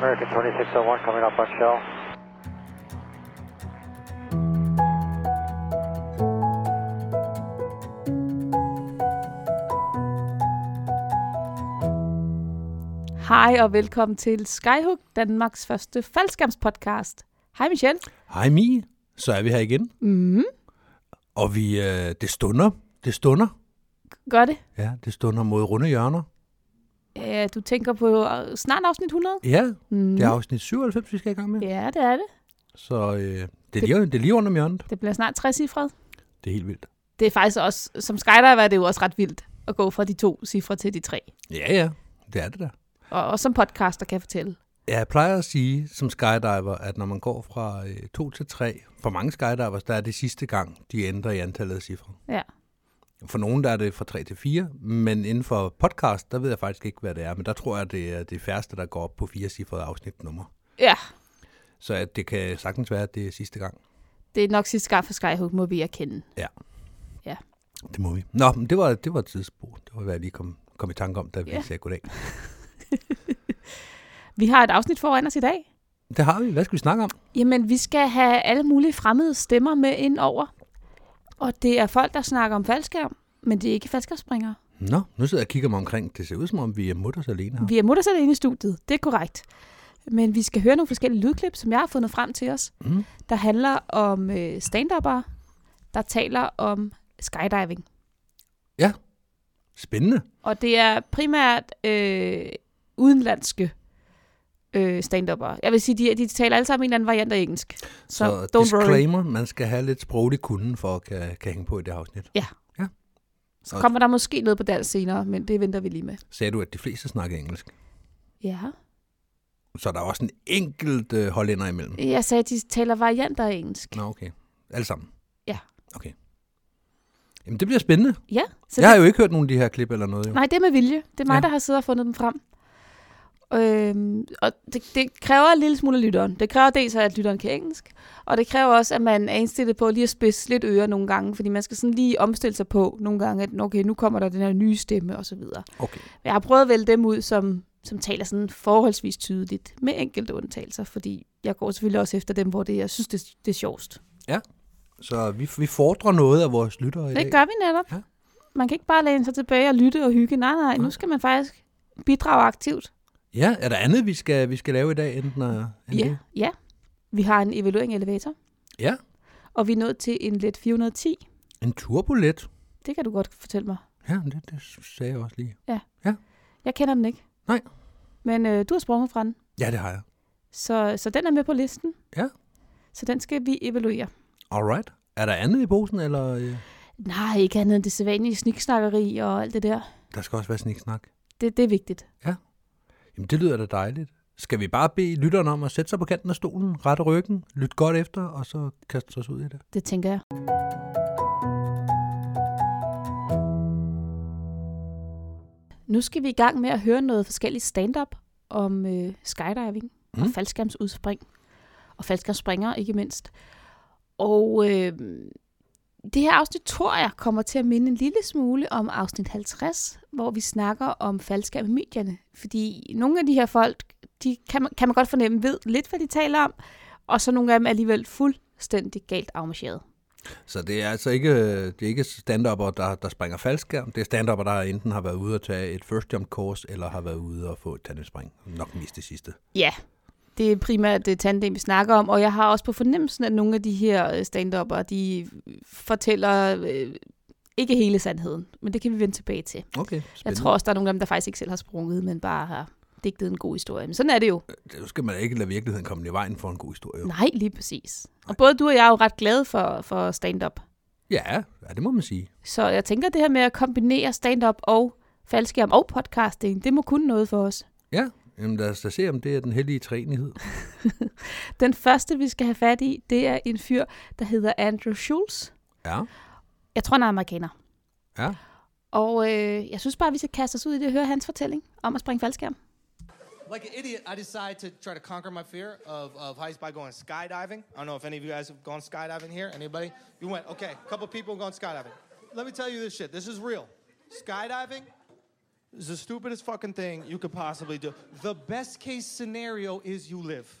American 2601 coming up on shell. Hej og velkommen til Skyhook, Danmarks første faldskærmspodcast. Hej Michelle. Hej Mie, så er vi her igen. Mm, Og vi, øh, det stunder, det stunder. gør det. Ja, det stunder mod runde hjørner. Ja, du tænker på øh, snart afsnit 100? Ja, Mm. det er afsnit 97, vi skal i gang med. Ja, det er det. Så øh, det, er lige, det er lige under hjørnet. Det bliver snart 60 cifret. Det er helt vildt. Det er faktisk også, som skydiver er det jo også ret vildt at gå fra de to cifre til de tre. Ja, ja, det er det der. Og også som podcaster kan jeg fortælle. Ja, Jeg plejer at sige som skydiver, at når man går fra øh, 2 til 3, for mange skydivers, der er det sidste gang, de ændrer i antallet af cifre. Ja. For nogen der er det fra 3 til 4, men inden for podcast, der ved jeg faktisk ikke, hvad det er. Men der tror jeg, det er det færreste, der går op på fire cifrede afsnitnummer. Ja, Så at det kan sagtens være, at det er sidste gang. det er nok sidste gang for Skyhook, må vi erkende. Det må vi. Nå, men det var, det var et tidsspor. Det var, hvad jeg lige kom, kom i tanke om, da vi Ja. sagde goddag. Vi har et afsnit foran os i dag. Det har vi. Hvad skal vi snakke om? Jamen, vi skal have alle mulige fremmede stemmer med ind over. Og det er folk, der snakker om faldskærm, men det er ikke faldskærmspringere. Nå, nu sidder jeg og kigger mig omkring. Det ser ud som om, vi er mutters alene her. Vi er mutters alene i studiet, det er korrekt. Men vi skal høre nogle forskellige lydklip, som jeg har fundet frem til os, Mm. der handler om øh, stand der taler om skydiving. Spændende. Og det er primært øh, udenlandske øh, stand Jeg vil sige, de, de taler alle sammen en eller anden variant af engelsk. Så, Så, don't worry. disclaimer, man skal have lidt sproglig kunden for at kan, kan hænge på i det afsnit. Så kommer der måske noget på dansk senere, men det venter vi lige med. Sagde du, at de fleste snakker engelsk? Ja. Så er der også en enkelt øh, hollænder imellem? Jeg sagde, at de taler varianter af engelsk. Nå, okay. Alle sammen? Ja. Okay. Jamen, det bliver spændende. Ja, så Jeg det, har jo ikke hørt nogen af de her klip eller noget. Jo. nej, det er med vilje. Det er mig, Ja. der har siddet og fundet dem frem. Øhm, og det, det kræver en lille smule af lytteren. Det kræver dels, at lytteren kan engelsk, og det kræver også, at man er indstillet på lige at spidse lidt ører nogle gange, fordi man skal sådan lige omstille sig på nogle gange, at okay, nu kommer der den her nye stemme og så videre. Okay. Jeg har prøvet at vælge dem ud, som, som taler sådan forholdsvis tydeligt, med enkelte undtagelser, fordi jeg går selvfølgelig også efter dem, hvor det, jeg synes, det, det er sjovest. Så vi, vi fordrer noget af vores lyttere i dag. Det gør vi netop. Ja. Man kan ikke bare læne sig tilbage og lytte og hygge. Nej, nej, nu skal man faktisk bidrage aktivt. Ja, er der andet, vi skal, vi skal lave i dag, enten, uh, Ja, det? ja. Vi har en evaluering af elevator, Ja, og vi er nået til en let 410. en turbolet. Det kan du godt fortælle mig. Ja, det, det sagde jeg også lige. Jeg kender den ikke. Nej. Men øh, du har sprunget fra den, Ja, det har jeg. så, så den er med på listen. Ja. Så den skal vi evaluere. Alright. Er der andet i posen, eller øh, Nej, ikke andet end det sædvanlige sniksnakkeri og alt det der. der skal også være sniksnak? Det, det er vigtigt. Jamen, det lyder da dejligt. Skal vi bare bede lytteren om at sætte sig på kanten af stolen, rette ryggen, lytte godt efter, og så kaste os ud i det? Det tænker jeg. Nu skal vi i gang med at høre noget forskelligt stand-up om øh, skydiving mm. og faldskærmsudspring. Og faldskærmsspringere ikke mindst. Og øh, det her afsnit tror jeg kommer til at minde en lille smule om afsnit 50, hvor vi snakker om faldskærm i medierne. Fordi nogle af de her folk, de kan man, kan man godt fornemme, ved lidt, hvad de taler om, og så nogle af dem er alligevel fuldstændig galt afmarcheret. Så det er altså ikke, det er ikke stand der, der springer faldskærm. Det er stand der enten har været ude at tage et first jump course, eller har været ude og få et tandemspring. Nok mest det sidste. Ja, det er primært det tandem, vi snakker om, og jeg har også på fornemmelsen, at nogle af de her øh, stand de fortæller øh, ikke hele sandheden, men det kan vi vende tilbage til. Okay, Jeg spændende. tror også, der er nogle af dem, der faktisk ikke selv har sprunget, men bare har digtet en god historie. Men sådan er det jo. Det skal man ikke lade virkeligheden komme i vejen for en god historie. jo. Nej, lige præcis. Og både du og jeg er jo ret glade for, for stand-up. Ja, ja, det må man sige. Så jeg tænker, det her med at kombinere stand-up og faldskærm og podcasting, det må kunne noget for os. Ja, jamen lad os da se, om det er den hellige træenighed. Den første, vi skal have fat i, det er en fyr, der hedder Andrew Schulz. Ja, Jeg tror, han er amerikaner. ja. Og øh, jeg synes bare, vi skal kaste os ud i det og høre hans fortælling om at springe faldskærm. Like an idiot, I decided to try to conquer my fear of, of heights by going skydiving. I don't know if any of you guys have gone skydiving here. Anybody? You went, okay, a couple people have gone skydiving. Let me tell you this shit. This is real. Skydiving It's the stupidest fucking thing you could possibly do. The best case scenario is you live.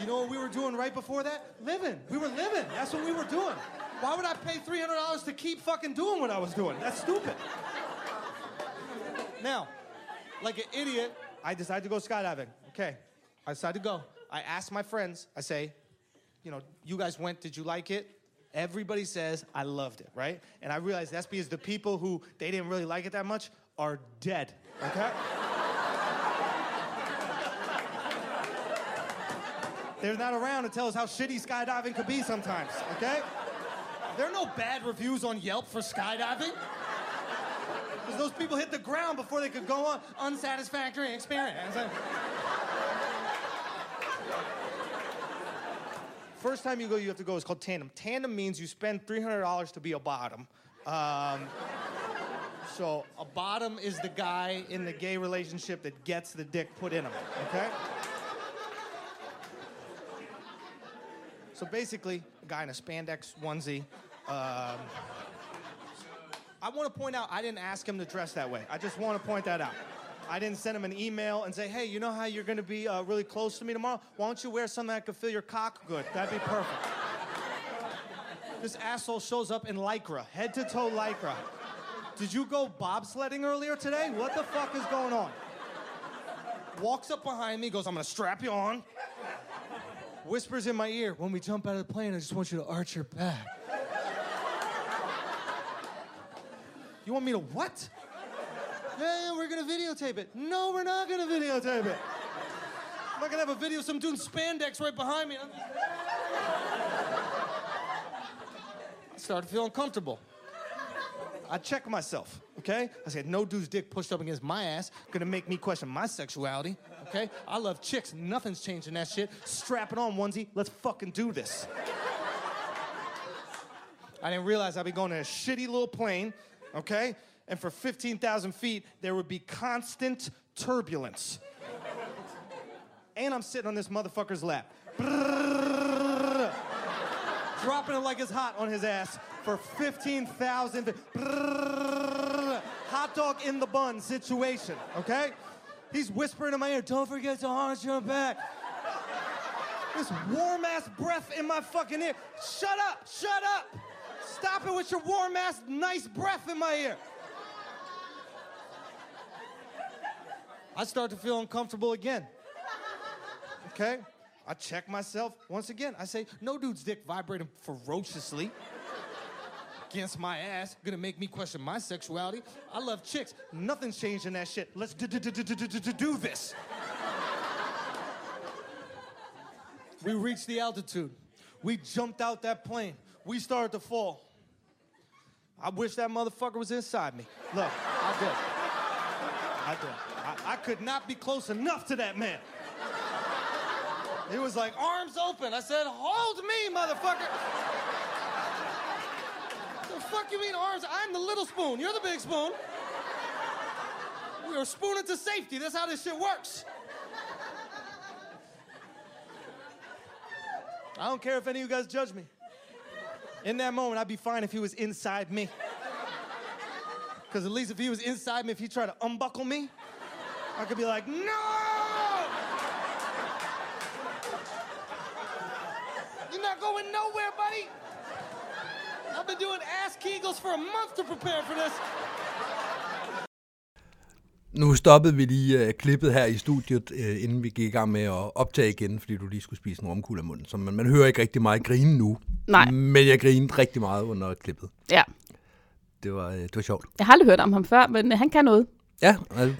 you know what we were doing right before that? Living. We were living. That's what we were doing. Why would I pay $300 to keep fucking doing what I was doing? That's stupid. Now, like an idiot, I decided to go skydiving. Okay, I decided to go. I asked my friends, I say, you know, you guys went, did you like it? Everybody says, I loved it, right? And I realized that's because the people who they didn't really like it that much are dead, okay? They're not around to tell us how shitty skydiving could be sometimes, okay? There are no bad reviews on Yelp for skydiving. Because those people hit the ground before they could go on unsatisfactory experience. First time you go, you have to go. It's called tandem. Tandem means you spend three hundred dollars to be a bottom. Um, so a bottom is the guy in the gay relationship that gets the dick put in him. Okay. So basically, a guy in a spandex onesie. Um, I want to point out, I didn't ask him to dress that way. I just want to point that out. I didn't send him an email and say, hey, you know how you're to be uh, really close to me tomorrow? Why don't you wear something that could feel your cock good? That'd be perfect. this asshole shows up in lycra, head to toe lycra. Did you go bobsledding earlier today? What the fuck is going on? Walks up behind me, goes, I'm to strap you on. Whispers in my ear, when we jump out of the plane, I just want you to arch your back. You want me to what? Yeah, we're gonna videotape it. No, we're not gonna videotape it. I'm not gonna have a video of some dude in spandex right behind me. I started feeling comfortable. I checked myself, okay? I said, no dude's dick pushed up against my ass gonna make me question my sexuality, okay? I love chicks, nothing's changing that shit. Strap it on, onesie, let's fucking do this. I didn't realize I'd be going in a shitty little plane, okay? And for 15,000 feet, there would be constant turbulence. and I'm sitting on this motherfucker's lap. Dropping it like it's hot on his ass for 15,000 feet. Hot dog in the bun situation, okay? He's whispering in my ear, don't forget to arch your back. This warm ass breath in my fucking ear. Shut up, shut up. Stop it with your warm ass, nice breath in my ear. I start to feel uncomfortable again. Okay? I check myself once again. I say, no dude's dick vibrating ferociously against my ass, gonna make me question my sexuality. I love chicks. Nothing's changing that shit. Let's do this. We reached the altitude. We jumped out that plane. We started to fall. I wish that motherfucker was inside me. Look, I did. I did. I, could not be close enough to that man. He was like, arms open. I said, hold me, motherfucker. the fuck you mean arms? I'm the little spoon. You're the big spoon. We are spooning to safety. That's how this shit works. I don't care if any of you guys judge me. In that moment, I'd be fine if he was inside me. Because at least if he was inside me, if he tried to unbuckle me, I could be like, no! You're not going nowhere, buddy. I've been doing ass kegels for a month to prepare for this. Nu stoppede vi lige uh, klippet her i studiet, uh, inden vi gik i gang med at optage igen, fordi du lige skulle spise en romkugle af munden. Så man, man hører ikke rigtig meget grine nu. Nej. Men jeg grinede rigtig meget under klippet. Ja. Det var, uh, det var sjovt. Jeg har aldrig hørt om ham før, men øh, han kan noget. Ja, altså,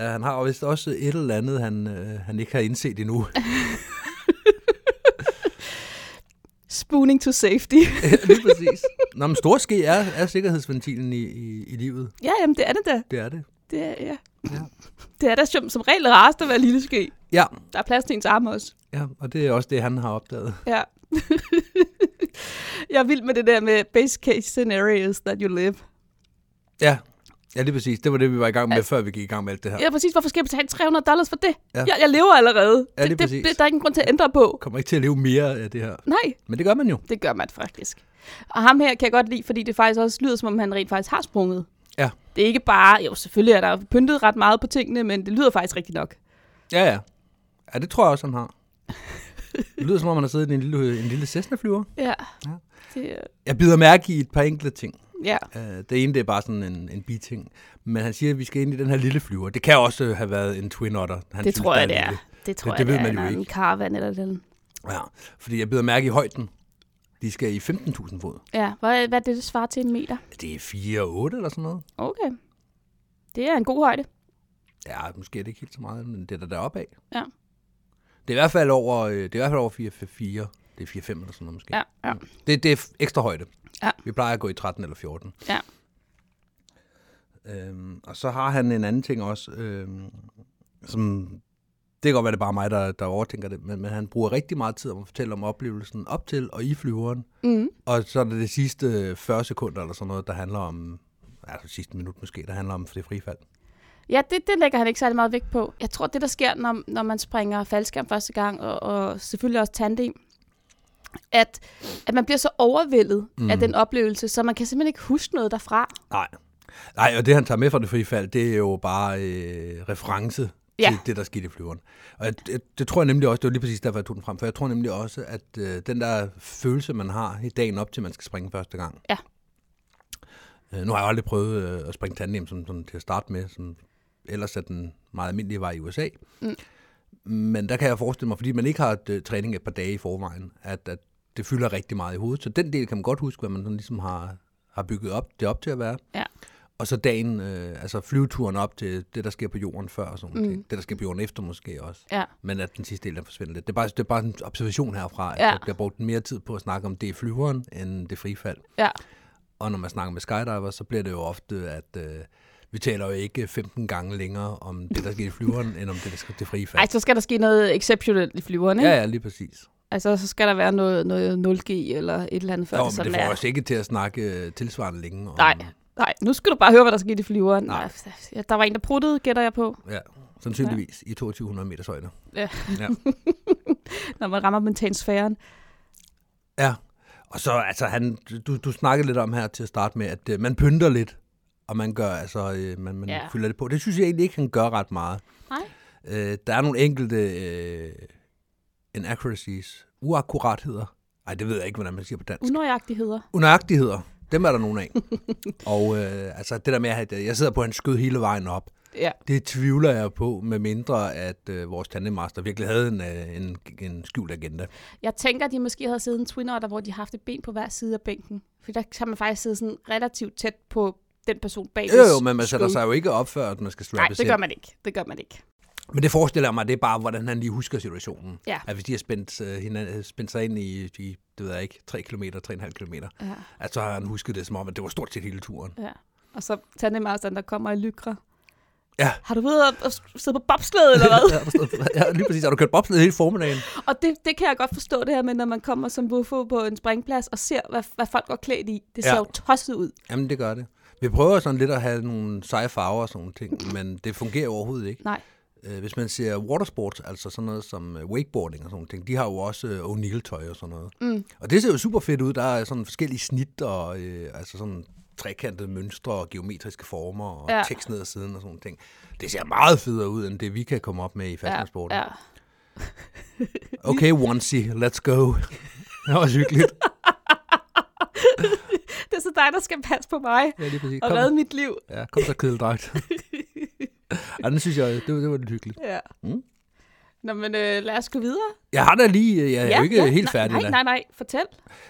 uh, han har vist også et eller andet, han, uh, han ikke har indset endnu. Spooning to safety. Lige præcis. Nå, men stor ske er, er sikkerhedsventilen i, i, i livet. ja, jamen det er det da. Det er det. Det er, ja. Ja. Det er da som, som regel rarest at være lille ske. Ja, Der er plads til ens arme også. ja, og det er også det, han har opdaget. Ja. jeg er vild med det der med base case scenarios that you live. Ja, Ja, lige præcis. Det var det, vi var i gang med, Altså- før vi gik i gang med alt det her. Ja, præcis. Hvorfor skal jeg betale 300 dollars for det? Ja. Ja. Jeg, jeg lever allerede. Ja, det, det, præcis. det, der er ingen grund til at ændre på. Kommer ikke til at leve mere af det her. Nej, Men det gør man jo. det gør man faktisk. Og ham her kan jeg godt lide, fordi det faktisk også lyder, som om han rent faktisk har sprunget. Ja. Det er ikke bare, jo selvfølgelig er der pyntet ret meget på tingene, men det lyder faktisk rigtig nok. Ja, ja. Ja, det tror jeg også, han har. Det lyder som om, han har siddet i en lille, en lille Cessna-flyver. Ja. Ja. Det, er- Jeg bider mærke i et par enkelte ting. Ja. Uh, det ene, det er bare sådan en, en biting. Men han siger, at vi skal ind i den her lille flyver. Det kan også have været en Twin Otter. Han det synes, tror jeg, det er. lille. Det tror Det- jeg, det ved det er man jo en, ikke. caravan eller den. Ja, fordi jeg bider mærke i højden. De skal i 15.000 fod. Ja, hvad, hvad er det, det svarer til en meter? Det er 4 og 8 eller sådan noget. Okay. Det er en god højde. Ja, måske er det ikke helt så meget, men det er der deroppe af. Ja. Det er i hvert fald over, øh, det er i hvert fald over 4, 4. Det er 4, 5 eller sådan noget måske. Ja, ja. Det, det er ekstra højde. Ja. Vi plejer at gå i 13 eller 14. Ja. Øhm, og så har han en anden ting også, øhm, som... Det kan godt være, det er bare mig, der, der overtænker det, men, men han bruger rigtig meget tid om at fortælle om oplevelsen op til og i flyveren. Mm. Og så er det det sidste 40 sekunder eller sådan noget, der handler om, altså sidste minut måske, der handler om det frifald. Ja, det, det lægger han ikke særlig meget vægt på. Jeg tror, det der sker, når, når man springer faldskærm første gang, og, og selvfølgelig også tandem, at, at man bliver så overvældet mm. af den oplevelse, så man kan simpelthen ikke huske noget derfra. Nej. Nej, og det han tager med fra det frifald, det er jo bare øh, reference Ja. til det, der skete i flyveren. Og det, det, det tror jeg nemlig også, det var lige præcis derfor, jeg tog den frem, for jeg tror nemlig også, at øh, den der følelse, man har i dagen op til, man skal springe første gang. Ja. Øh, nu har jeg aldrig prøvet øh, at springe tandem som, som til at starte med, som ellers er den meget almindelige vej i USA. Mm. Men der kan jeg forestille mig, fordi man ikke har et, øh, træning et par dage i forvejen, at, at det fylder rigtig meget i hovedet. Så den del kan man godt huske, hvad man sådan ligesom har, har bygget op, det op til at være. Ja. Og så dagen, øh, altså flyveturen op til det, der sker på jorden før, og sådan Mm. mm. det der sker på jorden efter måske også. Ja. Men at den sidste del, der forsvinder lidt. Det er bare, det er bare en observation herfra, at Ja. der bliver brugt mere tid på at snakke om det flyveren, end det frifald. Ja. Og når man snakker med skydiver, så bliver det jo ofte, at øh, vi taler jo ikke 15 gange længere om det, der sker i flyveren, end om det, der sker det frifald. Ej, så skal der ske noget exceptionelt i flyveren, ikke? Ja, ja, lige præcis. Altså, så skal der være noget, noget 0G eller et eller andet, før Jo, det men sådan det får er. os ikke til at snakke øh, tilsvarende længe. Om, Nej. Nej, nu skal du bare høre, hvad der skete i flyveren. Nej. Ja, der var en, der pruttede, gætter jeg på, Ja, sandsynligvis i 2200 meters højde. Ja. ja. når man rammer mentansfæren. Ja, og så, altså, han, du, du snakkede lidt om her til at starte med, at øh, man pynter lidt, og man gør, altså, øh, man, man Ja. fylder det på. Det synes jeg egentlig ikke, han gør ret meget. Nej. Øh, der er nogle enkelte øh, inaccuracies, uakkuratheder. Ej, det ved jeg ikke, hvordan man siger på dansk. Unøjagtigheder. Unøjagtigheder, dem er der nogle af. og øh, altså, det der med, at jeg sidder på en skød hele vejen op, Ja. det tvivler jeg på, med mindre at øh, vores tandemmaster virkelig havde en, øh, en, en skjult agenda. Jeg tænker, at de måske havde siddet en twin otter, hvor de har haft et ben på hver side af bænken. For der kan man faktisk sidde sådan relativt tæt på den person bag. Jo, jo, men man sætter sig jo ikke op, før at man skal Nej, strappes det gør man ikke. Det gør man ikke. Men det forestiller mig, det er bare, hvordan han lige husker situationen. Ja. At hvis de har spændt, uh, hinanden, spændt sig ind i, i, det ved jeg ikke, 3 km, 3,5 km, Ja. at så har han husket det som om, at det var stort set hele turen. ja. Og så tandemasteren, der kommer i lykre. Ja. Har du været at, sidde på bobsled, eller hvad? ja, lige præcis. Har du kørt bobsled hele formiddagen? og det, det kan jeg godt forstå, det her med, når man kommer som buffo på en springplads og ser, hvad, hvad folk går klædt i. Det ser Ja. jo tosset ud. Jamen, det gør det. Vi prøver sådan lidt at have nogle seje farver og sådan nogle ting, men det fungerer overhovedet ikke. Nej. Øh, Hvis man ser watersport, altså sådan noget som øh, wakeboarding og sådan nogle ting, de har jo også øh, O'Neill-tøj og sådan noget. Mm. Og det ser jo super fedt ud. Der er sådan forskellige snit og øh, altså sådan trekantede mønstre og geometriske former og Ja. ja. tekst ned ad siden og sådan nogle ting. Det ser meget federe ud, end det vi kan komme op med i fastlandsporten. Ja, ja. Okay, onesie, let's go. Det var også hyggeligt. Det er så dig, der skal passe på mig Ja, lige præcis. og Kom, redde mit liv. ja, kom så kedeldragt. ja, den synes jeg, det, var- det var lidt hyggeligt. Ja. Mm. Nå, men øh, lad os gå videre. Jeg har da lige, jeg er jo ikke helt nej, færdig Nej, nej, nej, fortæl.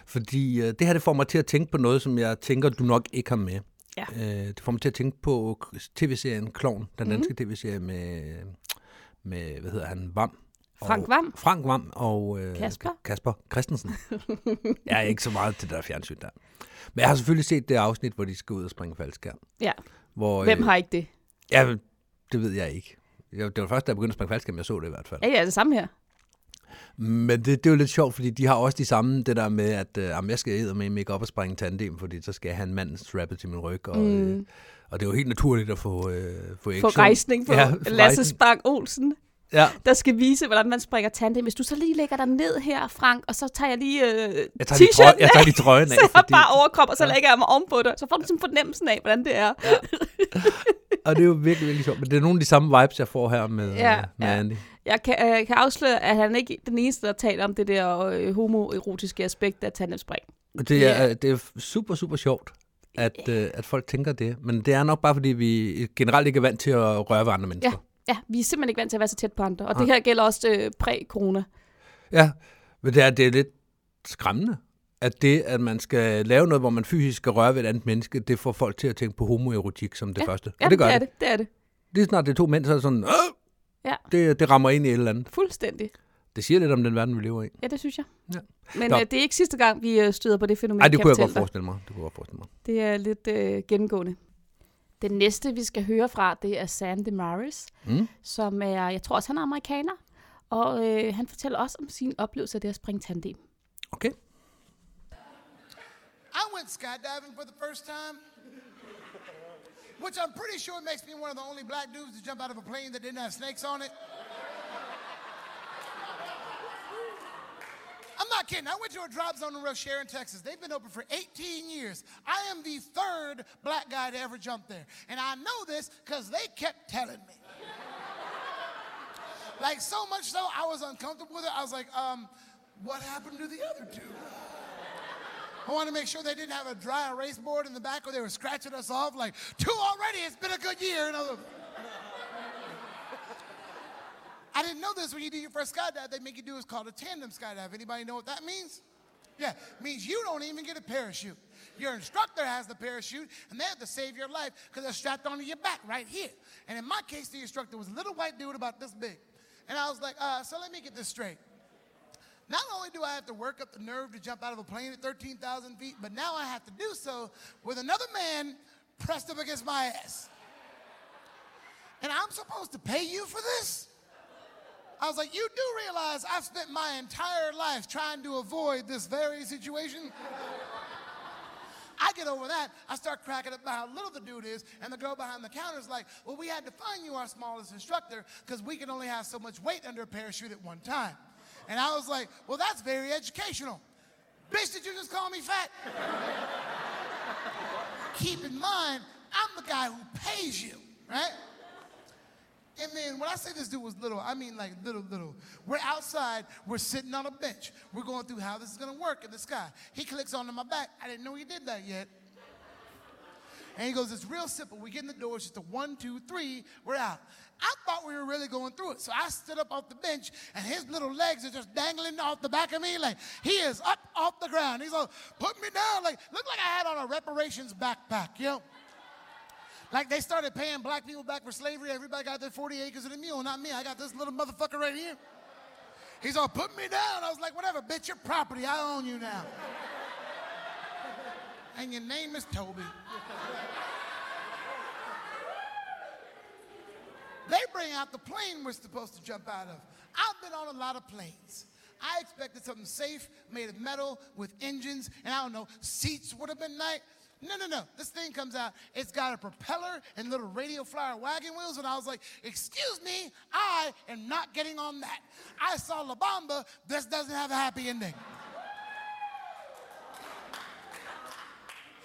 Fordi øh, det her, det får mig til at tænke på noget, som jeg tænker, du nok ikke har med. Ja. Øh, det får mig til at tænke på tv-serien Klovn, Mhm. den danske tv-serie med, med, hvad hedder han, Vam. Frank og, Hvam. Frank Vam og øh, Kasper. Kasper Christensen. jeg er ikke så meget til det der fjernsyn der. Men jeg har selvfølgelig set det afsnit, hvor de skal ud og springe faldskærm. Ja, Hvor, hvem øh, har ikke det? Ja, det ved jeg ikke. Jeg, det var først, da jeg begyndte at springe faldskærm, jeg så det i hvert fald. Ja, ja, det samme her. Men det, det er jo lidt sjovt, fordi de har også de samme, det der med, at øh, jamen, jeg skal æde med ikke op og springe tandem, fordi så skal jeg have en mand strappet til min ryg. Og, mm. øh, og det er jo helt naturligt at få, øh, få Få action. rejsning på Ja, få Lasse. Spang Olsen, Ja, der skal vise, hvordan man springer tandem. Hvis du så lige lægger dig ned her, Frank, og så tager jeg lige øh, jeg tager, lige t-shirten jeg tager af, lige trøjen af. så jeg fordi, bare overkrop, og så Ja. lægger jeg mig ovenpå dig. Så får du sådan fornemmelsen af, hvordan det er. og det er jo virkelig, virkelig sjovt. Men det er nogle af de samme vibes, jeg får her med, Ja, ja, med ja. Andy. Jeg kan, øh, kan afsløre, at han ikke er den eneste, der taler om det der øh, homoerotiske aspekt af tandemspring. Det er, det er super, super sjovt, at, øh, at folk tænker det. Men det er nok bare, fordi vi generelt ikke er vant til at røre ved andre mennesker. Ja, vi er simpelthen ikke vant til at være så tæt på andre. Og Nej. det her gælder også øh, præ-corona. Ja, men det er, det er lidt skræmmende, at det, at man skal lave noget, hvor man fysisk skal røre ved et andet menneske, det får folk til at tænke på homoerotik som det Ja, første. Ja, Og det gør det er det. det. Det er det. Lige snart det er to mænd, så er det sådan, Åh! Ja. det, det rammer ind i et eller andet. Fuldstændig. Det siger lidt om den verden, vi lever i. Ja, det synes jeg. Ja. Men Nå. øh, det er ikke sidste gang, vi øh, støder på det fænomen, Nej, det kunne jeg godt forestille mig. Det kunne jeg godt forestille mig. Det er lidt øh, gennemgående. Den næste, vi skal høre fra, det er Sam DeMaris, Mm. som er, jeg tror også, han er amerikaner. Og øh, han fortæller også om sin oplevelse af det at springe tandem. Okay. I went skydiving for the first time, which I'm pretty sure makes me one of the only black dudes to jump out of a plane that didn't have snakes on it. I'm not kidding. I went to a drop zone in Roche in Texas. They've been open for 18 years. I am the third black guy to ever jump there. And I know this because they kept telling me. like so much so, I was uncomfortable with it. I was like, um, what happened to the other two? I want to make sure they didn't have a dry erase board in the back where they were scratching us off like, two already, it's been a good year. And I, was, I didn't know this when you do your first skydive. They make you do what's called a tandem skydive. Anybody know what that means? Yeah, means you don't even get a parachute. Your instructor has the parachute, and they have to save your life because they're strapped onto your back right here. And in my case, the instructor was a little white dude about this big. And I was like, uh, so let me get this straight. Not only do I have to work up the nerve to jump out of a plane at 13,000 feet, but now I have to do so with another man pressed up against my ass. And I'm supposed to pay you for this? I was like, you do realize I've spent my entire life trying to avoid this very situation? I get over that. I start cracking up about how little the dude is, and the girl behind the counter is like, well, we had to find you our smallest instructor because we can only have so much weight under a parachute at one time. And I was like, well, that's very educational. Bitch, did you just call me fat? Keep in mind, I'm the guy who pays you, right? And then when I say this dude was little, I mean like little, little. We're outside, we're sitting on a bench. We're going through how this is gonna work in the sky. He clicks onto my back. I didn't know he did that yet. And he goes, it's real simple. We get in the door, it's just a one, two, three, we're out. I thought we were really going through it. So I stood up off the bench and his little legs are just dangling off the back of me. Like he is up off the ground. He's like, put me down. Like, looked like I had on a reparations backpack, you know? Like they started paying black people back for slavery. Everybody got their 40 acres of the mule, not me. I got this little motherfucker right here. He's all, put me down. I was like, whatever, bitch, your property. I own you now. and your name is Toby. They bring out the plane we're supposed to jump out of. I've been on a lot of planes. I expected something safe, made of metal, with engines, and I don't know, seats would have been nice. No, no, no. This thing comes out. It's got a propeller and little radio flyer wagon wheels. And I was like, excuse me, I am not getting on that. I saw La Bamba. This doesn't have a happy ending.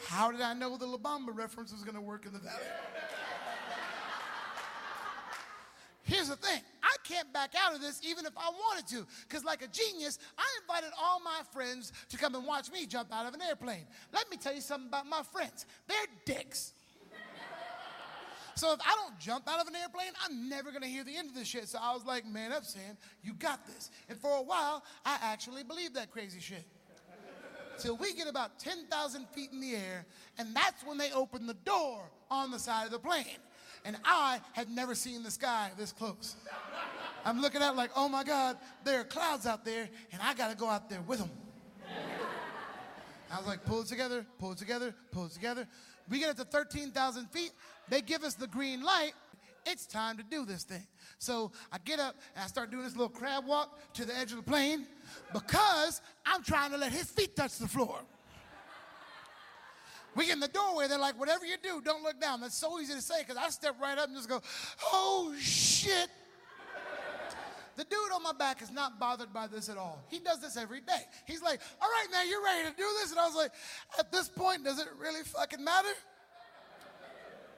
How did I know the La Bamba reference was going to work in the valley? Here's the thing I can't back out of this even if I wanted to. Because, like a genius, I invited all my friends to come and watch me jump out of an airplane. Let me tell you something about my friends they're dicks. So, if I don't jump out of an airplane, I'm never gonna hear the end of this shit. So, I was like, man up, Sam, you got this. And for a while, I actually believed that crazy shit. Till we get about 10,000 feet in the air, and that's when they open the door on the side of the plane and I had never seen the sky this close. I'm looking at like, oh my God, there are clouds out there, and I gotta go out there with them. I was like, pull it together, pull it together, pull it together. We get up to 13,000 feet. They give us the green light. it's time to do this thing. So I get up and I start doing this little crab walk to the edge of the plane because I'm trying to let his feet touch the floor. We get in the doorway, they're like, whatever you do, don't look down. That's so easy to say because I step right up and just go, oh shit. The dude on my back is not bothered by this at all. He does this every day. He's like, all right, man, you're ready to do this? And I was like, at this point, does it really fucking matter?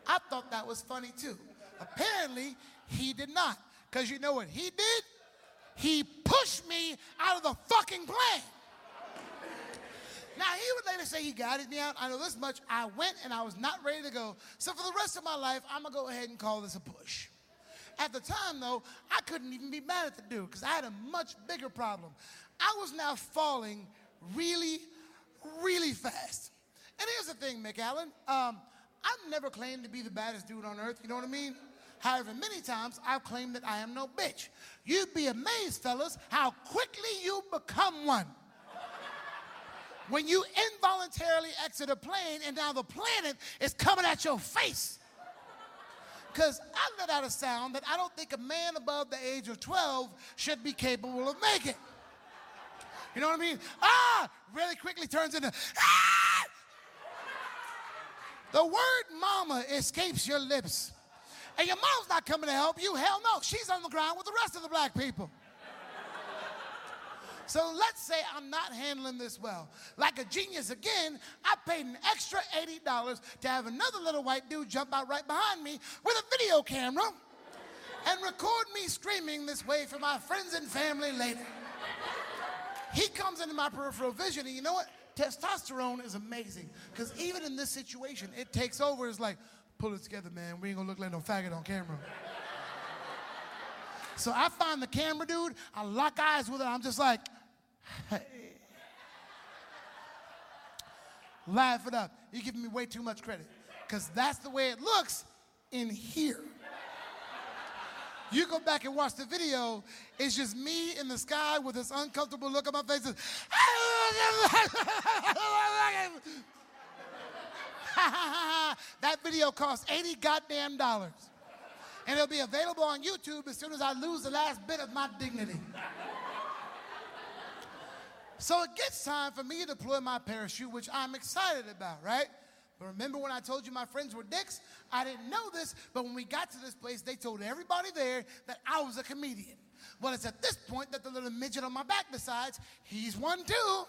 I thought that was funny too. Apparently, he did not. Because you know what he did? He pushed me out of the fucking plane. Now, he would later say he guided me out. I know this much. I went and I was not ready to go. So, for the rest of my life, I'm going to go ahead and call this a push. At the time, though, I couldn't even be mad at the dude because I had a much bigger problem. I was now falling really, really fast. And here's the thing, Mick Allen. Um, I've never claimed to be the baddest dude on earth, you know what I mean? However, many times I've claimed that I am no bitch. You'd be amazed, fellas, how quickly you become one. When you involuntarily exit a plane and now the planet is coming at your face. Because I let out a sound that I don't think a man above the age of 12 should be capable of making. You know what I mean? Ah! Really quickly turns into ah! The word mama escapes your lips. And your mom's not coming to help you. Hell no. She's on the ground with the rest of the black people. So let's say I'm not handling this well. Like a genius again, I paid an extra $80 to have another little white dude jump out right behind me with a video camera and record me screaming this way for my friends and family later. He comes into my peripheral vision, and you know what? Testosterone is amazing because even in this situation, it takes over. It's like, pull it together, man. We ain't gonna look like no faggot on camera. So I find the camera dude, I lock eyes with it, I'm just like, hey. Laugh it up. You're giving me way too much credit. Because that's the way it looks in here. You go back and watch the video, it's just me in the sky with this uncomfortable look on my face. that video cost 80 goddamn dollars and it'll be available on YouTube as soon as I lose the last bit of my dignity. So it gets time for me to deploy my parachute, which I'm excited about, right? But remember when I told you my friends were dicks? I didn't know this, but when we got to this place, they told everybody there that I was a comedian. Well, it's at this point that the little midget on my back decides he's one too.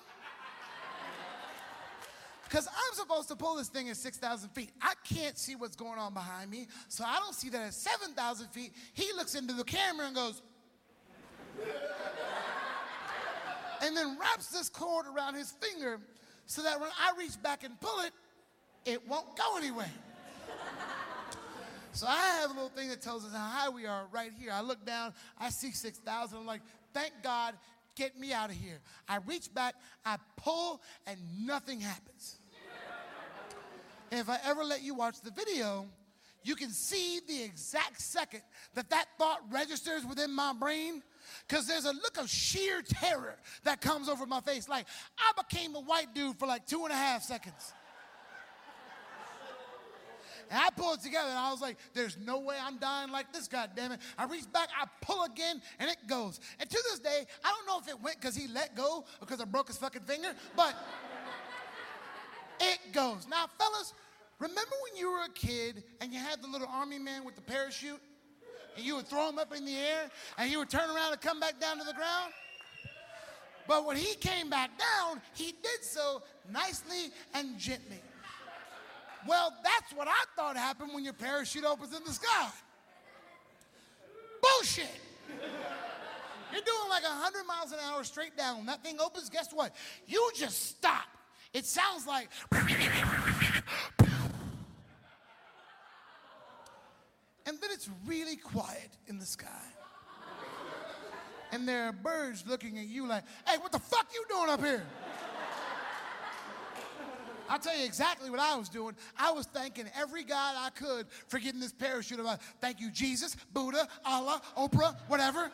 Because I'm supposed to pull this thing at 6,000 feet. I can't see what's going on behind me, so I don't see that at 7,000 feet. He looks into the camera and goes, and then wraps this cord around his finger so that when I reach back and pull it, it won't go anywhere. So I have a little thing that tells us how high we are right here. I look down, I see 6,000. I'm like, thank God, get me out of here. I reach back, I pull, and nothing happens. And if I ever let you watch the video, you can see the exact second that that thought registers within my brain because there's a look of sheer terror that comes over my face. Like I became a white dude for like two and a half seconds. And I pulled it together and I was like, there's no way I'm dying like this, God damn it. I reach back, I pull again, and it goes. And to this day, I don't know if it went because he let go or because I broke his fucking finger, but it goes. Now, fellas, Remember when you were a kid and you had the little army man with the parachute? And you would throw him up in the air and he would turn around and come back down to the ground? But when he came back down, he did so nicely and gently. Well, that's what I thought happened when your parachute opens in the sky. Bullshit. You're doing like 100 miles an hour straight down. When that thing opens, guess what? You just stop. It sounds like And then it's really quiet in the sky. And there are birds looking at you like, hey, what the fuck you doing up here? I'll tell you exactly what I was doing. I was thanking every God I could for getting this parachute. About, thank you, Jesus, Buddha, Allah, Oprah, whatever.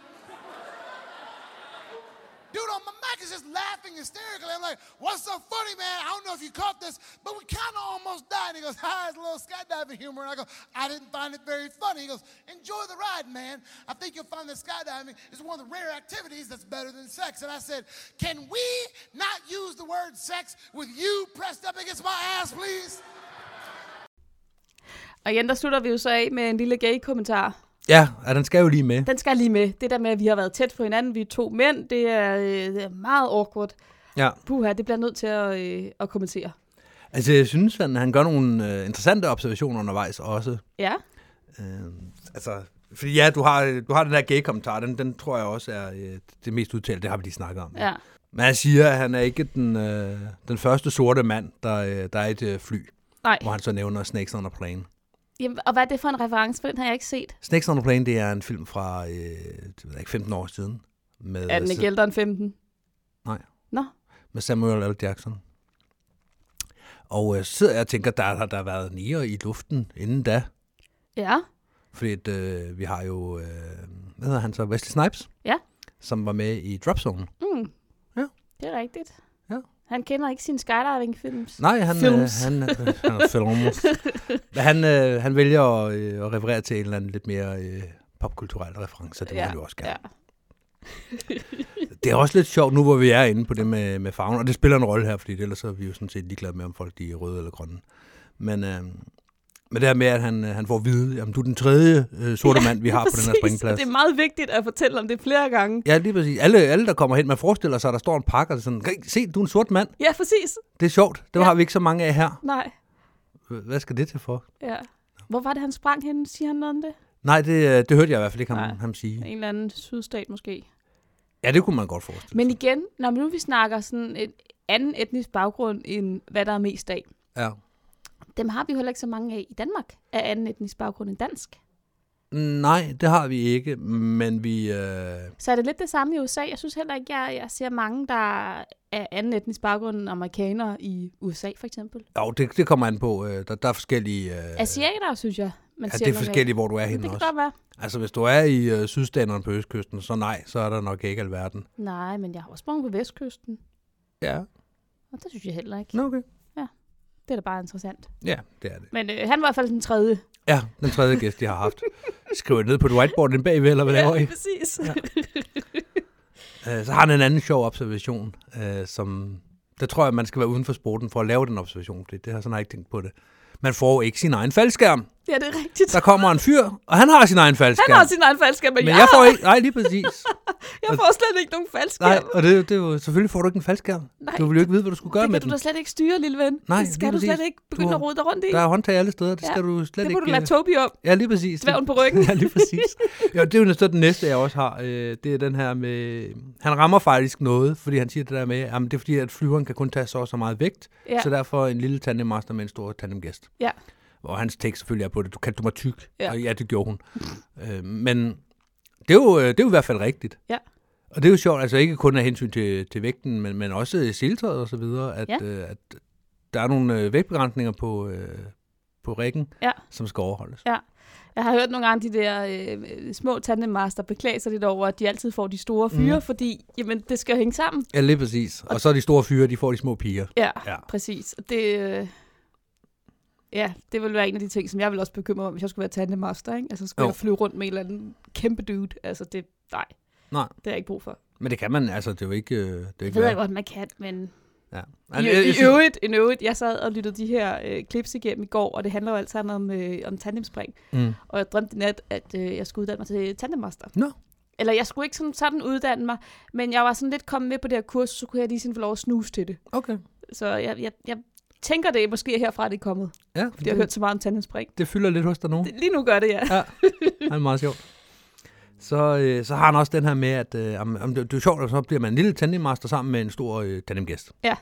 Dude on my Mac is just laughing hysterically. I'm like, what's so funny, man? I don't know if you caught this, but we kind of almost died. And he goes, hi, it's a little skydiving humor. And I go, I didn't find it very funny. He goes, enjoy the ride, man. I think you'll find that skydiving is one of the rare activities that's better than sex. And I said, can we not use the word sex with you pressed up against my ass, please? Og igen, der slutter vi jo så af med en lille gay-kommentar. Ja, ja, den skal jo lige med. Den skal lige med. Det der med, at vi har været tæt på hinanden, vi er to mænd, det er, øh, det er meget awkward. Ja. Puha, det bliver nødt til at, øh, at kommentere. Altså, jeg synes, han, han gør nogle øh, interessante observationer undervejs også. Ja, Øh, altså, fordi ja, du har, du har den der gay-kommentar, den, den tror jeg også er øh, det mest udtalte, det har vi lige snakket om. ja. Men han siger, at han er ikke den, øh, den første sorte mand, der, øh, der er et øh, fly, Nej. hvor han så nævner Snakes on a Plane. Jamen, og hvad er det for en reference? For den har jeg ikke set. Snakes on a Plane, det er en film fra øh, det ved jeg ikke, 15 år siden. Med, Er den ikke ældre end 15? Nej. Nå, med Samuel L. Jackson. Og øh, så sidder jeg og tænker, der har der været nier i luften inden da. ja. Fordi at, øh, vi har jo, øh, hvad hedder han så, Wesley Snipes, Ja. som var med i Drop Zone. Mm. Ja. Det er rigtigt. Ja. Han kender ikke sine skydiving-films. Nej, han, øh, Films. han, øh, han er films. Men han, øh, han vælger at, øh, at referere til en eller anden lidt mere øh, popkulturel reference, det må han jo også gerne. Ja. Det er også lidt sjovt nu, hvor vi er inde på det med, med farven, og det spiller en rolle her, fordi ellers er vi jo sådan set ligeglade med, om folk de er røde eller grønne. Men, øh, men det her med, at han, øh, han får at vide, at du er den tredje øh, sorte mand, vi har på den her præcis. springplads. Det er meget vigtigt at fortælle om det flere gange. Ja, lige præcis. Alle, alle, der kommer hen, man forestiller sig, at der står en pakke, og sådan, "Hey, se, du er en sort mand. Ja, præcis. Det er sjovt. Det Ja. har vi ikke så mange af her. Nej, Hvad skal det til for? ja. Hvor var det, han sprang hen? Siger han noget om det? Nej, det, øh, det hørte jeg i hvert fald ikke Nej. ham, ham sige. En eller anden sydstat måske. Ja, det kunne man godt forestille Men igen, når nu vi snakker sådan en anden etnisk baggrund, end hvad der er mest af, Ja. Dem har vi jo heller ikke så mange af i Danmark, af anden etnisk baggrund end dansk. Nej, det har vi ikke, men vi... Øh, Så er det lidt det samme i USA. Jeg synes heller ikke, jeg, jeg ser mange, der er anden etnisk baggrund end amerikanere i USA, for eksempel. jo, det, det kommer an på. Øh, der, der er forskellige... Øh, Asiater, synes jeg, man ja, ser det er forskelligt, hvor du er Det henne kan også. godt være. Altså, hvis du er i øh, sydstaterne på østkysten, så nej, så er der nok ikke alverden. Nej, men jeg har også sprunget på vestkysten, Ja, og det synes jeg heller ikke. Nå, okay. Det er da bare interessant. Ja, det er det. Men øh, han var i hvert fald den tredje. Ja, den tredje gæst, de har haft. Skriver ned på et whiteboard den bagved, eller hvad laver I? præcis. Ja. Øh, Så har han en anden sjov observation, øh, som... Der tror jeg, man skal være uden for sporten for at lave den observation, fordi det har sådan har jeg ikke tænkt på det. Man får ikke sin egen faldskærm. Ja, det er rigtigt. Der kommer en fyr, og han har sin egen faldskærm. Han har sin egen faldskærm, men, Men jeg, jeg får ikke... Nej, lige præcis. jeg får slet ikke nogen faldskærm. Nej, og det, det er jo, selvfølgelig får du ikke en faldskærm. Nej, Du vil jo ikke vide, hvad du skulle gøre det med kan du den. da slet ikke styre, lille ven. Nej, det skal du slet ikke begynde Du- at rode dig rundt i. Der er håndtag alle steder, det Ja, skal du slet det ikke... må du lade øh, Tobi om. Ja, lige præcis. Dværgen på ryggen. ja, lige præcis. Jo, det er jo så den næste, jeg også har. Øh, det er den her med... Han rammer faktisk noget, fordi han siger det der med, at det er fordi, at flyveren kan kun tage så og så meget vægt, Ja. så derfor en lille tandemmaster med en stor tandemgæst. Ja. Hvor hans tekst selvfølgelig er på det, du kan du mig tyk. Ja. Og ja, det gjorde hun. øh, men det er, jo, øh, det er jo i hvert fald rigtigt. Ja. Og det er jo sjovt, altså ikke kun af hensyn til, til vægten, men, men også siltøjet og så videre, at, Ja. øh, at der er nogle øh, vægtbegrænsninger på, øh, på rækken, Ja. som skal overholdes. Jeg har hørt nogle gange de der øh, små tandemaster beklage sig lidt over, at de altid får de store fyre, Mhm. fordi jamen, det skal jo hænge sammen. Ja, lige præcis. Og så er de store fyre, de får de små piger. Ja, Ja. præcis. Og Det, øh, ja, det vil være en af de ting, som jeg vil også bekymre mig om, hvis jeg skulle være tandemaster. Ikke? Altså skulle Jo. jeg flyve rundt med en eller anden kæmpe dude. Altså det, nej, Nej. det har jeg ikke brug for. Men det kan man, altså det er jo ikke... øh, Det er Det ikke ved jeg godt, man kan, men Ja. I, Altså, jeg- jeg i, øvrigt, i øvrigt, jeg sad og lyttede de her øh, clips igennem i går, og det handler jo alt sammen om, øh, om tandemspring. Mm. Og jeg drømte i nat, at øh, jeg skulle uddanne mig til tandemmaster. Nå. Eller jeg skulle ikke sådan, sådan uddanne mig, men jeg var sådan lidt kommet med på det her kurs, så kunne jeg lige sådan få lov at snuse til det. Okay. Så jeg, jeg, jeg tænker, det er måske herfra, det er kommet. Ja, Fordi jeg har hørt så meget om tandemspring. det fylder lidt hos dig nu. Det, lige nu gør det, ja. Ja, det er meget sjovt. Så, øh, så har han også den her med, at øh, om, om det, det er sjovt, at så bliver man en lille tandemmaster sammen med en stor øh, tandemgæst. Ja.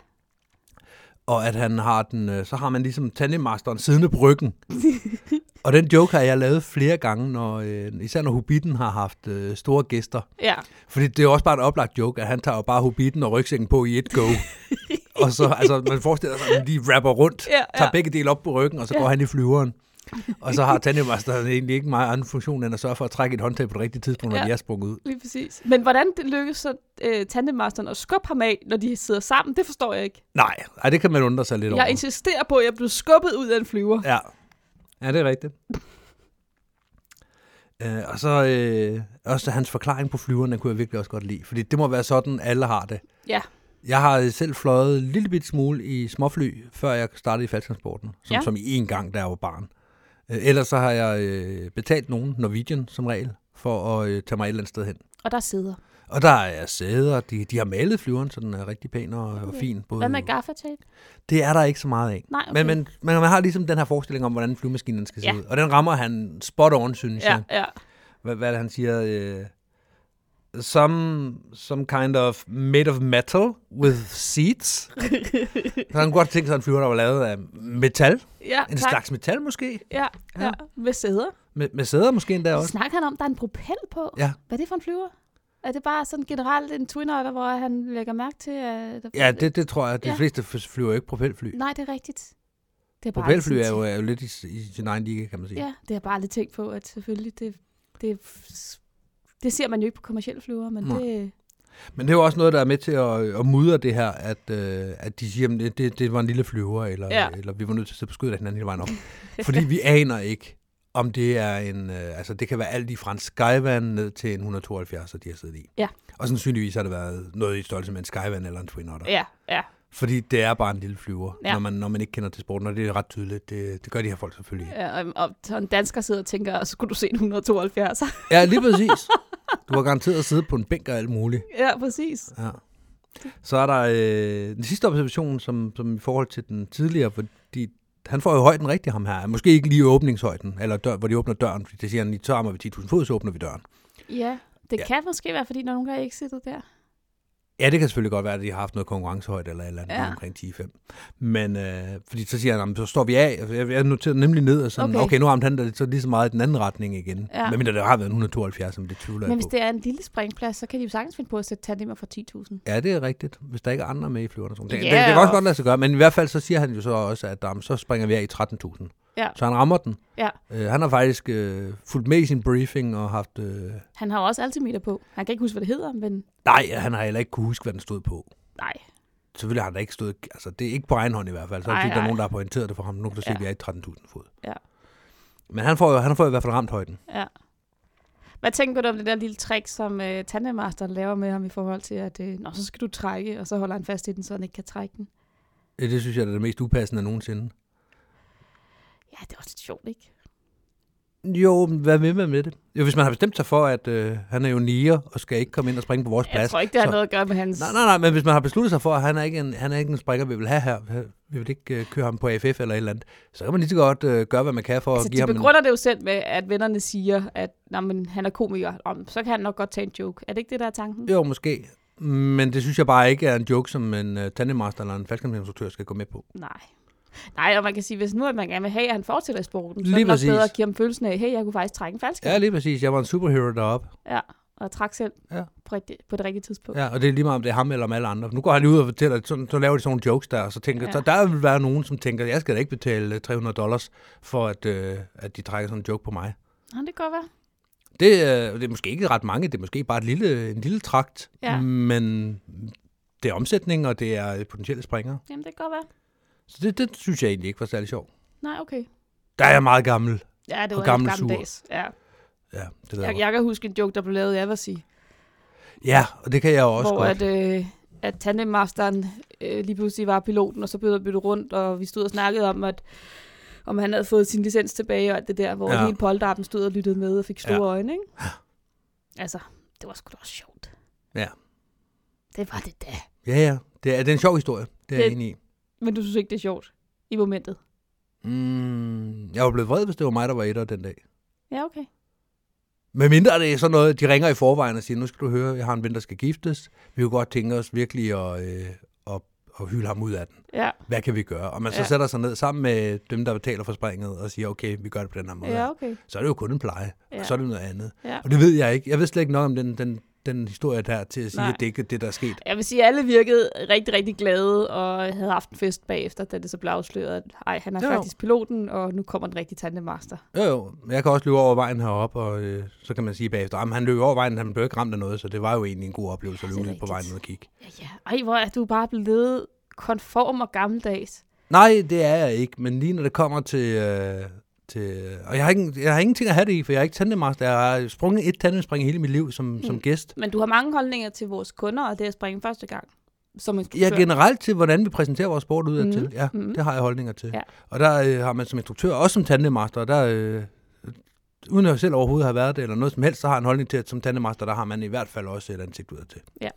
Og at han har den, øh, så har man ligesom tandemmasteren siddende på ryggen. og den joke har jeg lavet flere gange, når, øh, især når Hobbiten har haft øh, store gæster. Ja, Fordi det er også bare en oplagt joke, at han tager jo bare Hobbiten og rygsækken på i et go. og så, altså, man forestiller sig, at de rapper rundt, Ja, ja. tager begge dele op på ryggen, og så Ja. går han i flyveren. Og så har tandemasteren egentlig ikke meget anden funktion, end at sørge for at trække et håndtag på det rigtige tidspunkt, når Ja. de er sprunget ud. Lige præcis. Men hvordan det lykkes så øh, tandemasteren at skubbe ham af, når de sidder sammen, det forstår jeg ikke. Nej, ej, det kan man undre sig lidt over. Jeg insisterer på, at jeg blev skubbet ud af en flyver. Ja. ja, det er rigtigt. Øh, og så øh, også hans forklaring på flyverne kunne jeg virkelig også godt lide. Fordi det må være sådan, alle har det. Ja. Jeg har selv fløjet en lille bit smule i småfly, før jeg startede i faldtransporten. Som, Ja. som i en gang, da jeg var barn. Øh, ellers så har jeg øh, betalt nogen, Norwegian som regel, for at øh, tage mig et eller andet sted hen. Og der sidder. Og der er sæder, de, de har malet flyveren, så den er rigtig pæn og, og Okay. fin. Både, Hvad med gaffatape? Det er der ikke så meget af. Nej, okay. Men, men, men man har ligesom den her forestilling om, hvordan flyvemaskinen skal se Ja. ud. Og den rammer han spot on, synes Ja, jeg. ja. Hvad, hvad er det, han siger? Øh, some, some kind of made of metal with seats. så han kunne godt tænke sig en flyver, der var lavet af metal. ja En tak. slags metal måske. Ja, ja. ja. Med sæder. Med, med sæder måske endda også. Snakker han om, der er en propel på? Ja. Hvad er det for en flyver? Er det bare sådan generelt en twin otter, hvor han lægger mærke til, at... Der... Ja, det, det tror jeg. De Ja. fleste flyver ikke propelfly. Nej, det er rigtigt. Det er bare Propelfly er jo, er jo lidt i, i sin egen liga, kan man sige. Ja, det har jeg bare aldrig tænkt på, at selvfølgelig det... Det, det ser man jo ikke på kommersielle flyver, men Nej. det... Men det er jo også noget, der er med til at, at mudre det her, at, øh, at de siger, at det, det, det var en lille flyver, eller, Ja. eller vi var nødt til at af hinanden hele vejen op. Fordi vi aner ikke, om det er en... Øh, altså, det kan være alt i fra en Skyvan ned til en 172, de har siddet i. Ja. Og sandsynligvis har det været noget i størrelse med en Skyvan eller en Twin Otter. Ja, ja. Fordi det er bare en lille flyver, Ja. når, man, når man ikke kender til sporten, og det er ret tydeligt. Det, det gør de her folk selvfølgelig. ja og, og en dansker sidder og tænker, så skulle du se en 172. Ja, lige præcis. Du har garanteret at sidde på en bænk og alt muligt. ja, præcis. Ja. Så er der øh, den sidste observation, som, som i forhold til den tidligere, fordi han får jo højden rigtig, ham her. Måske ikke lige åbningshøjden, eller dør, hvor de åbner døren, fordi det siger han, i rammer vi 10.000 fod, så åbner vi døren. Ja, det Ja. kan måske være, fordi der er nogen, der er exitet der. Ja, det kan selvfølgelig godt være, at de har haft noget konkurrencehøjde eller eller andet Ja. omkring 10-5. Men øh, fordi så siger han, "Jamen, så står vi af. Jeg, jeg noterede nemlig ned og sådan, Okay. okay, nu har han det så lige så meget i den anden retning igen. Ja. Men det har været en 172, men det tvivler Men hvis på. det er en lille springplads, så kan de jo sagtens finde på at sætte tandemer for 10.000. Ja, det er rigtigt, hvis der ikke er andre med i flyverne. Det, det, det, det kan også og- godt lade sig gøre, men i hvert fald så siger han jo så også, at um, så springer vi af i 13.000. Ja. Så han rammer den. Ja. Øh, han har faktisk øh, fulgt med i sin briefing og haft... Øh, Han har også altimeter på. Han kan ikke huske, hvad det hedder, men nej, han har heller ikke kunne huske, hvad den stod på. nej. Selvfølgelig har han da ikke stået... Altså, det er ikke på egen hånd i hvert fald. Så er Nej, der er nej. nogen, der har pointeret det for ham. Nu kan du se, Ja. at vi er i 13.000 fod. Ja. Men han får jo han får i hvert fald ramt højden. Ja. Hvad tænker du om det der lille trick, som øh, tandemasteren laver med ham i forhold til, at øh, Nå, så skal du trække, og så holder han fast i den, så han ikke kan trække den? Det synes jeg er det mest upassende nogensinde. Ja, det er også lidt sjovt, ikke? Jo, men hvad vil man med det? Jo, hvis man har bestemt sig for, at øh, han er jo nier og skal ikke komme ind og springe på vores Jeg plads. tror ikke, det har så- noget at gøre med hans... Nej, nej, nej, men hvis man har besluttet sig for, at han er ikke en, han er ikke en springer, vi vil have her, vi vil ikke uh, køre ham på AFF eller et eller andet, så kan man lige så godt uh, gøre, hvad man kan for Altså, at give de ham en... begrunder det jo selv med, at vennerne siger, at Nå, men, han er komiker. Om, så kan han nok godt tage en joke. Er det ikke det, der er tanken? Jo, måske. Men det synes jeg bare ikke er en joke, som en uh, tandemaster eller en faldskærmsinstruktør skal gå med på. Nej. Nej, og man kan sige, hvis nu at man gerne vil have, at han fortsætter i sporten, så er det nok bedre at give ham følelsen af, hey, jeg kunne faktisk trække en falsk. Ja, lige præcis. Jeg var en superhero deroppe. ja. Og trække selv Ja. på, rigtig, på det rigtige tidspunkt. Ja, og det er lige meget, om det er ham eller om alle andre. Nu går han lige ud og fortæller, så, så laver de sådan nogle jokes der, og så tænker Ja. så der vil være nogen, som tænker, jeg skal da ikke betale øh, 300 dollars, for at, øh, at de trækker sådan en joke på mig. Nå, det kan godt være. Det, øh, det er måske ikke ret mange, det er måske bare et lille, en lille trakt, Ja. men det er omsætning, og det er potentielle springere. Jamen, det kan godt være. Så det, det synes jeg egentlig ikke var særlig sjovt. Nej, okay. Der er jeg meget gammel. Ja, det var gammel gammeldags. Ja. Ja, det Jeg, jeg, jeg kan huske en joke, der blev lavet i Eversea, Ja, og det kan jeg også hvor godt. at, øh, at tandemmasteren øh, lige pludselig var piloten, og så blev der byttet rundt, og vi stod og snakkede om, at om han havde fået sin licens tilbage og alt det der, hvor ja. Ja. hele polterappen stod og lyttede med og fik store Ja. øjne, ikke? Altså, det var sgu da også sjovt. Ja. Det var det da. Ja, ja. Det er, det er en sjov historie. Det er jeg Det- enig i. Men du synes ikke, det er sjovt i momentet? Mm, jeg var blevet vred, hvis det var mig, der var etter den dag. Ja, okay. Men mindre det er sådan noget, de ringer i forvejen og siger, nu skal du høre, jeg har en ven, der skal giftes. Vi kunne godt tænke os virkelig at, øh, at, at hylde ham ud af den. Ja, Hvad kan vi gøre? Og man så Ja. sætter sig ned sammen med dem, der betaler for springet, og siger, okay, vi gør det på den her måde. ja okay. Så er det jo kun en pleje, Ja. og så er det noget andet. Ja. Og det ved jeg ikke. Jeg ved slet ikke nok om den, den den historie der til at sige, Nej. at det ikke er det, der er sket. Jeg vil sige, at alle virkede rigtig, rigtig glade, og havde haft en fest bagefter, da det så blev afsløret, at ej, han er Jo. faktisk piloten, og nu kommer den rigtige tandemaster. Jo, jo. Men Jeg kan også løbe over vejen heroppe, og øh, så kan man sige bagefter, at han løb over vejen, han blev ikke ramt af noget, så det var jo egentlig en god oplevelse at Ja, løbe ud på vejen og kigge. Ja, ja. Ej, hvor er du bare blevet konform og gammeldags. Nej, det er jeg ikke, men lige når det kommer til... Øh, til og jeg har, ikke, jeg har ingenting at have det i, for jeg er ikke tandemaster. Jeg har sprunget et tandemspring i hele mit liv som, mm. som gæst. Men du har mange holdninger til vores kunder, og det at springe første gang. Som instruktør. Ja, generelt til, hvordan vi præsenterer vores sport udad Mhm, til. Ja, mhm. det har jeg holdninger til. Ja. Og der øh, har man som instruktør, også som tandemaster, der, øh, uden at jeg selv overhovedet har været det, eller noget som helst, så har en holdning til, at som tandemaster, der har man i hvert fald også et ansigt udad til. Ja.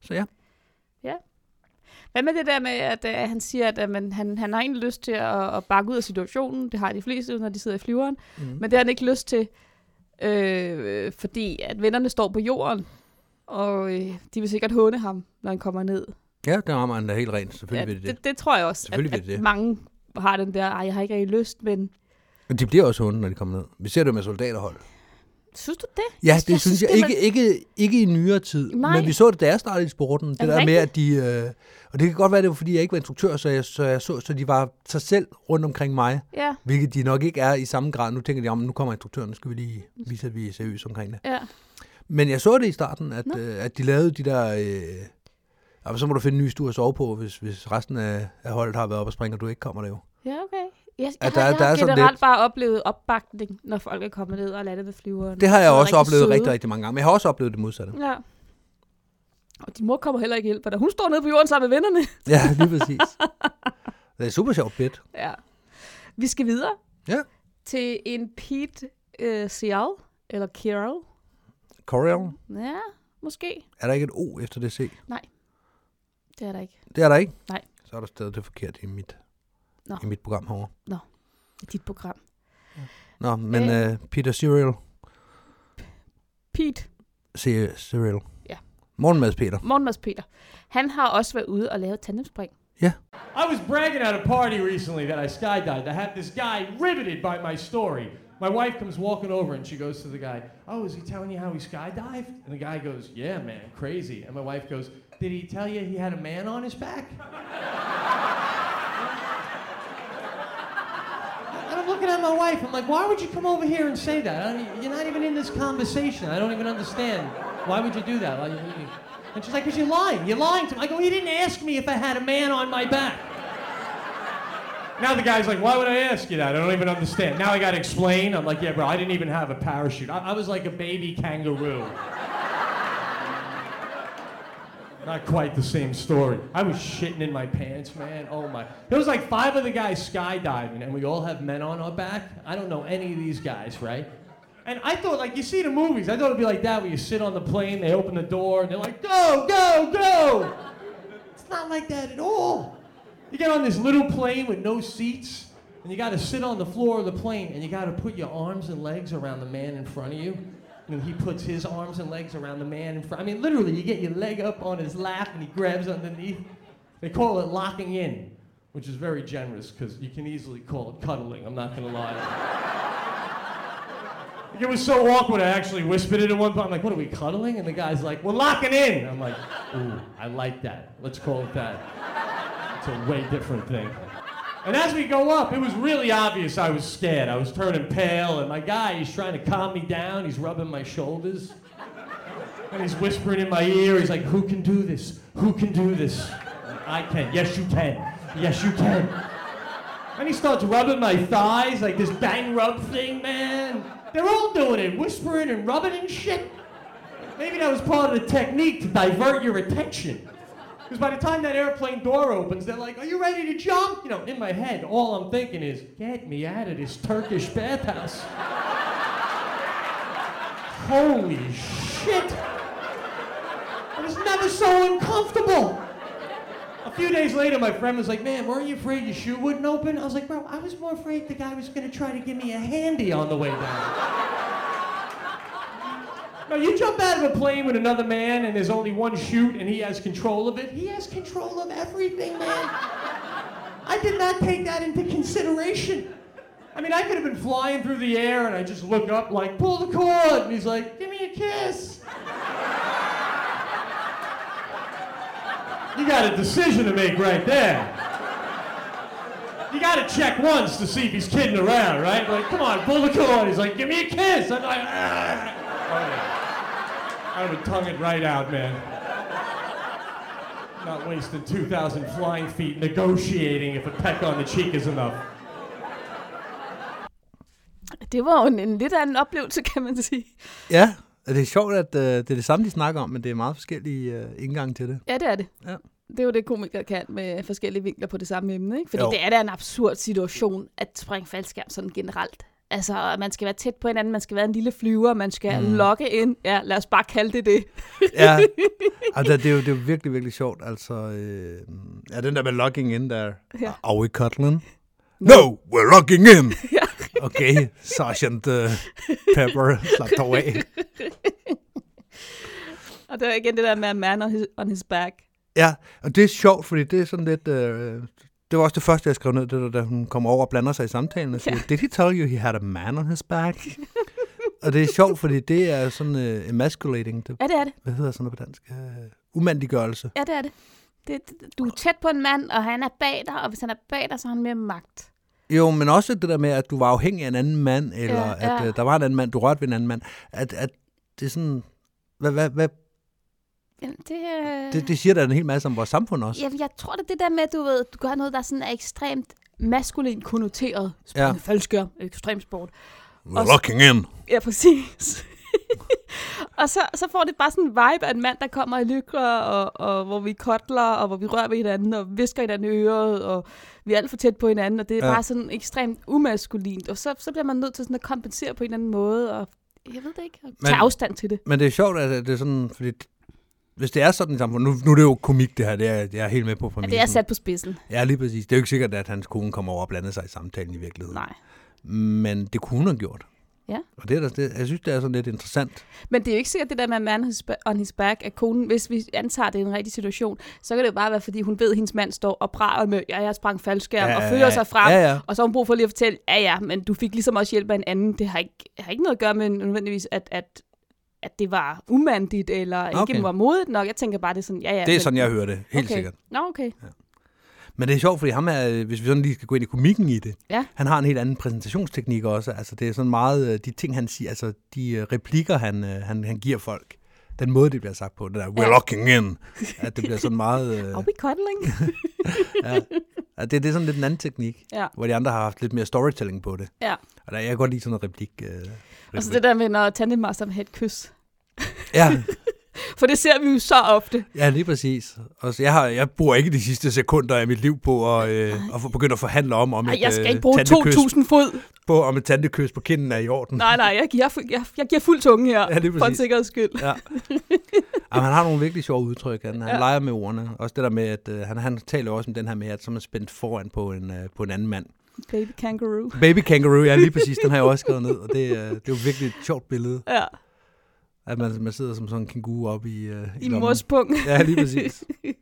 Så ja. Hvad med det der med, at uh, han siger, at uh, man, han, han har egentlig lyst til at, at bakke ud af situationen. Det har de fleste, når de sidder i flyveren. Mhm. Men det har han ikke lyst til, øh, fordi at vennerne står på jorden. Og øh, de vil sikkert håne ham, når han kommer ned. Ja, der rammer han da helt rent. Selvfølgelig Ja, vil det det. det, det tror jeg også, at, at det. mange har den der, ej, jeg har ikke rigtig lyst, men Men de bliver også hunde, når de kommer ned. Vi ser det med soldaterhold. Synes du det? Ja, det jeg synes jeg. det var- Ikke, ikke, ikke i nyere tid, Nej. men vi så det, da jeg startede i sporten. Det det der med, at de... Øh, og det kan godt være, det var, fordi jeg ikke var instruktør, så jeg så, jeg så, så de var sig selv rundt omkring mig. Ja, Hvilket de nok ikke er i samme grad. Nu tænker de om, nu kommer instruktøren, nu skal vi lige vise, at vi er seriøse omkring det. ja. Men jeg så det i starten, at, Nå. øh, at de lavede de der... Øh, og så må du finde en ny stue at sove på, hvis, hvis resten af, af holdet har været op og springe, og du ikke kommer der jo. Ja, okay. Jeg, jeg, At der- jeg der har er generelt lidt- bare oplevet opbakning, når folk er kommet ned og landet ved flyveren. Det har jeg er også oplevet søde. rigtig, rigtig mange gange. Men jeg har også oplevet det modsatte. Ja. Og din mor kommer heller ikke hjælp, da hun står nede på jorden sammen med vennerne. Ja, lige præcis. det er super sjovt bit. Ja. Vi skal videre Ja. til en Pete uh, Cial, eller Kirill. Coreal. Ja, måske. Er der ikke et O efter det C? Det er der ikke. Det er der ikke? Nej. Så er der stadig det forkert i mit, Nå. i mit program herovre. I dit program. Nå, men Øh. øh, Peter Cyril. Pete, Cyril. Ja. Morgenmads Peter. Morgenmads Peter, han har også været ude og lavet tandemspring. I was bragging at a party recently that I skydived. I had this guy riveted by my story. My wife comes walking over and she goes to the guy, Oh, is he telling you how he skydived? And the guy goes, Yeah, man, crazy. And my wife goes, Did he tell you he had a man on his back? I'm looking at my wife. I'm like, why would you come over here and say that? You're not even in this conversation. I don't even understand. Why would you do that? And she's like, because you're lying. You're lying to me. I go, he didn't ask me if I had a man on my back. Now the guy's like, why would I ask you that? I don't even understand. Now I got to explain. I'm like, yeah, bro, I didn't even have a parachute. I, I was like a baby kangaroo. Not quite the same story. I was shitting in my pants, man. Oh my. There was like five of the guys skydiving, and we all have men on our back. I don't know any of these guys, right? And I thought, like, you see the movies, I thought it'd be like that where you sit on the plane, they open the door, and they're like, go, go, go! It's not like that at all. You get on this little plane with no seats, and you gotta sit on the floor of the plane, and you gotta put your arms and legs around the man in front of you. And he puts his arms and legs around the man in front. I mean, literally, you get your leg up on his lap, and he grabs underneath. They call it locking in, which is very generous, because you can easily call it cuddling, I'm not gonna lie. It was so awkward, I actually whispered it at one point. I'm like, what are we cuddling? And the guy's like, we're locking in. I'm like, ooh, I like that. Let's call it that. It's a way different thing. And as we go up, it was really obvious I was scared. I was turning pale, and my guy, he's trying to calm me down. He's rubbing my shoulders. And he's whispering in my ear. He's like, who can do this? Who can do this? I can. Yes, you can. Yes, you can. And he starts rubbing my thighs like this bang rub thing, man. They're all doing it, whispering and rubbing and shit. Maybe that was part of the technique to divert your attention. Because by the time that airplane door opens, they're like, Are you ready to jump? You know, in my head, all I'm thinking is, Get me out of this Turkish bathhouse. Holy shit! I was never so uncomfortable. A few days later, my friend was like, Man, weren't you afraid your shoe wouldn't open? I was like, Bro, I was more afraid the guy was going to try to give me a handy on the way down. No, you jump out of a plane with another man and there's only one chute and he has control of it. He has control of everything, man. I did not take that into consideration. I mean, I could have been flying through the air and I just look up like, pull the cord. And he's like, give me a kiss. You got a decision to make right there. You got to check once to see if he's kidding around, right? Like, come on, pull the cord. He's like, give me a kiss. I'm like, Argh. I would tongue it right out, man. Not wasting 2,000 flying feet negotiating if a peck on the cheek is enough. Det var jo en, en lidt anden oplevelse, kan man sige. Ja, det er sjovt, at øh, det er det samme, de snakker om, men det er meget forskellige øh, indgang til det. Ja, det er det. Ja. Det er jo det, komikere kan med forskellige vinkler på det samme emne. Ikke? Fordi Jo. det er da en absurd situation at springe faldskærm sådan generelt. Altså, man skal være tæt på hinanden, man skal være en lille flyver, man skal mm. logge ind. Ja, lad os bare kalde det det. Ja, altså, det, er jo, det er jo virkelig, virkelig sjovt. Altså, øh, ja, den der med logging in der. Ja. Are we cuddling? No, we're logging in! Okay, Sergeant uh, Pepper, slap dog af. Og det er igen det der med man on his, on his back. Ja, og det er sjovt, fordi det er sådan lidt... Øh, det var også det første, jeg skrev ned, det der, da hun kommer over og blander sig i samtalen og siger, Ja. Did he tell you he had a man on his back? og det er sjovt, fordi det er sådan uh, emasculating. Det, Ja, det er det. hvad hedder sådan noget på dansk? Uh, umandiggørelse. Ja, det er det. det. Du er tæt på en mand, og han er bag dig, og hvis han er bag dig, så har han mere magt. Jo, men også det der med, at du var afhængig af en anden mand, eller Ja, ja, at uh, der var en anden mand, du rørte ved en anden mand. At, at det er sådan... Hvad, hvad, hvad, det, øh... det, det siger da en hel masse om vores samfund også. Jamen, jeg tror, det det der med, at du ved, du gør noget, der sådan er ekstremt maskulin konnoteret. Ja. Ekstrem sport. Locking in. Ja, præcis. og så, så får det bare sådan en vibe af en mand, der kommer i lykker, og, og hvor vi kotler, og hvor vi rører ved hinanden, og visker hinanden i øret, og vi er alt for tæt på hinanden, og det er Ja. bare sådan ekstremt umaskulint. Og så, så bliver man nødt til sådan at kompensere på en eller anden måde, og jeg ved det ikke, og tage afstand til det. Men det er sjovt, at det er sådan, fordi hvis det er sådan i samfundet, nu, nu er det jo komik det her, det er, jeg er helt med på Ja, præmissen. det er sat på spidsen. Ja, lige præcis. Det er jo ikke sikkert, at hans kone kommer over og blander sig i samtalen i virkeligheden. Nej. Men det kunne hun have gjort. Ja. Og det er, det, jeg synes, det er sådan lidt interessant. Men det er jo ikke sikkert det der med man on his, back, at konen, hvis vi antager, det er en rigtig situation, så kan det jo bare være, fordi hun ved, at hendes mand står og praler med, ja, jeg sprang faldskærm, Ja, og føler sig frem, ja, ja. og så har hun brug for lige at fortælle, ja, ja, men du fik ligesom også hjælp af en anden. Det har ikke, har ikke noget at gøre med nødvendigvis, at, at, at det var umandigt, eller Okay. ikke var modigt nok. Jeg tænker bare, det er sådan, ja, ja. Det er men- sådan, jeg hører det. Helt okay. sikkert. Nå, okay. Men det er sjovt, fordi ham er, hvis vi sådan lige skal gå ind i komikken i det, Ja. han har en helt anden præsentationsteknik også. Altså, det er sådan meget, øh, de ting, han siger, altså de øh, replikker, han, øh, han, han giver folk. Den måde, det bliver sagt på, det der, we're Ja. locking in. At det bliver sådan meget... Are we cuddling? ja. Det, det er sådan lidt en anden teknik, ja, hvor de andre har haft lidt mere storytelling på det. ja. Og der, jeg kan godt lide sådan noget replik. Øh, Og så replik. det der med, når tandemasteren have et kys. Ja, For det ser vi jo så ofte. ja, lige præcis. Og så jeg, har, jeg bruger ikke de sidste sekunder af mit liv på at, øh, at få- begynde at forhandle om, om Ej, et jeg skal øh, ikke bruge tantekys 2.000 fod. på, om et tantekys på kinden er i orden. Nej, nej, jeg giver, jeg, jeg giver fuld tunge her, Ja, for en sikkerheds skyld. Ja. Jamen, han har nogle virkelig sjove udtryk. Han, han Ja. leger med ordene. Også det der med, at øh, han, han taler også om den her med, at så er man spændt foran på en, øh, på en anden mand. Baby kangaroo. Baby kangaroo, ja lige præcis, den har jeg også skrevet ned. Og det, øh, det er jo virkelig et sjovt billede, Ja, at man, man sidder som sådan en kænguru oppe i, øh, i lommen. mors pung. Ja, lige præcis.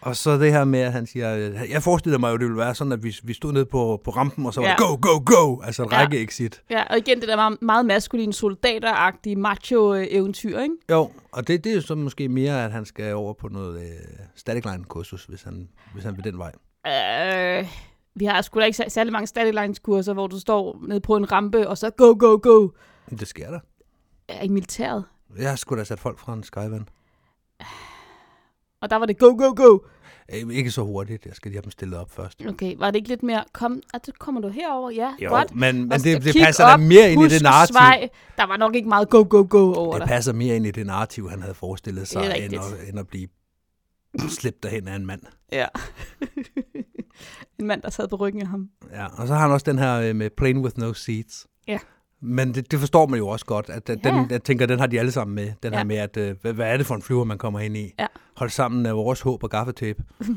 Og så det her med, at han siger, øh, jeg forestiller mig jo, det ville være sådan, at vi, vi stod nede på, på rampen, og så var Ja. det go, go, go, altså et Ja. række exit. Ja, og igen det der meget, meget maskuline, soldateragtige macho-eventyr, ikke? Jo, og det, det er jo så måske mere, at han skal over på noget øh, static line kursus, hvis han, hvis han vil den vej. Øh, vi har sgu da ikke sær- særlig mange static lines kurser, hvor du står nede på en rampe, og så go, go, go. Men det sker der. Er i militæret. Jeg har sgu da sat folk fra en skyvan. Og der var det go, go, go. Øh, ikke så hurtigt, jeg skal lige have dem stillet op først. Okay, var det ikke lidt mere, kom, at kommer du herover? Ja, Jo, godt. men, men det, det passer da op, mere ind i det narrativ. Svej. Der var nok ikke meget go, go, go over Det dig. passer mere ind i det narrativ, han havde forestillet sig, end at, end at blive slæbt derhen af en mand. Ja. en mand, der sad på ryggen af ham. Ja, og så har han også den her øh, med Plane with no seats. Ja. Men det, det forstår man jo også godt, at den, Ja. jeg tænker, den har de alle sammen med. Den Ja. her med, at øh, hvad, hvad er det for en flyver, man kommer ind i? Ja. Hold sammen af vores håb og gaffetape.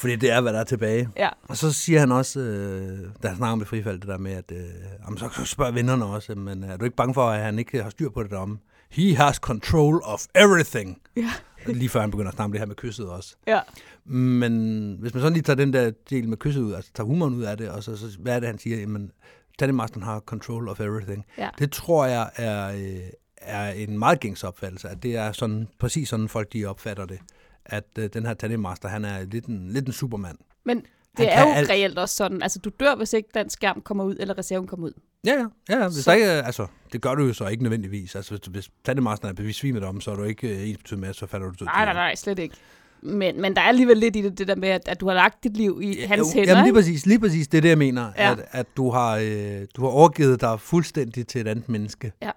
Fordi det er, hvad der er tilbage. Ja. Og så siger han også, øh, da han snakker med frifald, det der med, at øh, jamen, så så spørger vennerne også, men er du ikke bange for, at han ikke har styr på det derom? He has control of everything. Ja. Lige før han begynder at snakke om det her med kysset også. Ja. Men hvis man så lige tager den der del med kysset ud, altså tager humoren ud af det, og så, så hvad er det, han siger? Jamen, Tandemasteren har control of everything. Ja. Det tror jeg er, øh, er en meget gængs opfattelse, at det er sådan, præcis sådan folk de opfatter det. At øh, den her tandemmaster, han er lidt en, lidt en supermand. Men Han det er kan jo alt. reelt også sådan. Altså, du dør, hvis ikke den skærm kommer ud, eller reserven kommer ud. Ja, ja. ja hvis Så- der ikke, er- altså, det gør du jo så ikke nødvendigvis. Altså, hvis, hvis tandemasteren er besvimet om, så er du ikke øh, ens betydet med, så falder du død. Nej, nej, nej, slet ikke. Men, men der er alligevel lidt i det, det der med, at, at du har lagt dit liv i hans jo, hænder, Jamen lige præcis, lige præcis, det er det, jeg mener. Ja. At, at du, har, øh, du har overgivet dig fuldstændig til et andet menneske. Ja.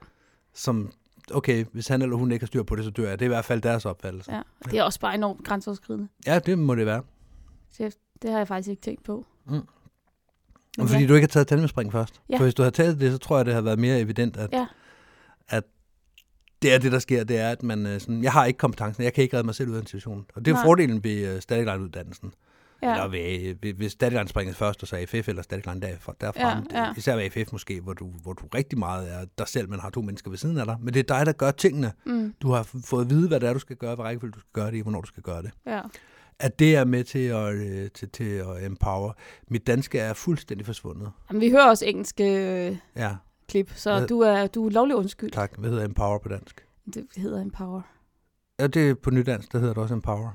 Som, okay, hvis han eller hun ikke har styr på det, så dør jeg. Det er i hvert fald deres opfattelse. Ja, det er også bare enormt grænseoverskridende. Ja, det må det være. Det, det har jeg faktisk ikke tænkt på. Mm. Men fordi ja. du ikke har taget tandemspring først. Ja. For hvis du havde taget det, så tror jeg, det har været mere evident, at, Ja. at det er det, der sker. Det er, at man øh, sådan, jeg har ikke kompetencen. Jeg kan ikke redde mig selv ud af en situation. Og det er Nej. fordelen ved uh, statikline-uddannelsen. Ja. Eller ved, ved, ved statikline springet først, og så AFF, eller statikline derfra. derfra. Ja, ja. Især ved AFF måske, hvor du, hvor du rigtig meget er dig selv, men har to mennesker ved siden af dig. Men det er dig, der gør tingene. Mm, Du har fået at vide, hvad det er, du skal gøre, hvad rækkefølge du skal gøre det i, hvornår du skal gøre det. ja. At det er med til at, øh, til, til at empower. Mit danske er fuldstændig forsvundet. Jamen, vi hører også engelske øh, Ja, klip, så Hvad- du er, du er lovlig undskyld. tak. Hvad hedder empower på dansk? Det hedder Empower. Ja, det er på nydansk, der hedder det også empower.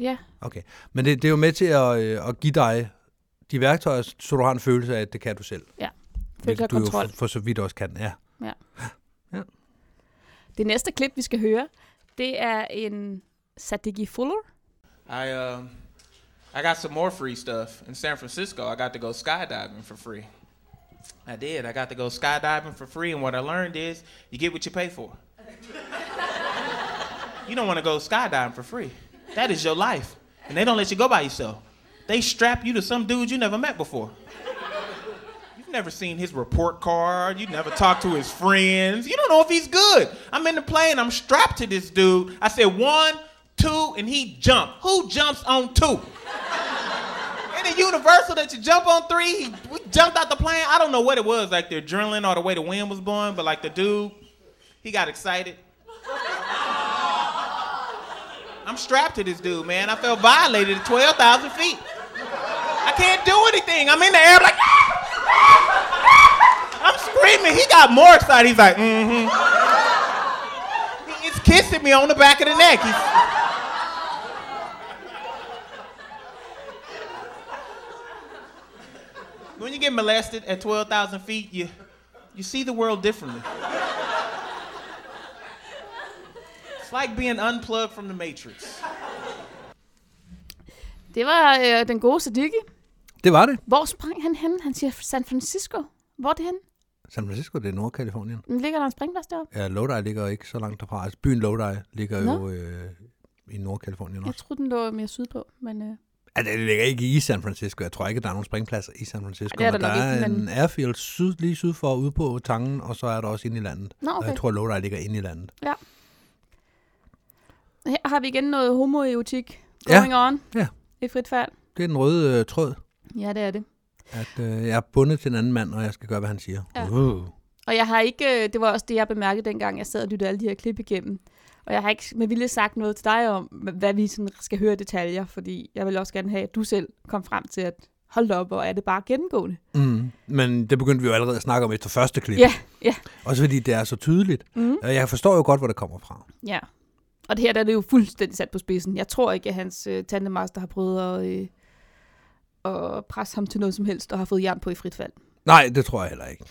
Ja, Okay. Men det, det er jo med til at, øh, at give dig de værktøjer, så du har en følelse af, at det kan du selv. følelse af du jo kontrol. for, for så vidt også kan, ja. Det næste klip, vi skal høre, det er en Sadiki Fuller. I um, I got some more free stuff in San Francisco. I got to go skydiving for free. I did. I got to go skydiving for free, and what I learned is you get what you pay for. you don't want to go skydiving for free. That is your life, and they don't let you go by yourself. They strap you to some dude you never met before. You've never seen his report card. You never talked to his friends. You don't know if he's good. I'm in the plane. I'm strapped to this dude. I said one, two, and he jumped. Who jumps on two? Universal that you jump on three? He, we jumped out the plane. I don't know what it was, like the adrenaline or the way the wind was blowing, but like the dude, he got excited. I'm strapped to this dude, man. I felt violated at 12,000 feet. I can't do anything. I'm in the air like, ah, ah, ah, I'm screaming. He got more excited. He's like, mm-hmm. He's kissing me on the back of the neck. He's, when you get molested at 12,000 feet, you, you see the world differently. It's like being unplugged from the Matrix. Det var øh, den gode Sadiki. Det var det. Hvor sprang han hen? Han siger San Francisco. Hvor er det hen? San Francisco, det er Nordkalifornien. Ligger der en springplads deroppe? Ja, Lodi ligger ikke så langt derfra. Altså byen Lodi ligger Nå. jo øh, i Nordkalifornien Jeg også. troede, den lå mere sydpå, men... Øh, Altså, det ligger ikke i San Francisco. Jeg tror ikke, der er nogen springpladser i San Francisco. Ej, det er der der er ikke, en men- airfield syd, lige syd for ude på Tangen, og så er der også inde i landet. Nå, Og okay. jeg tror, Lodi ligger inde i landet. Her har vi igen noget homoerotik Ja. going on. Ja. I frit fald. Det er den røde øh, tråd, Ja, det er det. at øh, jeg er bundet til en anden mand, og jeg skal gøre, hvad han siger. Ja. Uh. Og jeg har ikke, øh, det var også det, jeg bemærkede dengang, jeg sad og lyttede alle de her klip igennem. Og jeg har ikke med vilje sagt noget til dig om, hvad vi sådan skal høre i detaljer, fordi jeg vil også gerne have, at du selv kom frem til, at hold op, og er det bare gennemgående? Mm. Men det begyndte vi jo allerede at snakke om efter første klip. Ja, ja. Også fordi det er så tydeligt. Mm. Og jeg forstår jo godt, hvor det kommer fra. Ja. Og det her der er det jo fuldstændig sat på spidsen. Jeg tror ikke, at hans øh, tandemaster har prøvet at, øh, at presse ham til noget som helst, og har fået jern på i frit fald. Nej, det tror jeg heller ikke.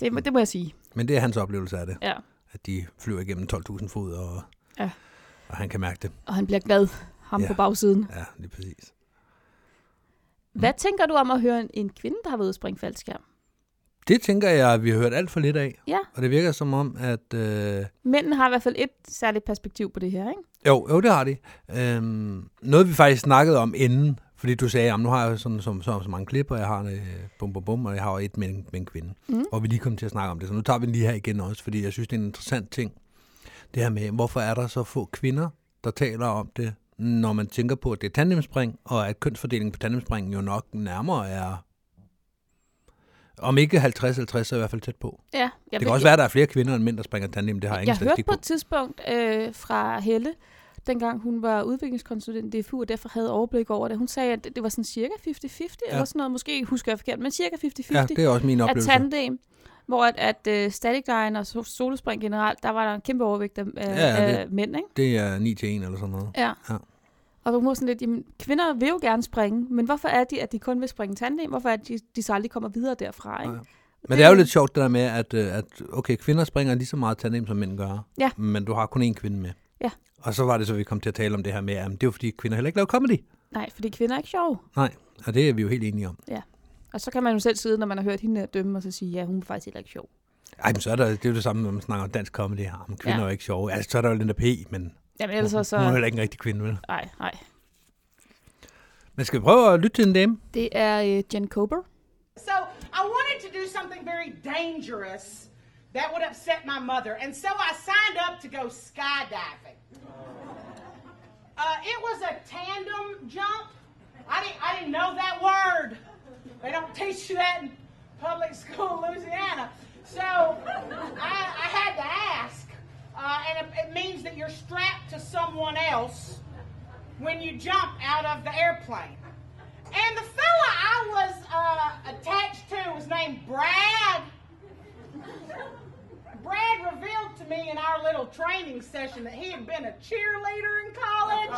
Det, må- det må jeg sige. Men det er hans oplevelse af det. Ja. At de flyver igennem 12.000 fod, og, Ja. og han kan mærke det. Og han bliver glad, ham Ja. på bagsiden. Ja, lige præcis. Hvad tænker du om at høre en, en kvinde, der har været ude at springe faldskærm? Det tænker jeg, at vi har hørt alt for lidt af. Ja. Og det virker som om, at... Øh, Mændene har i hvert fald et særligt perspektiv på det her, ikke? jo, jo, det har de. Øhm, noget vi faktisk snakkede om inden, fordi du sagde, at nu har jeg sådan, som, så, så mange klip, og jeg har øh, bum, bum, bum, og jeg har et med en, med en kvinde. Mm. Og vi lige kom til at snakke om det, så nu tager vi den lige her igen også, fordi jeg synes, det er en interessant ting. Det her med, hvorfor er der så få kvinder, der taler om det, når man tænker på, at det er tandemspring, og at kønsfordelingen på tandemspringen jo nok nærmere er, om ikke 50-50, så i hvert fald tæt på. Ja. Jeg det kan også være, at der er flere kvinder end mænd, der springer tandem. Det har jeg ingen Jeg hørte på. et tidspunkt øh, fra Helle, dengang hun var udviklingskonsulent i DFU, og derfor havde overblik over det. Hun sagde, at det, det var sådan cirka 50-50, ja. eller sådan noget. Måske husker jeg forkert, men cirka 50-50 Ja, det er også min oplevelse. tandem. Hvor at, at uh, static line og so- solospring generelt, der var der en kæmpe overvægt af, Ja, af det- mænd, ikke? Det er 9 til 1 eller sådan noget. Ja. Ja. Og du må sådan lidt, jamen, kvinder vil jo gerne springe, men hvorfor er det, at de kun vil springe tandem? Hvorfor er det, de, de så aldrig kommer videre derfra, ikke? Ja. Men det er jo lidt sjovt det der med, at, øh, at okay, kvinder springer lige så meget tandem, som mænd gør. Ja. Men du har kun én kvinde med. Ja. Og så var det så, vi kom til at tale om det her med, at det er jo fordi, kvinder heller ikke laver comedy. Nej, fordi kvinder er ikke sjove. Nej, og det er vi jo helt enige om. Og så kan man jo selv sidde, når man har hørt hende dømme, og så sige, ja, hun er faktisk heller ikke sjov. Ej, men så er der, det er jo det samme, når man snakker om dansk comedy her. Men kvinder Ja. er jo ikke sjove. Altså, så er der jo Linda P., men Jamen ellers så... hun er heller ikke en rigtig kvinde, vel? nej, nej. Men skal vi prøve at lytte til en dame? Det er uh, Jen Kober. So I wanted to do something very dangerous that would upset my mother, and so I signed up to go skydiving. Uh, it was a tandem jump. I didn't, I didn't know that word. They don't teach you that in public school in Louisiana. So I, I had to ask, uh, and it, it means that you're strapped to someone else when you jump out of the airplane. And the fella I was uh, attached to was named Brad. Brad revealed to me in our little training session that he had been a cheerleader in college.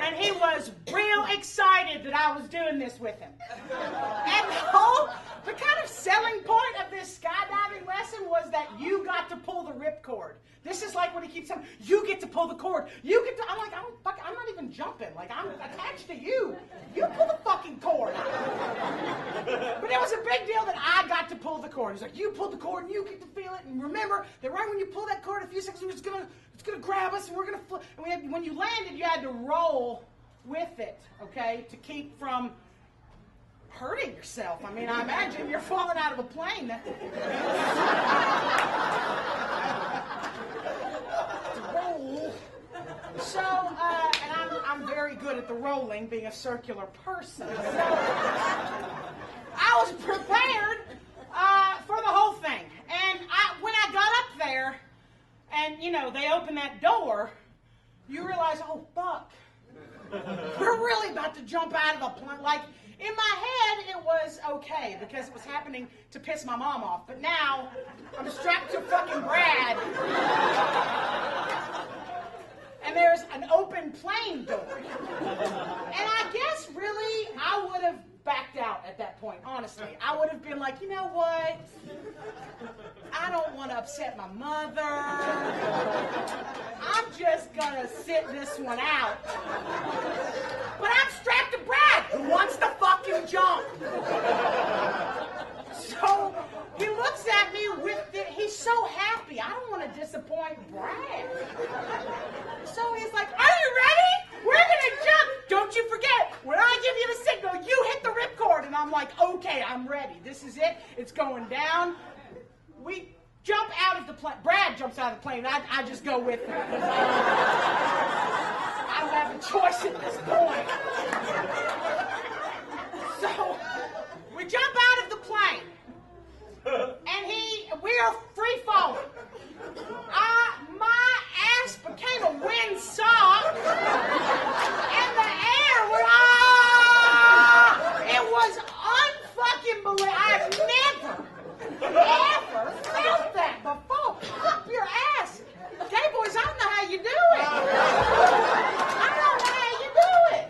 and he was real excited that I was doing this with him. And the whole, the kind of selling point of this skydiving lesson was that you got to pull the ripcord. This is like what he keeps saying, you get to pull the cord. You get to, I'm like, I'm, fuck, I'm not even jumping. Like, I'm attached to you. You pull the fucking cord. But it was a big deal that I got to pull the cord. He's like, you pull the cord and you get to feel it. And remember that right when you pull that cord, a few seconds, it's gonna, it's gonna grab us and we're gonna. Fl-. And we had, when you landed, you had to roll with it, okay, to keep from hurting yourself. I mean, I imagine you're falling out of a plane. So, uh, and I'm, I'm very good at the rolling, being a circular person. So, I was prepared uh, for the whole thing. And I, when I got up there, and you know, they opened that door, you realize, oh, fuck. We're really about to jump out of the plane. Like, in my head, it was okay because it was happening to piss my mom off. But now, I'm strapped to fucking Brad. And there's an open plane door. And I guess really, I would have backed out at that point, honestly. I would have been like, you know what? I don't want to upset my mother. I'm just gonna sit this one out. But I'm strapped to Brad, who wants to fucking jump. So he looks at me with the, he's so happy. I don't want to disappoint Brad. So he's like, Are you ready? We're gonna jump. Don't you forget, when I give you the signal, you hit the ripcord. And I'm like, Okay, I'm ready. This is it. It's going down. We jump out of the plane. Brad jumps out of the plane. I, I just go with him. I don't have a choice at this point. So we jump out of the plane. And he, we are free falling. Uh, my ass became a windsock. And the air was, ah, it was unfucking believable. I've never, ever felt that before. Up your ass. Gay boys, I don't know how you do it. I don't know how you do it.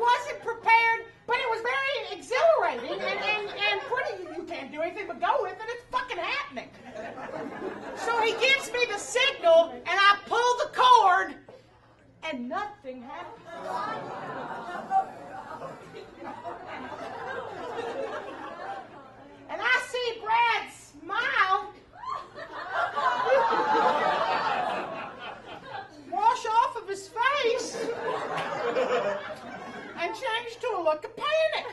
Wasn't prepared, but it was very exhilarating and pretty. You can't do anything but go with it. It's fucking happening. So he gives me the signal, and I pull the cord, and nothing happens. And I see Brad smile. Wash off of his face and change to a look of panic.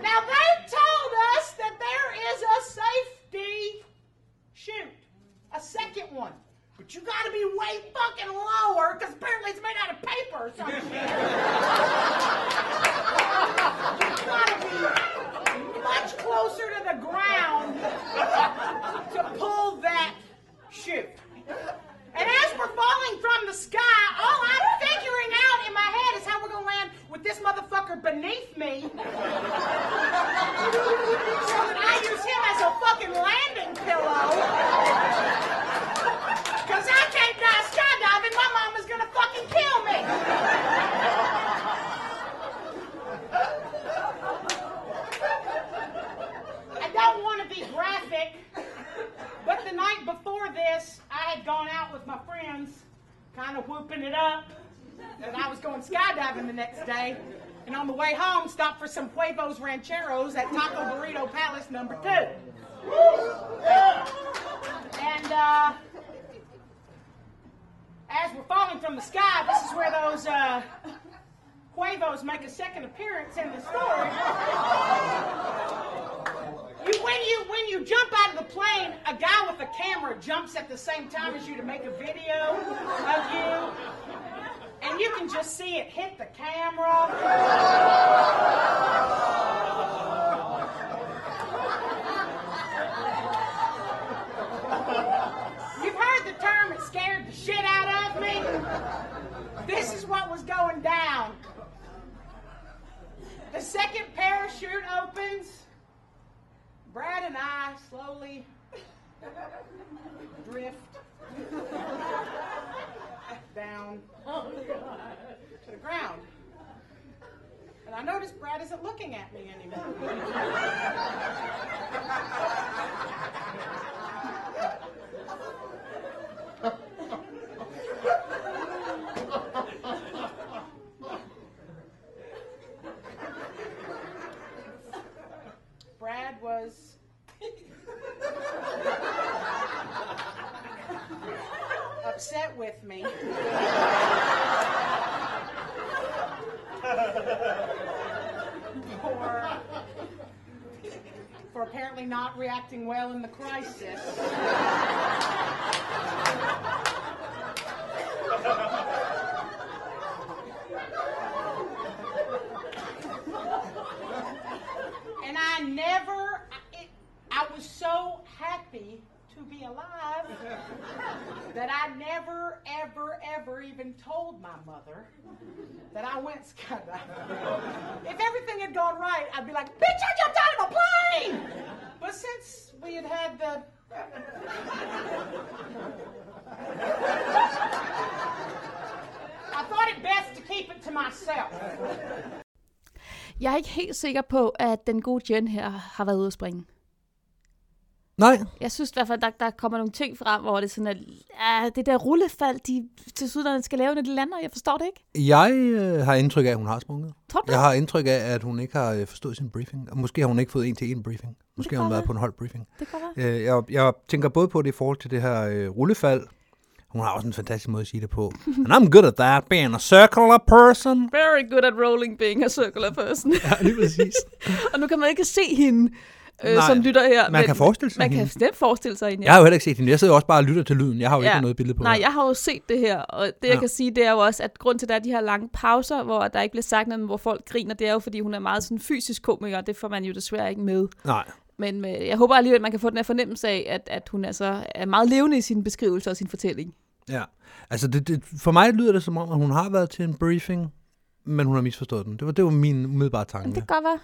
Now they told us that there is a safety chute, a second one. But you gotta be way fucking lower, because apparently it's made out of paper or something. you gotta be much closer to the ground to pull that chute. And as we're falling from the sky, all I'm figuring out in my head is how we're gonna land with this motherfucker motherfucker beneath me. so that I use him as a fucking landing pillow. Cause I can't die skydiving, my mama's gonna fucking kill me. I don't want to be graphic, but the night before this, I had gone out with my friends, kind of whooping it up. And I was going skydiving the next day. And on the way home, stopped for some Rancheros at Taco Burrito Palace number two. And uh, as we're falling from the sky, this is where those uh, make a second appearance in the story. You, when you when you jump out of the plane, a guy with a camera jumps at the same time as you to make a video of you, and you can just see it hit the camera. What was going down. The second parachute opens. Brad and I slowly drift down to the ground. And I notice Brad isn't looking at me anymore. Brad was upset with me. for, for apparently not reacting well in the crisis. and I never, I, it, I was so happy to be alive that I never, ever, ever even told my mother that I went skydiving. if everything had gone right, I'd be like, bitch, I jumped out of a plane! But since we had had the. I thought it best to keep it to myself. Jeg er ikke helt sikker på, at den gode Jen her har været ude at springe. Nej, Jeg synes i hvert fald, der, der kommer nogle ting frem, hvor det er sådan, at ja, det der rullefald, de til sydlandet skal lave, når de lander. Jeg forstår det ikke. jeg øh, har indtryk af, at hun har sprunget. Tror du? Jeg har indtryk af, at hun ikke har øh, forstået sin briefing. Og måske har hun ikke fået en til en briefing. Måske har hun været være. på en hold briefing. Det kan være. Øh, jeg, jeg tænker både på det i forhold til det her øh, rullefald. Hun har også en fantastisk måde at sige det på. And I'm good at that, being a circular person. Very good at rolling, being a circular person. Ja, lige præcis. og nu kan man ikke se hende, øh, Nej, som lytter her. man kan forestille sig Man hende. kan nemt forestille sig hende. Jeg har jo heller ikke set hende. Jeg sidder også bare og lytter til lyden. Jeg har jo Ja. ikke noget billede på. Nej, her. jeg har jo set det her, og det jeg Ja. kan sige, det er jo også, at grund til, at der er de her lange pauser, hvor der ikke bliver sagt noget, men hvor folk griner, det er jo, fordi hun er meget sådan fysisk komiker, og det får man jo desværre ikke med. Nej. Men øh, jeg håber alligevel, at man kan få den her fornemmelse af, at, at hun altså er meget levende i sin beskrivelse og sin fortælling. Ja. Altså, det, det, for mig lyder det som om, at hun har været til en briefing, men hun har misforstået den. Det var, det var min umiddelbare tanke. Men det kan godt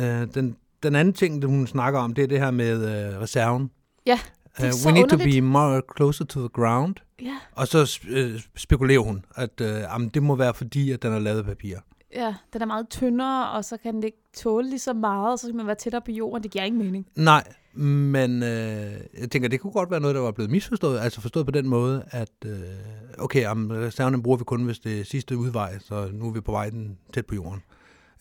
være. Øh, den, den anden ting, hun snakker om, det er det her med øh, reserven. Ja, det er Uh, så we need to underligt. be more closer to the ground. Ja, Og så øh, spekulerer hun, at øh, jamen, det må være fordi, at den er lavet af papir. ja, den er meget tyndere, og så kan den ikke tåle lige så meget, og så kan man være tættere på jorden. Det giver ingen mening. Nej, men øh, jeg tænker, det kunne godt være noget, der var blevet misforstået. Altså forstået på den måde, at øh, okay, jamen, reserven bruger vi kun, hvis det er sidste udvej, så nu er vi på vej den tæt på jorden.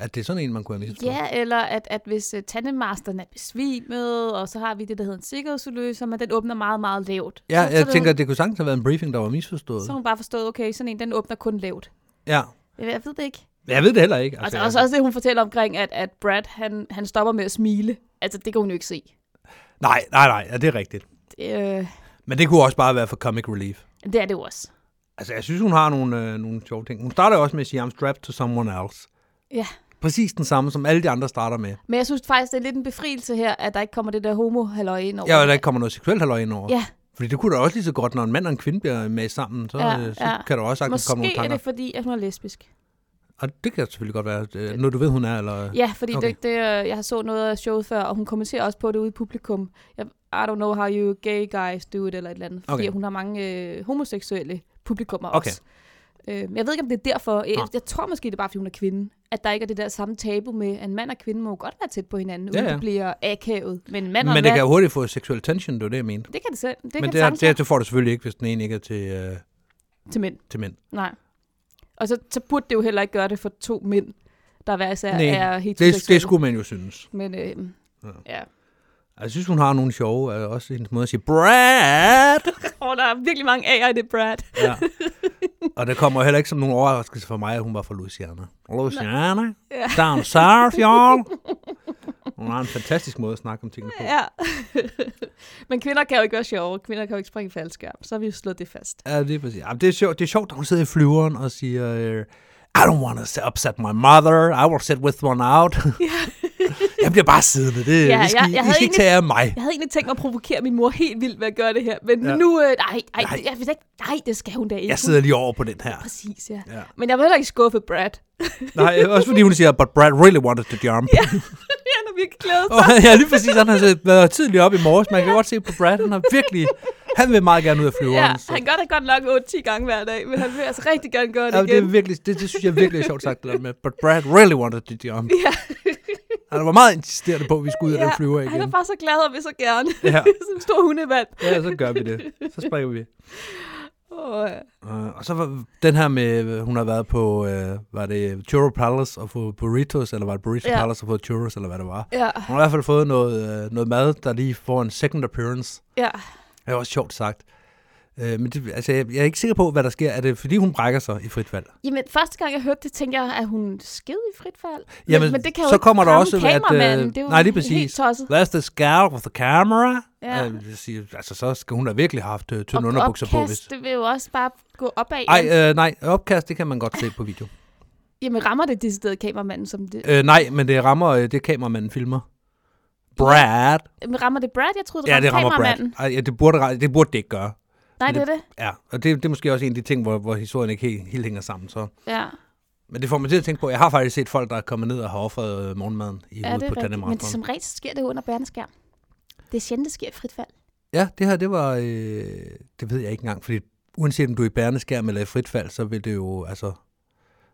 At det er sådan en, man kunne have misforstået. Ja, eller at, at hvis uh, tandemasteren er besvimet, og så har vi det, der hedder en sikkerhedsudløser, men den åbner meget, meget lavt. Ja, så, så jeg er tænker, det, det kunne sagtens have været en briefing, der var misforstået. så hun bare forstået, okay, sådan en, den åbner kun lavt. Ja, Jeg, jeg ved det ikke. jeg ved det heller ikke. Altså, altså også det, hun fortæller omkring, at, at Brad, han, han stopper med at smile. Altså, det kan hun jo ikke se. Nej, nej, nej, ja, det er rigtigt. Det, øh, Men det kunne også bare være for comic relief. det er det også. Altså, jeg synes, hun har nogle, øh, nogle sjove ting. Hun starter også med at sige, I'm strapped to someone else. Ja. Præcis den samme, som alle de andre starter med. Men jeg synes faktisk, det er lidt en befrielse her, at der ikke kommer det der homo ind over. Ja, og der ikke kommer noget seksuelt halløj ind over. Ja, Fordi det kunne da også lige så godt, når en mand og en kvinde bliver med sammen, så, Ja, ja, så ja. kan der også sagtens komme nogle måske er tanker. det fordi, at hun er lesbisk. Og det kan selvfølgelig godt være, øh, noget du ved, hun er, eller... Ja, fordi Okay. okay. det, det, øh, jeg har så noget af showet før, og hun kommenterer også på det ude i publikum. Jeg, I don't know how you gay guys do it, eller et eller andet. Fordi Okay. hun har mange øh, homoseksuelle publikummer Okay. også. Øh, jeg ved ikke, om det er derfor. Jeg, jeg tror måske, det er bare, fordi hun er kvinde. At der ikke er det der samme tabu med, at en mand og kvinde må godt være tæt på hinanden, uden Ja, ja. det bliver akavet. Men en mand Men en det mand, kan jo hurtigt få seksuel tension, det var det, jeg mente. det kan det selv. Det Men kan det, er, det, være det får du selvfølgelig ikke, hvis den ene ikke er til, øh, til mænd. til mænd. Nej. Og så, så burde det jo heller ikke gøre det for to mænd, der hver især Nej, er Det, heteroseksuelle. det skulle man jo synes. Men øh, Ja. ja. Jeg synes, hun har nogle sjove, øh, også hendes måde at sige, Brad! Oh, der er virkelig mange A'er i det, Brad. Ja. Og det kommer heller ikke som nogen overraskelse for mig, at hun var fra Louisiana. Louisiana, Ja. down south, y'all. Hun har en fantastisk måde at snakke om tingene på. Ja. Men kvinder kan jo ikke være sjove. Kvinder kan jo ikke springe faldskærm. Så har vi jo slået det fast. Ja, det er præcis. Jamen, det, er sjovt, det er sjovt, at hun sidder i flyveren og siger, øh, I don't want to upset my mother. I will sit with one out. jeg bliver bare siddende. Det, Ja, ja, I skal, jeg- jeg, I skal ikke tage af mig. Jeg havde egentlig tænkt mig at provokere min mor helt vildt ved at gøre det her. Men Ja. ja. nu, øh, nej, nej, Nej. jeg vil ikke, nej, det skal hun da ikke. Jeg sidder lige over på den her. Præcis, ja. Ja. Men jeg var heller ikke skuffet, Brad. Nej, også fordi hun siger, but Brad really wanted to jump. ja, han har virkelig glædet sig. Og ja, lige præcis. Han har været tidligt op i morges. Man kan godt se på Brad. Han har virkelig... Han vil meget gerne ud af flyveren. Ja, så. han gør det godt nok 8-10 gange hver dag, men han vil altså rigtig gerne gøre det Ja, det, er igen. virkelig, det, det synes jeg virkelig er sjovt sagt, det der med, but Brad really wanted to jump. Ja. Han var meget insisterende på, at vi skulle ud af den flyver han er igen. bare så glad og vil så gerne. Ja. Som en stor hundevand. Ja, så gør vi det. Så springer vi. Oh, ja. Uh, og så var den her med, hun har været på, uh, var det Churro Palace og fået burritos, eller var det Burrito Ja. Palace og fået churros, eller hvad det var. Ja. Hun har i hvert fald fået noget, uh, noget mad, der lige får en second appearance. ja. Det er også sjovt sagt. Uh, men det, altså, jeg, jeg er ikke sikker på, hvad der sker. Er det, fordi hun brækker sig i frit fald? Jamen, første gang jeg hørte det, tænkte jeg, at hun sked i frit fald. Men, Jamen, men det kan jo så ikke kommer der også, at, øh, det er jo nej, lige præcis. That's the scout with the camera. Ja. Sige, altså, så skal hun da virkelig have haft uh, tynde underbukser på. Hvis... det vil jo også bare gå opad. Ej, øh, nej, opkast, det kan man godt se på video. Jamen, rammer det decideret kameramanden som det? Øh, nej, men det rammer øh, det kameramanden filmer. Brad. Rammer det Brad? Jeg troede, det Ja, det rammer Brad. Ej, ja, det, burde, det burde det ikke gøre. Nej, Men det er det. Ja, og det, det er måske også en af de ting, hvor, hvor historien ikke helt, helt hænger sammen. Så. Ja, Men det får mig til at tænke på, jeg har faktisk set folk, der er kommet ned og har offret øh, morgenmaden i ja hovedet det på rigtigt. Men det, som regel sker det under bærneskærm. Det er sjældent, det sker i frit fald. Ja, det her, det var, øh, det ved jeg ikke engang, fordi uanset om du er i bærneskærm eller i frit fald, så vil det jo, altså,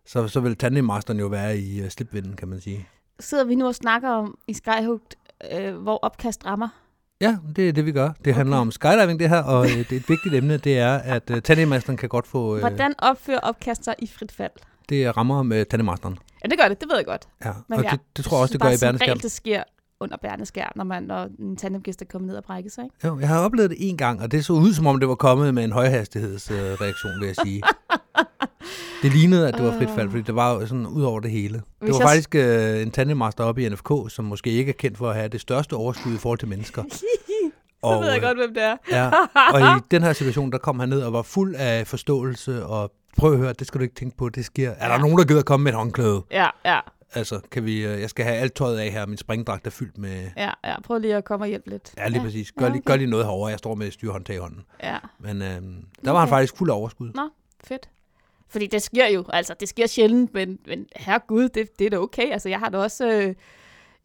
så, så vil tandemmasteren jo være i øh, slipvinden, kan man sige. Sidder vi nu og snakker om i Skyhooked, øh, hvor opkast rammer. Ja, det er det, vi gør. Det handler om skydiving, det her, og øh, det er et vigtigt emne, det er, at øh, tandemmasteren kan godt få, øh, Hvordan opfører opkast sig i frit fald? det rammer med tandemmasteren. Ja, det gør det. Det ved jeg godt. Ja, Men og det, det tror jeg også, det gør i regel, det sker under bærneskærm, når, man, når en tandemgæst er kommet ned og brækker sig. Ikke? Jo, jeg har oplevet det en gang, og det så ud, som om det var kommet med en højhastighedsreaktion, øh, vil jeg sige. Det lignede, at det var frit fald, fordi det var sådan ud over det hele. Det Hvis var jeg- faktisk øh, en tandemaster oppe i NFK, som måske ikke er kendt for at have det største overskud i forhold til mennesker. Så ved jeg øh, godt, hvem det er. Ja, og i den her situation, der kom han ned og var fuld af forståelse, og prøv at høre, det skal du ikke tænke på, det sker. Er der Ja. nogen, der gider komme med et håndklæde? Ja, ja, Altså, kan vi, øh, jeg skal have alt tøjet af her, min springdragt er fyldt med... ja, ja. Prøv lige at komme og hjælpe lidt. Ja, lige præcis. Gør, ja, lige, gør lige noget herovre, jeg står med styrhåndtag i hånden. Ja, Men øh, der var han Okay. faktisk fuld af overskud. nå, fedt. Fordi det sker jo, altså det sker sjældent, men, men herregud, det, det er da okay. Altså jeg har da også, øh,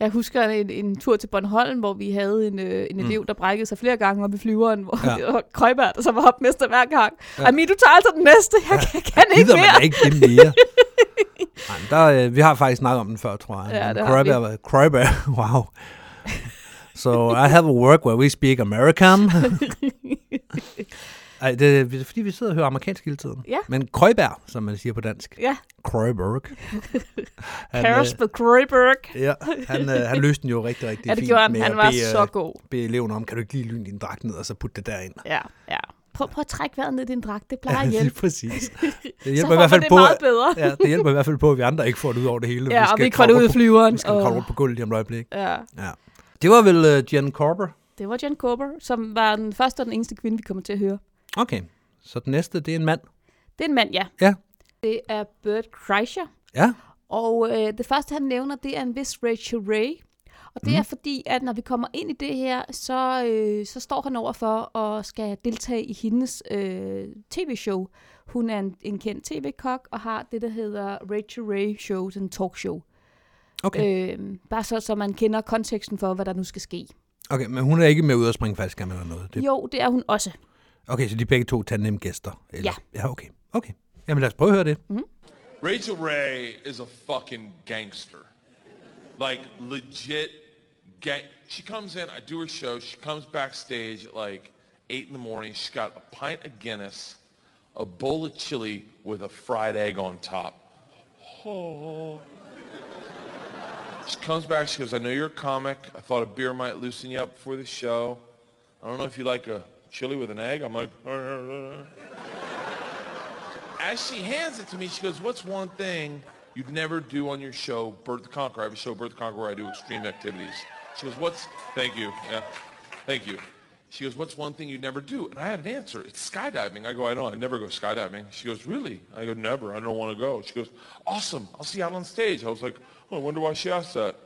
jeg husker en, en tur til Bornholm, hvor vi havde en, øh, en Mm. elev, der brækkede sig flere gange op i flyveren, hvor Ja. ja. det var Krøjbert, der så var hopmester hver gang. Ja. Ja. Ami, du tager altså den næste, jeg kan, kan ikke mere. da ikke det mere? Men der, øh, vi har faktisk snakket om den før, tror jeg. Ja, det har vi. Krøjberg, wow. So I have a work where we speak American. Ej, det er fordi, vi sidder og hører amerikansk hele tiden. Ja. Men Krøjberg, som man siger på dansk. Ja, Krøjberg. På Krøjberg. ja, han, øh, han løste den jo rigtig, rigtig Ja, det fint gjorde han. med Han var bede, så øh, god. bede eleven om, kan du ikke lige lyne din dragt ned, og så putte det derind. Ja, ja. Prøv, prøv at trække vejret ned i din dragt, det plejer at lige hjælpe. præcis. Det hjælper i hvert fald det på, meget bedre. ja, det hjælper i hvert fald på, at vi andre ikke får det ud over det hele. Ja, og skal vi ikke får det kravle ud på- flyveren. Vi skal og- kravle rundt på gulvet lige om et øjeblik. Ja, Ja. Det var vel uh, Jen Corber. det var Jen Corber, som var den første og den eneste kvinde, vi kommer til at høre. Okay, så den næste, det er en mand. Det er en mand, ja. Ja. Det er Bert Kreischer. Ja, Og øh, det første, han nævner, det er en vis Rachel Ray. Og det mm. er fordi, at når vi kommer ind i det her, så, øh, så står han over for at skal deltage i hendes øh, tv-show. Hun er en, en kendt tv-kok og har det, der hedder Rachel Ray Show, sådan en talkshow. Okay. Øh, bare så, så man kender konteksten for, hvad der nu skal ske. okay, men hun er ikke med ud at springe faldskærm eller noget. Det, Jo, det er hun også. okay, så de er begge to tandem-gæster? Eller? Ja. Ja, okay. Okay. Jamen lad os prøve at høre det. Rachel Ray is a fucking gangster. Like legit gang. She comes in, I do her show. She comes backstage at like 8 in the morning. She's got a pint of Guinness, a bowl of chili with a fried egg on top. Oh. She comes back, she goes, I know you're a comic. I thought a beer might loosen you up before the show. I don't know if you like a chili with an egg. I'm like, as she hands it to me, she goes, what's one thing you'd never do on your show, Bert the Conqueror? I have a show, Bert the Conqueror, where I do extreme activities. She goes, what's, thank you, yeah, thank you. She goes, what's one thing you'd never do? And I had an answer. It's skydiving. I go, I know, I never go skydiving. She goes, really? I go, never. I don't want to go. She goes, awesome. I'll see you out on stage. I was like, oh, I wonder why she asked that.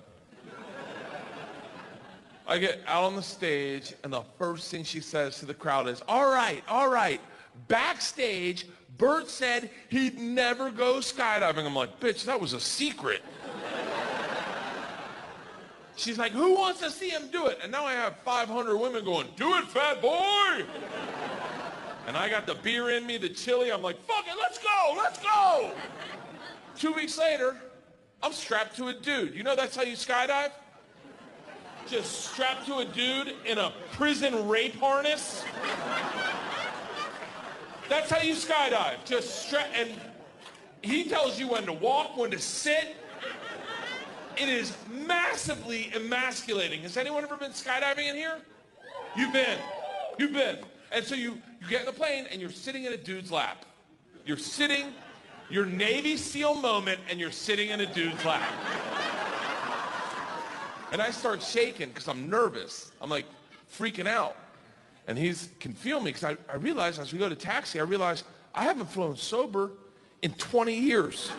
I get out on the stage, and the first thing she says to the crowd is, all right, all right. Backstage, Bert said he'd never go skydiving. I'm like, bitch, that was a secret. She's like, who wants to see him do it? And now I have 500 women going, do it, fat boy. And I got the beer in me, the chili. I'm like, fuck it, let's go, let's go. Two weeks later, I'm strapped to a dude. You know that's how you skydive? Just strapped to a dude in a prison rape harness. That's how you skydive. Just strap, and he tells you when to walk, when to sit. It is massively emasculating. Has anyone ever been skydiving in here? You've been. You've been. And so you, you get in the plane and you're sitting in a dude's lap. You're sitting, your Navy SEAL moment, and you're sitting in a dude's lap. And I start shaking because I'm nervous. I'm like freaking out. And he's can feel me because I, I realize as we go to taxi, I realize I haven't flown sober in 20 years.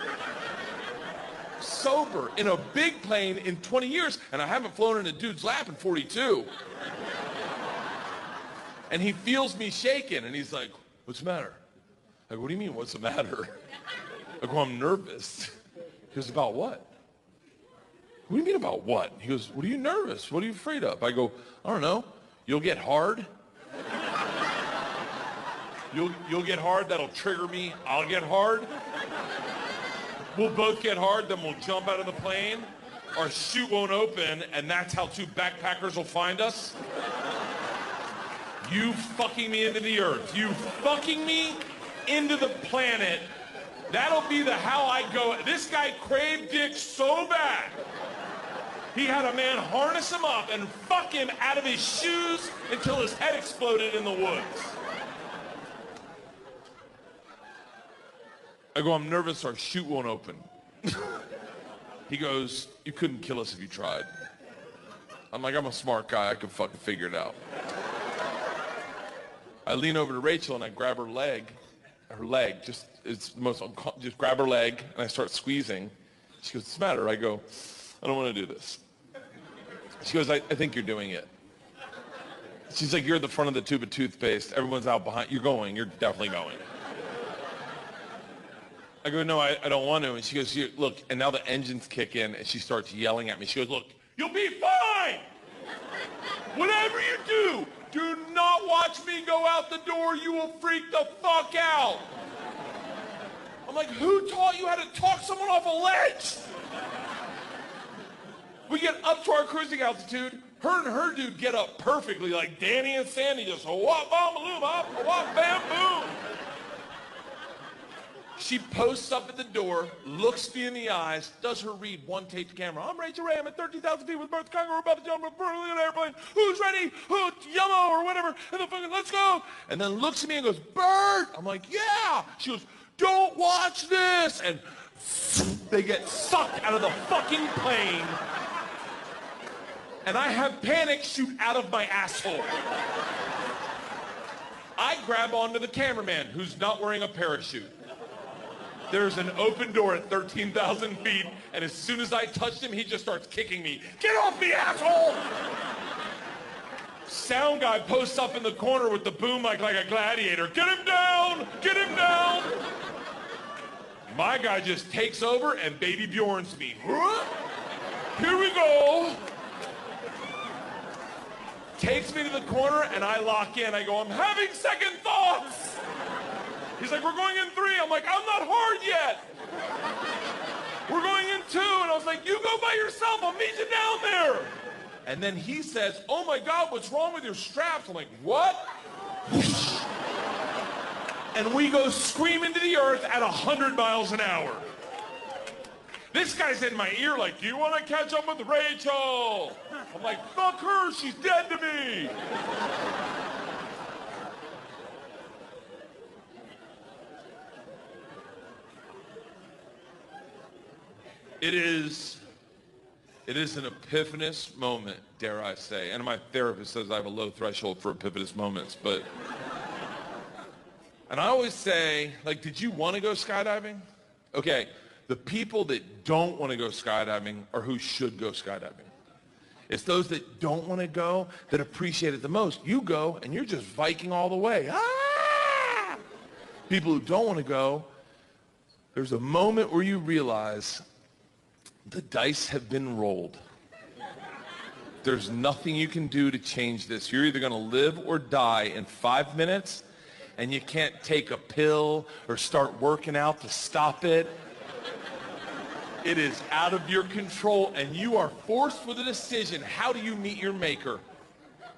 Sober in a big plane in 20 years, and I haven't flown in a dude's lap in 42. and he feels me shaking, and he's like, what's the matter? I go, what do you mean, what's the matter? I go, I'm nervous. He goes, about what? What do you mean about what? He goes, what are you nervous? What are you afraid of? I go, I don't know. You'll get hard. You'll, you'll get hard. That'll trigger me. I'll get hard. We'll both get hard. Then we'll jump out of the plane. Our chute won't open, and that's how two backpackers will find us. You fucking me into the earth. You fucking me into the planet. That'll be the how I go. This guy craved dick so bad. He had a man harness him up and fuck him out of his shoes until his head exploded in the woods. I go, I'm nervous our chute won't open. he goes, you couldn't kill us if you tried. I'm like, I'm a smart guy. I can fucking figure it out. I lean over to Rachel and I grab her leg, her leg, just it's the most just grab her leg and I start squeezing. She goes, "What's the matter?" I go, "I don't want to do this." She goes, I, "I think you're doing it." She's like, "You're at the front of the tube of toothpaste. Everyone's out behind. You're going. You're definitely going." I go, "No, I, I don't want to." And she goes, "Look." And now the engines kick in and she starts yelling at me. She goes, "Look, you'll be fine." Whatever you do, do not watch me go out the door. You will freak the fuck out. I'm like, who taught you how to talk someone off a ledge? We get up to our cruising altitude. Her and her dude get up perfectly, like Danny and Sandy, just whop, bam, boom, up, whop, bam, boom. She posts up at the door, looks me in the eyes, does her read, one take to camera. I'm Rachel Ray. I'm at 13,000 feet with Bert Congo. About to jump from an airplane. Who's ready? Who? Yummo or whatever. And then fucking, let's go. And then looks at me and goes, Bert. I'm like, yeah. She goes, don't watch this. And they get sucked out of the fucking plane. And I have panic shoot out of my asshole. I grab onto the cameraman who's not wearing a parachute. There's an open door at 13,000 feet, And as soon as I touched him, he just starts kicking me. Get off me, asshole! Sound guy posts up in the corner with the boom mic like a gladiator. Get him down! Get him down! My guy just takes over and baby Bjorns me. Here we go. Takes me to the corner and I lock in. I go, I'm having second thoughts. He's like, we're going in three. I'm like, I'm not hard yet. We're going in two. And I was like, you go by yourself. I'll meet you down there. And then he says, oh my God, what's wrong with your straps? I'm like, what? and we go screaming to the earth at 100 miles an hour. This guy's in my ear like, do you want to catch up with Rachel? I'm like, fuck her, she's dead to me. It is, it is an epiphanous moment, dare I say. And my therapist says I have a low threshold for epiphanous moments, but. And I always say, like, did you want to go skydiving? Okay, the people that don't want to go skydiving are who should go skydiving. It's those that don't want to go that appreciate it the most. You go and you're just Viking all the way. Ah! People who don't want to go, there's a moment where you realize the dice have been rolled. There's nothing you can do to change this. You're either going to live or die in five minutes, and you can't take a pill or start working out to stop it. It is out of your control, and you are forced with a decision. How do you meet your maker?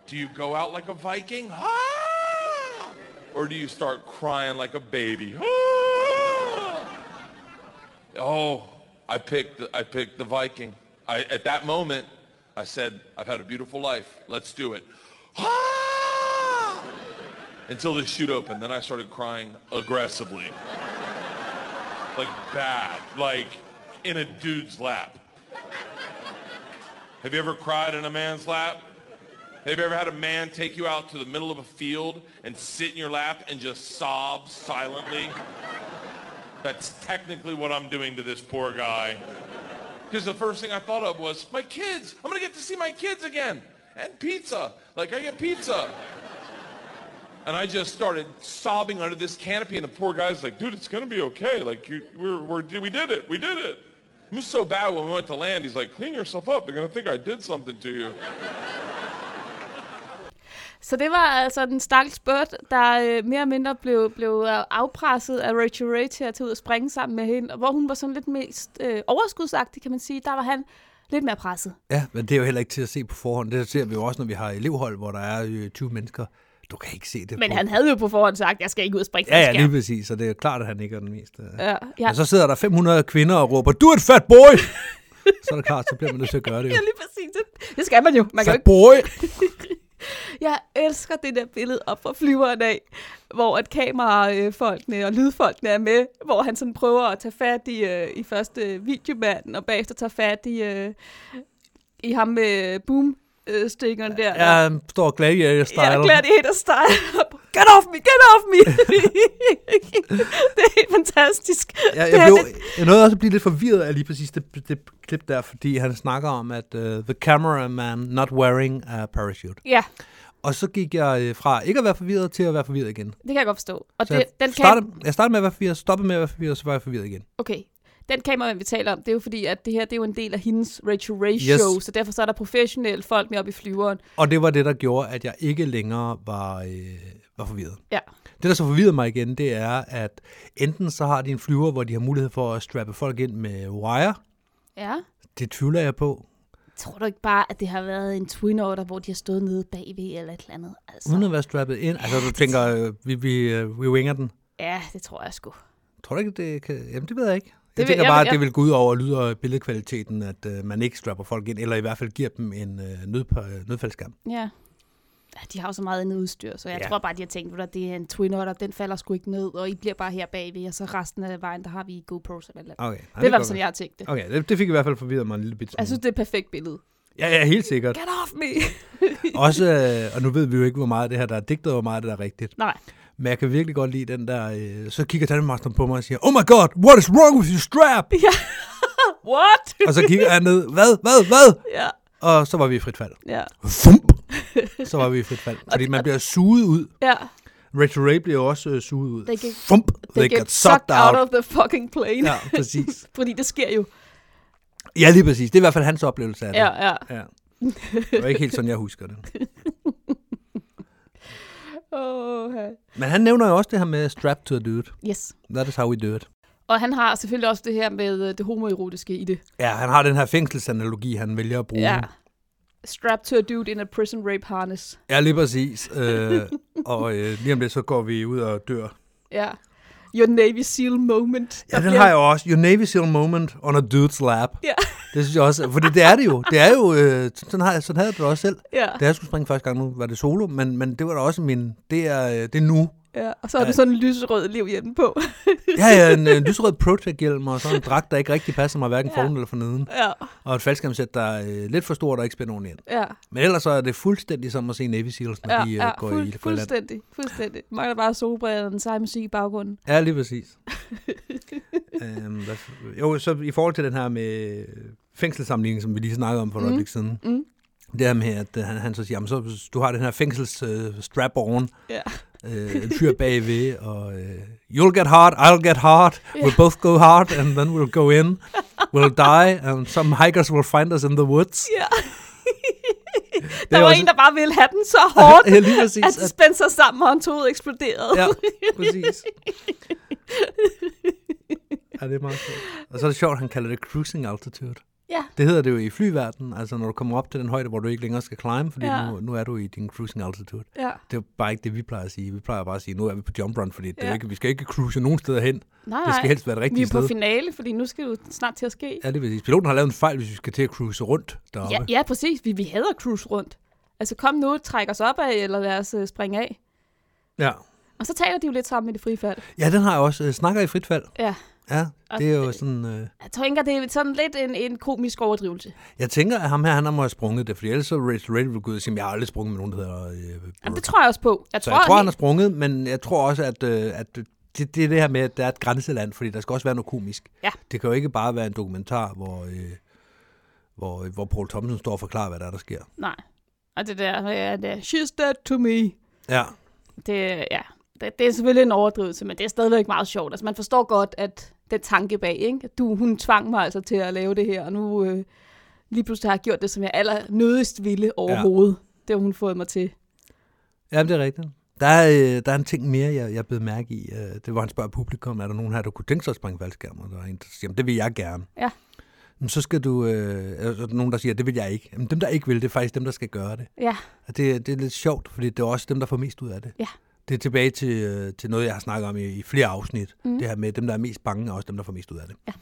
Do you go out like a Viking? Ah! Or do you start crying like a baby? Ah! Oh, I picked the, I picked the Viking. I, at that moment, I said, I've had a beautiful life. Let's do it. Ah! Until the chute opened. Then I started crying aggressively. like bad. Like in a dude's lap. Have you ever cried in a man's lap? Have you ever had a man take you out to the middle of a field and sit in your lap and just sob silently? That's technically what I'm doing to this poor guy. Because the first thing I thought of was, my kids. I'm going to get to see my kids again. And pizza. Like, I get pizza. And I just started sobbing under this canopy, and the poor guy's like, dude, it's going to be okay. Like, you, we're, we're, we did it. We did it. It was so bad when we went to land. He's like, clean yourself up. They're going to think I did something to you. Så det var altså den stakkels Burt, der øh, mere eller mindre blev, blev øh, afpresset af Rachel Ray til at tage ud og springe sammen med hende, og hvor hun var sådan lidt mest øh, overskudsagtig, kan man sige. Der var han lidt mere presset. Ja, men det er jo heller ikke til at se på forhånd. Det ser vi jo også, når vi har elevhold, hvor der er øh, 20 mennesker. Du kan ikke se det Men på... han havde jo på forhånd sagt, jeg skal ikke ud og springe Ja, ja, lige præcis. Så det er klart, at han ikke er den mest... Øh... Ja, ja. Men så sidder der 500 kvinder og råber, du er et fat boy! så er det klart, så bliver man nødt til at gøre det jo. ja, lige præcis. Det, det skal man jo. Man kan jo Fat ikke boy! Jeg elsker det der billede op fra flyveren af, hvor at kamerafolkene og lydfolkene er med, hvor han sådan prøver at tage fat i, øh, i første videomanden, og bagefter tager fat i, øh, i ham med boomstikkeren der. Ja, han står gladiator-style. Ja, gladiator style. Get off me, get off me! det er helt fantastisk. Ja, jeg, blev, jeg nåede også at blive lidt forvirret af lige præcis det, det klip der, fordi han snakker om, at uh, the cameraman not wearing a parachute. Ja, Og så gik jeg øh, fra ikke at være forvirret til at være forvirret igen. det kan jeg godt forstå. Og Så det, jeg, den startede, kan... jeg startede med at være forvirret, stoppede med at være forvirret, og så var jeg forvirret igen. Okay. Den kamera, vi taler om, det er jo fordi, at det her det er jo en del af hendes Rachel Ray Yes. show, så derfor så er der professionelle folk med op i flyveren. Og det var det, der gjorde, at jeg ikke længere var, øh, var forvirret. Ja. Det, der så forvirrede mig igen, det er, at enten så har de en flyver, hvor de har mulighed for at strappe folk ind med wire. Ja. Det tvivler jeg på. Tror du ikke bare, at det har været en twin order, hvor de har stået nede bagved eller et eller andet? Altså, Uden at være strappet ind. Altså, du tænker, øh, vi, vi, øh, vi winger den. Ja, det tror jeg sgu. Tror du ikke, det kan... Jamen, det ved jeg ikke. Jeg vil- tænker jeg bare, vil- at det vil gå ud over lyd- og billedkvaliteten, at øh, man ikke strapper folk ind, eller i hvert fald giver dem en øh, nød, nødfaldsskærm. Ja. Ja. De har jo så meget andet udstyr, så jeg Ja. ja. tror bare, de har tænkt, at det er en twin order, den falder sgu ikke ned, og I bliver bare her bagved, og så resten af vejen, der har vi GoPros eller noget. Okay. Det er i hvert fald sådan, jeg har tænkt det. Okay, det, det fik i hvert fald forvirret mig en lille bit. Jeg synes, det er et perfekt billede. Ja, ja, helt sikkert. Get off me! Også, øh, og nu ved vi jo ikke, hvor meget af det her, der er digtet, og hvor meget af det der er rigtigt. Nej. Men jeg kan virkelig godt lide den der... Øh, så kigger tandemasteren på mig og siger, Oh my god, what is wrong with your strap? What? og så kigger jeg ned, hvad, hvad, hvad? ja, Og så var vi i frit fald. ja, Fump! Så var vi i frit fald. Fordi man bliver suget ud. ja. Rachel Ray bliver også øh, suget ud. They get- Fump! They, get, sucked out. of the fucking plane. Ja, præcis. Fordi det sker jo. Ja, lige præcis. Det er i hvert fald hans oplevelse af det. Ja, ja. ja. Det var ikke helt sådan, jeg husker det. Oh, Men han nævner jo også det her med strap to a dude. Yes. That is how we do it. Og han har selvfølgelig også det her med øh, det homoerotiske i det. Ja, han har den her fængselsanalogi, han vælger at bruge. Ja. Strap to a dude in a prison rape harness. Ja, lige præcis. øh, og øh, lige om lidt, så går vi ud og dør. Ja. Your Navy SEAL moment. Ja, den bliver- har jeg også. Your Navy SEAL moment on a dude's lap. Ja. Det synes jeg også. Fordi det er det jo. Det er jo, øh, sådan, har jeg, sådan havde jeg det også selv. Ja. Da jeg skulle springe første gang, nu var det solo, men, men det var da også min, det er, øh, det er nu. Ja, og så har Ja. du sådan en lyserød livhjelm på. Ja, ja, en øh, lyserød Protect-hjelm og sådan en dragt, der ikke rigtig passer mig, hverken Ja. foran eller for neden. Ja. Og et faldskærmsæt, der er øh, lidt for stort og ikke spænder ordentligt ind. Ja. Men ellers så er det fuldstændig som at se Navy Seals, når Ja, de øh, ja, går fuld, i land. fuldstændig, fuldstændig. Mangler bare solbriller og den seje musik i baggrunden. Ja, lige præcis. øhm, hvad, jo, så i forhold til den her med fængselssammenligning, som vi lige snakkede om for et Mm. øjeblik siden. Mm. Det her med, at øh, han, han så siger, jamen, så, du har den her fængsels øh, Ja. Øh, en fyr bagved, og øh, you'll get hard, I'll get hard, we'll both go hard, and then we'll go in, we'll die, and some hikers will find us in the woods. Ja. Det der er var også- en, der bare ville have den så hårdt, Ja, lige præcis, at de at- spændte sig sammen, og hans hoved eksploderede. Ja, præcis. Ja, det er meget sjovt. Og så er det sjovt, at han kalder det cruising altitude. Ja. Det hedder det jo i flyverdenen, altså når du kommer op til den højde, hvor du ikke længere skal climb, fordi Ja. nu, nu er du i din cruising altitude. Ja. Det er jo bare ikke det, vi plejer at sige. Vi plejer bare at sige, nu er vi på jump run, fordi det er Ja. ikke, vi skal ikke cruise nogen steder hen. Nej, det skal helst være det rigtige Vi er sted. på finale, fordi nu skal du snart til at ske. Ja, det er præcis. Piloten har lavet en fejl, hvis vi skal til at cruise rundt deroppe. Ja, ja, præcis. Vi, vi hader cruise rundt. Altså kom nu, træk os op af, eller lad os uh, springe af. ja. Og så taler de jo lidt sammen i det frie fald. Ja, den har jeg også. Øh, Snakker i frit fald. Ja. Ja, det er jo sådan... Øh, Jeg tænker, det er sådan lidt en, en komisk overdrivelse. jeg tænker, at ham her, han har må have sprunget det, fordi ellers så Rachel Ray vil gå ud og sige, jeg har aldrig sprunget med nogen, der hedder... Øh, Jamen, det tror jeg også på. Jeg så tror, jeg tror, han har sprunget, men jeg tror også, at, øh, at det, det er det her med, at der er et grænseland, fordi der skal også være noget komisk. Ja. Det kan jo ikke bare være en dokumentar, hvor, øh, hvor, hvor Paul Thompson står og forklarer, hvad der er, der sker. Nej. Og det der, ja, det er, she's dead to me. Ja. Det, ja, det, det er selvfølgelig en overdrivelse, men det er stadigvæk meget sjovt. Altså, man forstår godt, at det tanke bag, ikke? Du, hun tvang mig altså til at lave det her, og nu øh, lige pludselig har jeg gjort det, som jeg allernødigst ville overhovedet. Ja. Det har hun fået mig til. Ja, det er rigtigt. Der er, øh, der er en ting mere, jeg, jeg blev mærke i. Øh, det var, han spørger publikum, er der nogen her, der kunne tænke sig at springe faldskærm? Og der er en, der siger, "Jamen, det vil jeg gerne. Ja. Men så skal du... Øh, er der nogen, der siger, det vil jeg ikke. Jamen, dem, der ikke vil, det er faktisk dem, der skal gøre det. Ja. Og det, det er lidt sjovt, fordi det er også dem, der får mest ud af det. Ja. Det er tilbage til, øh, til noget, jeg har snakket om i, i flere afsnit. Mhm. Det her med, dem, der er mest bange, er også dem, der får mest ud af det. Ja.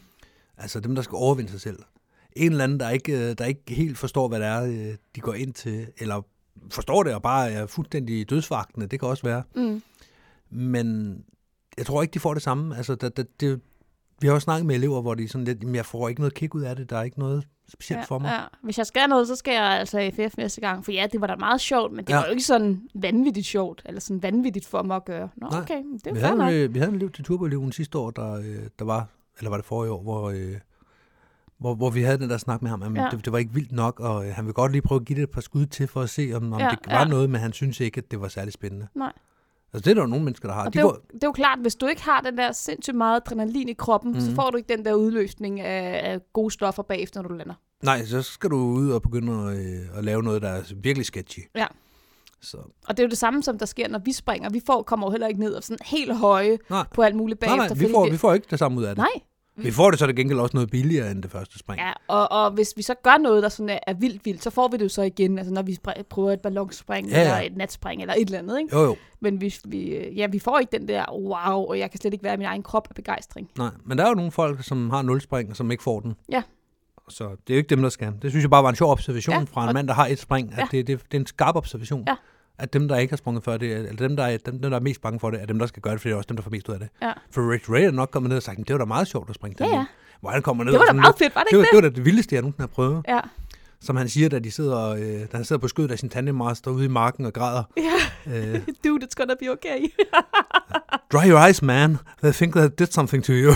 Altså dem, der skal overvinde sig selv. En eller anden, der ikke, øh, der ikke helt forstår, hvad det er, øh, de går ind til, eller forstår det og bare er fuldstændig dødsvagtende. Det kan også være. Mm. Men jeg tror ikke, de får det samme. Altså, det, det, det, vi har også snakket med elever, hvor de er sådan lidt, "Jamen, jeg får ikke noget kick ud af det. Der er ikke noget specielt ja, for mig. Ja. Hvis jeg skal noget, så skal jeg altså i FF næste gang. For ja, det var da meget sjovt, men det Ja. var jo ikke sådan vanvittigt sjovt, eller sådan vanvittigt for mig at gøre. Nå, Nej. okay, det er vi, havde, nok. en, øh, vi havde en elev til turboeleven sidste år, der, øh, der var, eller var det forrige år, hvor, øh, hvor, hvor vi havde den der snak med ham. Jamen, Ja. det, det var ikke vildt nok, og øh, han vil godt lige prøve at give det et par skud til, for at se, om, om Ja, det var ja. noget, men han synes ikke, at det var særlig spændende. Nej. Altså, det er der jo nogle mennesker, der har. Og De det, er jo, det er jo klart, hvis du ikke har den der sindssygt meget adrenalin i kroppen, mm. så Mhm. får du ikke den der udløsning af, af gode stoffer bagefter, når du lander. nej, så skal du ud og begynde at, øh, at lave noget, der er virkelig sketchy. Ja. Så. Og det er jo det samme, som der sker, når vi springer. Vi får, kommer jo heller ikke ned og sådan helt høje Nej. på alt muligt Nej, bagefter. nej, vi fordi får, vi får ikke det samme ud af det. Nej. Vi får det så til gengæld også noget billigere end det første spring. Ja, og, og hvis vi så gør noget, der sådan er, er vildt vildt, så får vi det jo så igen, altså når vi prøver et ballonspring, Ja, ja. eller et natspring, eller et eller andet, ikke? Jo, jo. Men hvis vi, ja, vi får ikke den der, wow, og jeg kan slet ikke være i min egen krop af begejstring. Nej, men der er jo nogle folk, som har nul spring, og som ikke får den. Ja. Så det er jo ikke dem, der skal. Det synes jeg bare var en sjov observation ja, fra en og- mand, der har et spring. At Ja. det, det, det er en skarp observation. Ja. At dem, der ikke har sprunget før det, eller dem der, er, dem, dem, der er mest bange for det, er dem, der skal gøre det, for det er også dem, der får mest ud af det. Ja. For Rich Ray er nok kommet ned og sagt, "Men det var da meget sjovt at springe Ja, den ja. Hvor han kommer ned Det var da meget fedt, var det det ikke var, det? var da det vildeste, jeg nogensinde har prøvet. Ja. som han siger, da, de sidder, øh, da han sidder på skødet af sin tandemmaster ude i marken og græder. Ja. Øh, Dude, it's gonna be okay. Dry your eyes, man. They think they did something to you.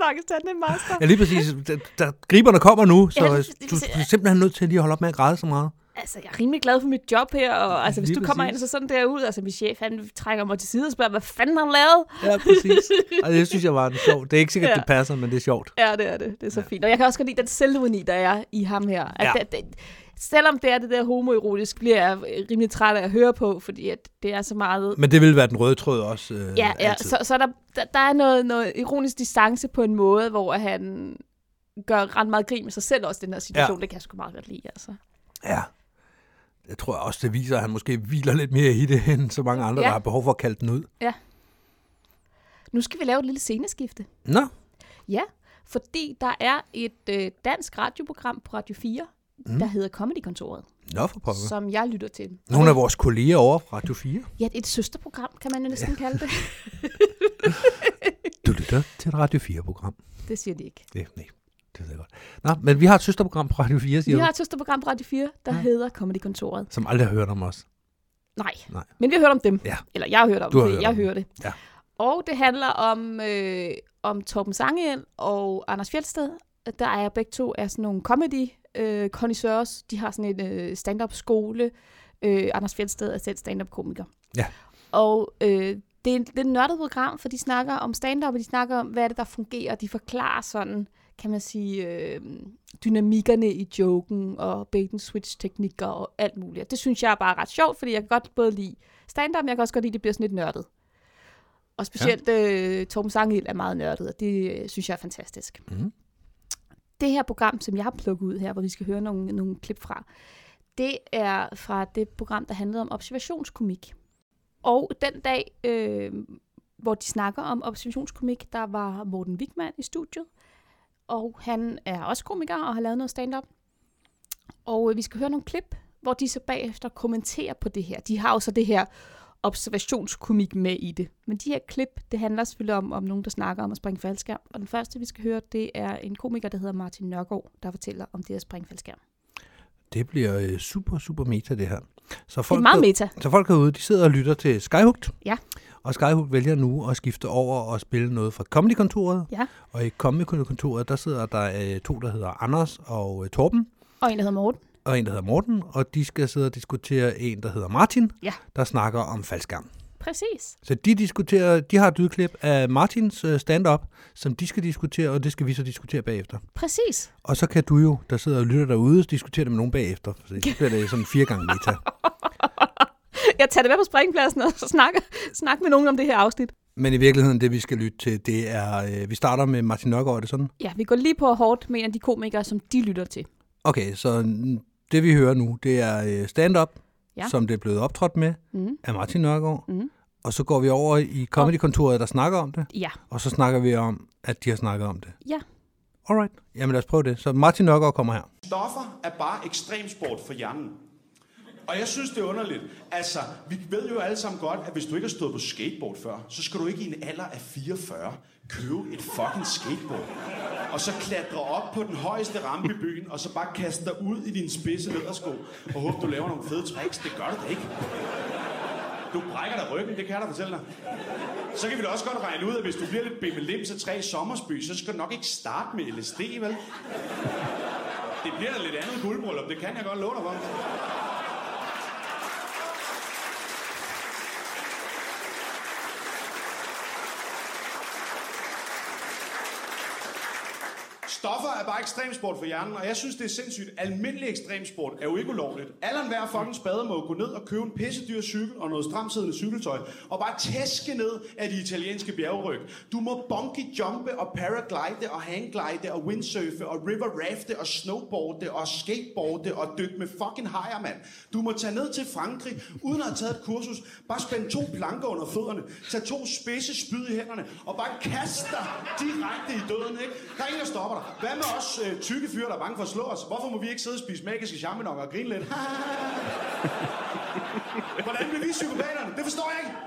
Stakkels tandemmaster. ja, lige præcis. Da, da griberne kommer nu, så Ja, ja, det- du, du er simpelthen nødt til lige at holde op med at græde så meget. Altså, jeg er rimelig glad for mit job her, og altså, hvis Lige du kommer præcis. ind så sådan derud, altså min chef, han trækker mig til side og spørger, hvad fanden har han lavet? Ja, præcis. Og det synes jeg var det sjovt. Det er ikke sikkert, Ja. det passer, men det er sjovt. Ja, det er det. Det er så ja. fint. Og jeg kan også godt lide den selvironi, der er i ham her. At Ja. det, det, selvom det er det der homoerotisk, bliver jeg rimelig træt af at høre på, fordi at det er så meget... Men det vil være den røde tråd også. Øh, Ja, ja altid. så, så der, der, der er noget, noget ironisk distance på en måde, hvor han gør ret meget grin med sig selv også, den her situation. Ja. Det kan jeg sgu meget godt lide, altså. Ja. Jeg tror også, det viser, at han måske hviler lidt mere i det, end så mange andre, Ja. ja. der har behov for at kalde den ud. Nu skal vi lave et lille sceneskifte. Nå, Ja, fordi der er et øh, dansk radioprogram på Radio 4, mm. der hedder Comedy-kontoret, nå for pokker. som jeg lytter til. Nogle af vores kolleger over fra Radio 4. Ja, det er et søsterprogram, kan man jo næsten ja. kalde det. Du lytter til et Radio 4-program. Det siger de ikke. Det, nej, det ved jeg godt. Nå, men vi har et søsterprogram på Radio 4, Vi siger har du, et søsterprogram på Radio 4, der ja. hedder Comedy-kontoret. som aldrig har hørt om os. Nej. Nej. men vi har hørt om dem. Ja. Eller jeg har hørt om Du har det, hørt jeg om hører det. Ja. Og det handler om, øh, om Torben Sangel og Anders Fjeldsted. Der er begge to er sådan nogle comedy øh, connoisseurs. De har sådan en øh, stand-up skole. Øh, Anders Fjeldsted er selv stand-up komiker. Ja. Og øh, det, er, det et nørdet program, for de snakker om stand-up, og de snakker om, hvad er det, der fungerer. De forklarer sådan, kan man sige, øh, dynamikkerne i joken, og bait and switch teknikker og alt muligt. Og Det synes jeg er bare ret sjovt, fordi jeg kan godt både lide stand-up, men jeg kan også godt lide, at det bliver sådan lidt nørdet. Og specielt ja. øh, Torben Sangel er meget nørdet, og det øh, synes jeg er fantastisk. Mhm. Det her program, som jeg har plukket ud her, hvor vi skal høre nogle, nogle klip fra, det er fra det program, der handlede om observationskomik. Og den dag, øh, hvor de snakker om observationskomik, der var Morten Wigman i studiet. Og han er også komiker og har lavet noget stand-up. Og øh, vi skal høre nogle klip, hvor de så bagefter kommenterer på det her. De har jo så det her observationskomik med i det. Men de her klip, det handler selvfølgelig om, om nogen, der snakker om at springe faldskærm. Og den første, vi skal høre, det er en komiker, der hedder Martin Nørgaard, der fortæller om det at springe faldskærm. Det bliver øh, super, super meta, det her. Så Det er meget meta. Så folk herude, de sidder og lytter til Skyhooked. Ja. Og Skyhooked vælger nu at skifte over og spille noget fra Comedy-kontoret. Ja. Og i Comedy-kontoret, der sidder der øh, to, der hedder Anders og øh, Torben. Og en, der hedder Morten. Og en, der hedder Morten. Og de skal sidde og diskutere en, der hedder Martin. Ja. Der snakker om faldskærm. Præcis. Så de diskuterer, de har et lydklip af Martins øh, stand-up, som de skal diskutere, og det skal vi så diskutere bagefter. Præcis. Og så kan du jo, der sidder og lytter derude, diskutere det med nogen bagefter. Så det bliver det sådan fire gange meta. Jeg tager det med på springpladsen og snakker, snakker med nogen om det her afsnit. Men i virkeligheden, det vi skal lytte til, det er, øh, vi starter med Martin Nørgaard, er det sådan? Ja, vi går lige på hårdt med en af de komikere, som de lytter til. Okay, så det vi hører nu, det er øh, stand-up, Ja. som det er blevet optrådt med Mm. af Martin Nørgaard. Mm. Og så går vi over i Comedy-kontoret, der snakker om det. Ja. Og så snakker vi om, at de har snakket om det. Ja. Alright, jamen lad os prøve det. Så Martin Nørgaard kommer her. Stoffer er bare ekstremsport for hjernen. Og jeg synes, det er underligt. Altså, vi ved jo alle sammen godt, at hvis du ikke har stået på skateboard før, så skal du ikke i en alder af 44 købe et fucking skateboard. Og så klatre op på den højeste rampe i byen, og så bare kaste dig ud i din spidse lædersko, og håbe, du laver nogle fede tricks. Det gør du da ikke. Du brækker dig ryggen, det kan jeg da fortælle dig. Så kan vi da også godt regne ud, at hvis du bliver lidt bimmelim til tre sommersby, så skal du nok ikke starte med LSD, vel? Det bliver da lidt andet end guldbryllup, det kan jeg godt love dig for. Stoffer er bare ekstremsport for hjernen, og jeg synes, det er sindssygt. Almindelig ekstremsport er jo ikke ulovligt. Alle hver fucking spade må gå ned og købe en pissedyr cykel og noget stramsiddende cykeltøj, og bare tæske ned af de italienske bjergryg. Du må bungee jumpe og paraglide og hangglide og windsurfe og river rafte og snowboarde og skateboarde og dykke med fucking hajer, mand. Du må tage ned til Frankrig uden at have taget et kursus. Bare spænde to planker under fødderne. Tag to spidse spyd i hænderne og bare kaste dig direkte i døden, ikke? Der er ingen, der stopper dig. Hvad med os øh, tykke fyre, der er bange for at slå os? Hvorfor må vi ikke sidde og spise magiske champignoner og grine lidt? Hvordan bliver vi psykopaterne? Det forstår jeg ikke.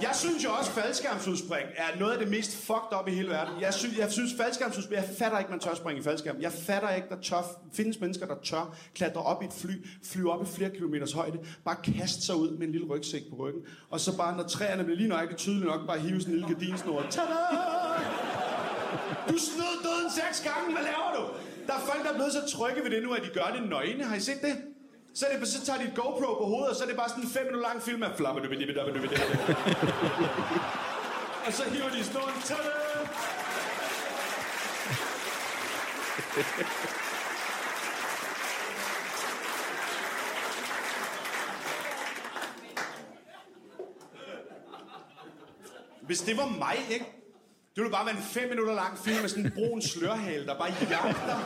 Jeg synes jo også, at faldskærmsudspring er noget af det mest fucked up i hele verden. Jeg synes, jeg synes faldskærmsudspring, jeg fatter ikke, man tør springe i faldskærm. Jeg fatter ikke, der tør, findes mennesker, der tør klatre op i et fly, flyve op i flere kilometers højde, bare kaste sig ud med en lille rygsæk på ryggen, og så bare, når træerne bliver lige nøjagtigt tydeligt nok, bare hive sådan en lille gardinsnor. Tada! Du snød døden seks gange, hvad laver du? Der er folk, der er blevet så trygge ved det nu, at de gør det nøgne. Har I set det? Så, er det, så tager de et GoPro på hovedet, og så er det bare sådan en fem minutter lang film af flamme, du Og så hiver de snoren. Tada! Hvis det var mig, ikke? Det ville bare være en fem minutter lang film med sådan en brun slørhale, der bare jagter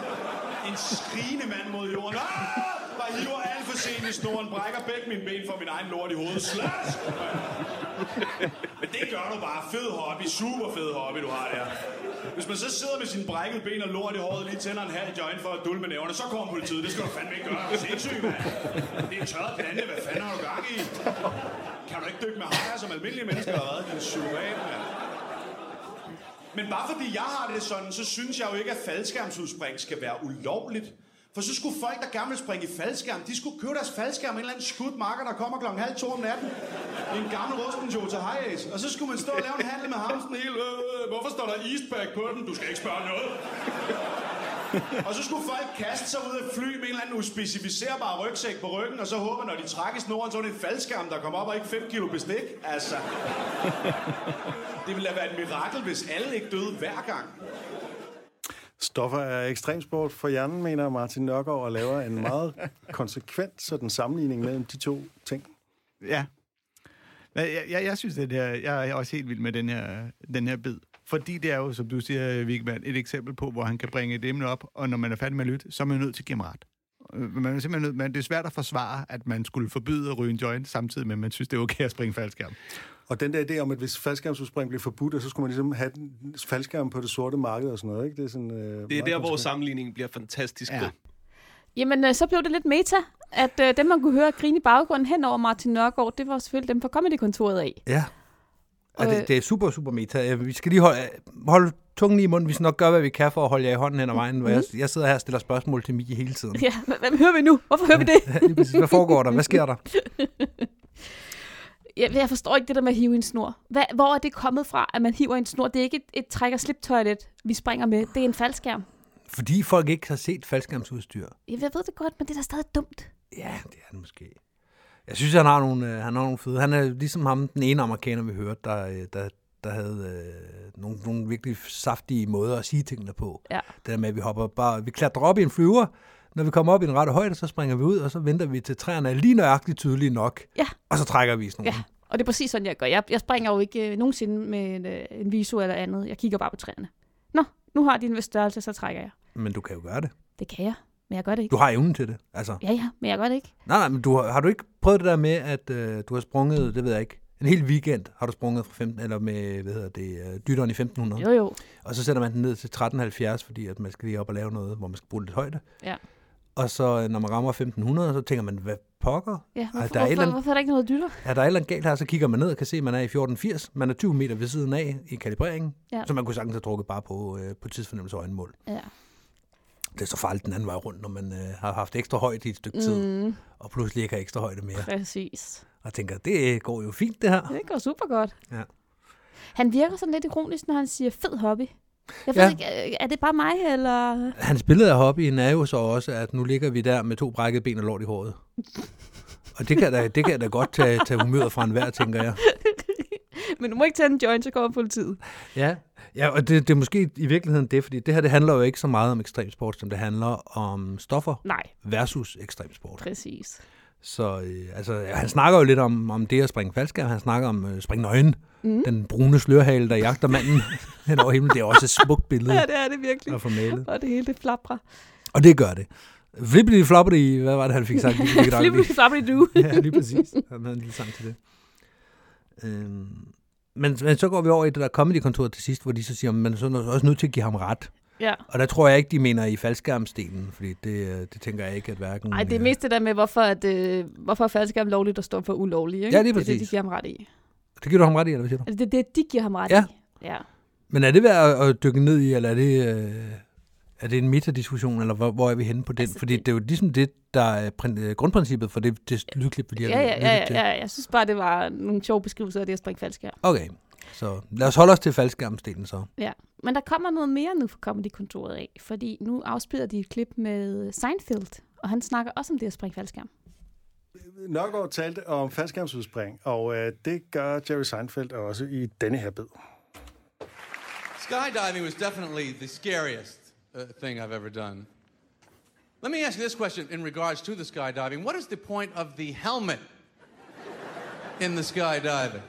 en skrigende mand mod jorden. Ah! Bare hiver alt for sent i snoren, brækker begge mine ben for min egen lort i hovedet. Slask! Men det gør du bare. Fed hobby. Super fed hobby, du har der. Hvis man så sidder med sine brækkede ben og lort i håret, lige tænder en halv joint for at dulme nævnerne, så kommer politiet. Det skal du fandme ikke gøre. Du er sindssyg, mand. Det er en tørret plante. Hvad fanden har du gang i? Kan du ikke dykke med hajer, som almindelige mennesker har været? Din psykopat, mand. Men bare fordi jeg har det sådan, så synes jeg jo ikke, at faldskærmsudspring skal være ulovligt. For så skulle folk, der gerne vil springe i faldskærm, de skulle købe deres faldskærm en eller anden skudt marker, der kommer klokken halv to om natten. I en gammel rusten Jota Hayes. Og så skulle man stå og lave en handel med ham sådan helt, øh, øh, øh, hvorfor står der Eastpak på den? Du skal ikke spørge noget og så skulle folk kaste sig ud af fly med en eller anden uspecificerbar rygsæk på ryggen, og så håber, når de trækker i snoren, så er det en faldskærm, der kommer op og ikke 5 kilo bestik. Altså, det ville da være et mirakel, hvis alle ikke døde hver gang. Stoffer er ekstremsport for hjernen, mener Martin Nørgaard, og laver en meget konsekvent sådan sammenligning mellem de to ting. Ja. Jeg, jeg, jeg synes, det er, jeg er også helt vild med den her, den her bid. Fordi det er jo, som du siger, Vigman, et eksempel på, hvor han kan bringe et emne op, og når man er færdig med at lytte, så er man nødt til at give ham ret. Øh, Man er simpelthen nødt, men det er svært at forsvare, at man skulle forbyde at ryge en joint, samtidig med, at man synes, det er okay at springe faldskærm. Og den der idé om, at hvis faldskærmsudspring blev forbudt, så skulle man ligesom have den faldskærm på det sorte marked og sådan noget, ikke? Det er, sådan, øh, Det er der, hvor sammenligningen bliver fantastisk Ja. god. Jamen, øh, så blev det lidt meta, at øh, dem, man kunne høre grine i baggrunden hen over Martin Nørgaard, det var selvfølgelig dem fra Comedy-kontoret af. Ja. Og Øh. det, det er super, super meta. Vi skal lige holde, holde tungen i munden. Vi skal nok gøre, hvad vi kan for at holde jer i hånden hen ad vejen. Mm. Jeg, jeg sidder her og stiller spørgsmål til Miki hele tiden. Ja, hvad hører vi nu? Hvorfor hører vi det? Hvad foregår der? Hvad sker der? Jeg, jeg forstår ikke det der med at hive en snor. Hvad, hvor er det kommet fra, at man hiver en snor? Det er ikke et, et træk- og slip-toilet, vi springer med. Det er en faldskærm. Fordi folk ikke har set faldskærmsudstyr. Jeg ved det godt, men det er da stadig dumt. Ja, det er det måske. Jeg synes, han har nogle, øh, han har nogle fede. Han er ligesom ham, den ene amerikaner, vi hørte, der, øh, der, der havde øh, nogle, nogle virkelig saftige måder at sige tingene på. Ja. Det der med, at vi hopper bare, vi klatrer op i en flyver, når vi kommer op i en rette højde, så springer vi ud, og så venter vi til træerne er lige nøjagtigt tydelige nok. Ja. Og så trækker vi sådan Ja, og det er præcis sådan, jeg gør. Jeg, jeg springer jo ikke øh, nogensinde med en, øh, en visu eller andet. Jeg kigger bare på træerne. Nå, nu har de en vis størrelse, så trækker jeg. Men du kan jo gøre det. Det kan jeg, men jeg gør det ikke. Du har evnen til det. Altså. Ja, ja, men jeg gør det ikke. Nej, nej, men du har, har du ikke prøvet det der med, at øh, du har sprunget, det ved jeg ikke, en hel weekend har du sprunget fra 15, eller med, hvad hedder det, øh, dytteren i 1500. Jo, jo. Og så sætter man den ned til 1370, fordi at man skal lige op og lave noget, hvor man skal bruge lidt højde. Ja. Og så øh, når man rammer 1500, så tænker man, hvad pokker? Ja, hvorfor, der, er et hvorfor, eller hvorfor er der ikke noget dytter? er der et eller andet galt her? Så kigger man ned og kan se, at man er i 1480. Man er 20 meter ved siden af i kalibreringen. Ja. Så man kunne sagtens have drukket bare på, øh, på tidsfornemmelse og øjenmål. Ja. Det er så farligt den anden vej rundt, når man øh, har haft ekstra højde i et stykke tid, Mm. og pludselig ikke har ekstra højde mere. Præcis. Og tænker, det går jo fint det her. Det går super godt. Ja. Han virker sådan lidt ironisk, når han siger fed hobby. Jeg ved Ja. ikke, er det bare mig, eller... Hans billede af hobbyen er jo så også, at nu ligger vi der med to brækkede ben og lort i håret. Og det kan da, det kan da godt tage, tage humøret fra enhver, tænker jeg. Men du må ikke en joint, så kommer politiet. Ja, ja og det, det er måske i virkeligheden det, fordi det her det handler jo ikke så meget om ekstremsport, som det handler om stoffer Nej. versus ekstremsport. Præcis. Så øh, altså, han snakker jo lidt om, om det at springe faldskærm, han snakker om øh, springe nøgen, Mm. den brune slørhale, der jagter manden hen over himlen. Det er også et smukt billede Ja, det er det virkelig. at få malet. Og det hele, det flapper. Og det gør det. Flippity floppity, hvad var det, han fik sagt? Flippity floppity do. ja, lige præcis. Han havde en lille sang til det. Øhm, men, men så går vi over i det der comedy-kontor til sidst, hvor de så siger, at man er så også nødt til at give ham ret. Ja. Og der tror jeg ikke, de mener i faldskærmsdelen, fordi det, øh, det tænker jeg ikke, at hverken... Nej, det er mest det der med, hvorfor, at, øh, hvorfor er faldskærm lovligt og står for ulovligt. Ikke? Ja, Det er det, de præcis. giver ham ret i. Det giver du ham ret i, eller hvad siger du? Altså, det er det, de giver ham ret Ja. i. Ja. Men er det værd at, at dykke ned i, eller er det, øh, er det en metadiskussion, eller hvor, hvor er vi henne på den? Altså, Fordi det, det er jo ligesom det, der er øh, grundprincippet for det, det lydklip, vi lige har Ja, ja, ja, ja, ja, jeg synes bare, det var nogle sjove beskrivelser af det at springe faldskærm. Okay, så lad os holde os til faldskærmsdelen så. Ja, men der kommer noget mere nu fra Comedy-kontoret af, fordi nu afspiller de et klip med Seinfeld, og han snakker også om det at springe faldskærm. Nørgaard talte om faldskærmsudspring, og øh, det gør Jerry Seinfeld også i denne her bid. Skydiving was definitely the scariest uh, thing I've ever done. Let me ask you this question in regards to the skydiving. What is the point of the helmet in the skydiving?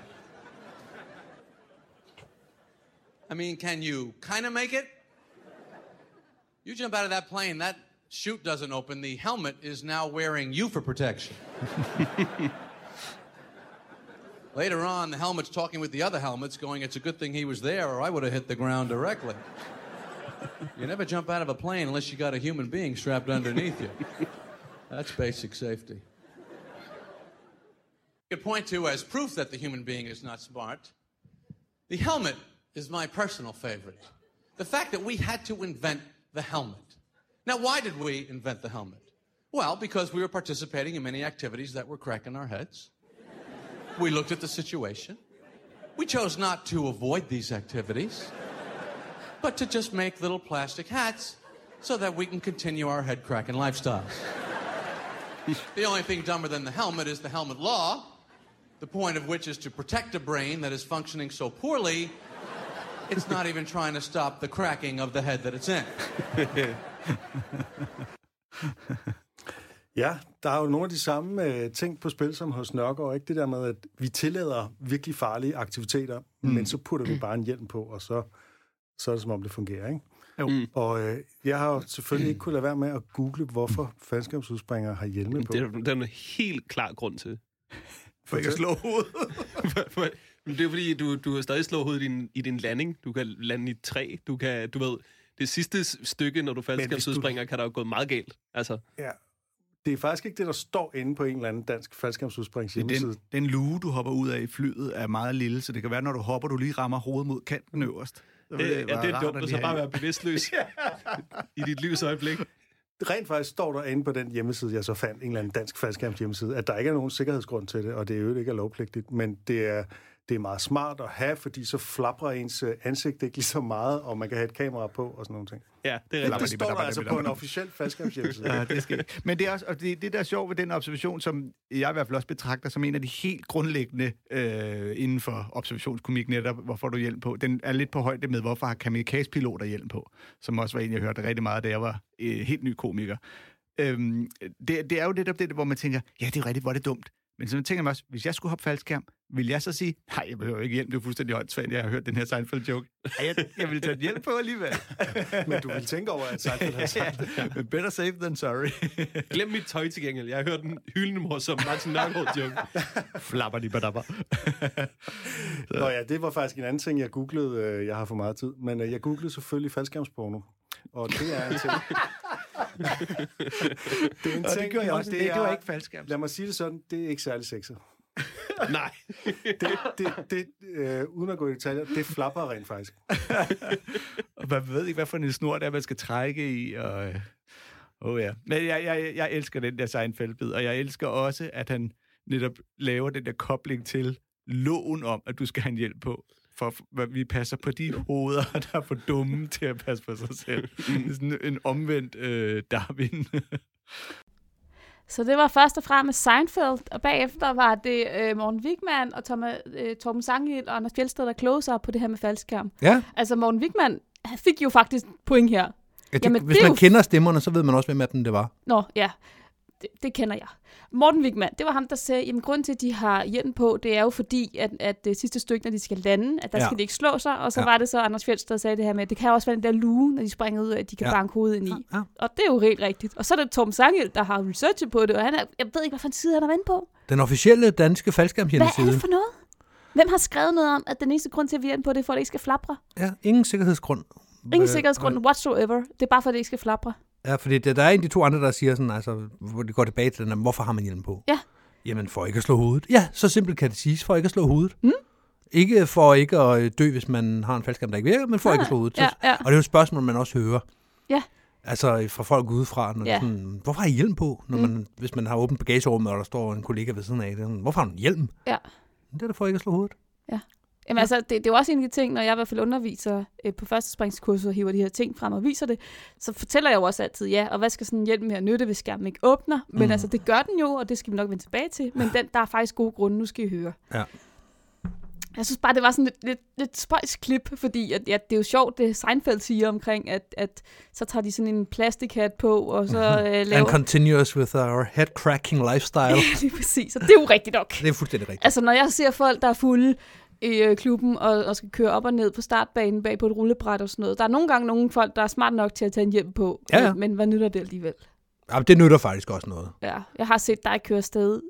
I mean, can you kind of make it? You jump out of that plane, that chute doesn't open. The helmet is now wearing you for protection. Later on, the helmet's talking with the other helmets, going, It's a good thing he was there, or I would have hit the ground directly. You never jump out of a plane unless you got a human being strapped underneath you. That's basic safety. You could point to as proof that the human being is not smart. The helmet is my personal favorite. The fact that we had to invent the helmet. Now, why did we invent the helmet? Well, because we were participating in many activities that were cracking our heads. We looked at the situation. We chose not to avoid these activities, but to just make little plastic hats so that we can continue our head cracking lifestyles. the only thing dumber than the helmet is the helmet law, the point of which is to protect a brain that is functioning so poorly, it's not even trying to stop the cracking of the head that it's in. Ja, der er jo nogle af de samme øh, ting på spil som hos Nørgaard, ikke? Det der med, at vi tillader virkelig farlige aktiviteter, mm. men så putter vi bare en hjelm på, og så, så er det som om, det fungerer, ikke? Jo. Mm. Og øh, jeg har jo selvfølgelig ikke kunne lade være med at google, hvorfor faldskærmsudspringere har hjelme på. Det er, der er en helt klar grund til. For ikke at slå hovedet. Men det er fordi, du, du har stadig slået hovedet i din, i din landing. Du kan lande i et træ. Du kan, du ved, det sidste stykke, når du faldskærmsudspringer, kan der jo gå meget galt. Altså, Ja. Det er faktisk ikke det, der står inde på en eller anden dansk faldskærmsudsprings Det er hjemmeside. den, den luge, du hopper ud af i flyet, er meget lille, så det kan være, når du hopper, du lige rammer hovedet mod kanten øverst. Vil det, ja, være det er dumt lige så bare være bevidstløs i dit livs øjeblik. Rent faktisk står der inde på den hjemmeside, jeg så fandt, en eller anden dansk faldskærms hjemmeside, at der ikke er nogen sikkerhedsgrund til det, og det er jo ikke er lovpligtigt, men det er, det er meget smart at have, fordi så flapper ens øh, ansigt ikke lige så meget, og man kan have et kamera på og sådan nogle ting. Ja, det er det, rigtigt. det står der altså på en officiel faldskærms hjemmeside. Ja, det skal Men det er også, og det, det der er sjovt ved den observation, som jeg i hvert fald også betragter som en af de helt grundlæggende øh, inden for observationskomik netop, hvorfor du hjelm på. Den er lidt på højde med, hvorfor har kamikaze-piloter hjelm på, som også var en, jeg hørte rigtig meget, da jeg var øh, helt ny komiker. Øhm, det, det er jo netop det, hvor man tænker, ja, det er rigtigt, hvor er det dumt. Men så tænker man også, hvis jeg skulle hoppe faldskærm, vil jeg så sige, nej, jeg behøver ikke hjelm, det er fuldstændig åndssvagt, jeg har hørt den her Seinfeld-joke. Ej, jeg, jeg vil tage hjelm på alligevel. Men du vil tænke over, at Seinfeld har sagt det. Men better safe than sorry. Glem mit tøj til gengæld. Jeg har hørt den hyldende morsom Martin Nørgaard joke. Flapper de badabber. Nå ja, det var faktisk en anden ting, jeg googlede. øh, Jeg har for meget tid, men øh, jeg googlede selvfølgelig faldskærmsporno. Og det er en ting. det er en Og det ting, gjorde jeg og også. Det- det var ikke faldskærm. Lad mig sige det sådan, det er ikke særlig sexet. Nej. det, det, det øh, uden at gå i detaljer, det flapper rent faktisk. Og man ved ikke, hvad for en snor det er, man skal trække i. Og, øh, oh ja. Men jeg, jeg, jeg elsker den der Seinfeld-bid, og jeg elsker også, at han netop laver den der kobling til loven om, at du skal have en hjælp på. For vi passer på de hoveder, der er for dumme til at passe på sig selv. Det er sådan en omvendt øh, Darwin. Så det var først og fremmest Seinfeld, og bagefter var det øh, Morten Wigman og Thomas, øh, Torben Sangel og Anders Fjeldsted, der klogede sig på det her med faldskærm. Ja. Altså Morten Wigman fik jo faktisk point her. Ja, det, Jamen, hvis det man jo kender stemmerne, så ved man også, hvem af dem det var. Nå, ja. Det, det kender jeg. Morten Wigman, det var ham, der sagde, jamen grunden til, at de har hjelm på, det er jo fordi, at, at det sidste stykke, når de skal lande, at der Ja. ja. skal de ikke slå sig, og så Ja. ja. var det så, Anders Fjeldsted sagde det her med, at det kan også være den der luge, når de springer ud, at de kan Ja. ja. banke hovedet ind i. Ja. Og det er jo helt rigtigt. Og så er det Tom Sangel, der har researchet på det, og han er, jeg ved ikke, hvad for en side han er inde på. Den officielle danske Hvad er faldskærmshjemmeside. det for noget? Hvem har skrevet noget om, at den eneste grund til, at vi er på det, er for, at det ikke skal flapre? Ja, ingen sikkerhedsgrund. Ingen sikkerhedsgrund whatsoever. Det er bare for, at det ikke skal flapre. Ja, fordi det, der er en af de to andre, der siger sådan, altså, hvor det går tilbage til den, hvorfor har man hjelm på? Ja. Jamen, for ikke at slå hovedet. Ja, så simpelt kan det siges, for ikke at slå hovedet. Mm. Ikke for ikke at øh, dø, hvis man har en faldskærm, der ikke virker, men for Nej, ikke at slå hovedet. ja, ja. Og det er jo et spørgsmål, man også hører. Ja. Altså øh, fra folk udefra, når Ja. sådan, hvorfor har I hjelm på, når Mm. man, hvis man har åbent bagagerummet, og der står en kollega ved siden af, det er sådan, hvorfor har du en hjelm? Ja. Det er da for ikke at slå hovedet. Ja. Jamen altså, det, det er jo også en af de ting, når jeg i hvert fald underviser øh, på første springskurset og hiver de her ting frem og viser det, så fortæller jeg jo også altid, ja, og hvad skal sådan hjælp med at nytte, hvis skærmen ikke åbner? Men Mhm. altså, det gør den jo, og det skal vi nok vende tilbage til, men den, der er faktisk gode grunde, nu skal I høre. Ja. Jeg synes bare, det var sådan lidt, lidt, lidt spøjs klip, fordi at, ja, det er jo sjovt, det Seinfeld siger omkring, at, at så tager de sådan en plastikhat på, og så øh, And laver... continuous with our head-cracking lifestyle. Ja, lige præcis, og det er jo rigtigt nok. det er fuldstændig rigtigt. Altså, når jeg ser folk, der er fulde i øh, klubben og, og skal køre op og ned på startbanen bag på et rullebræt og sådan noget. Der er nogle gange nogle folk, der er smart nok til at tage en hjem på, Ja, ja. men, men hvad nytter det alligevel? Ja, det nytter faktisk også noget. Ja, jeg har set dig køre afsted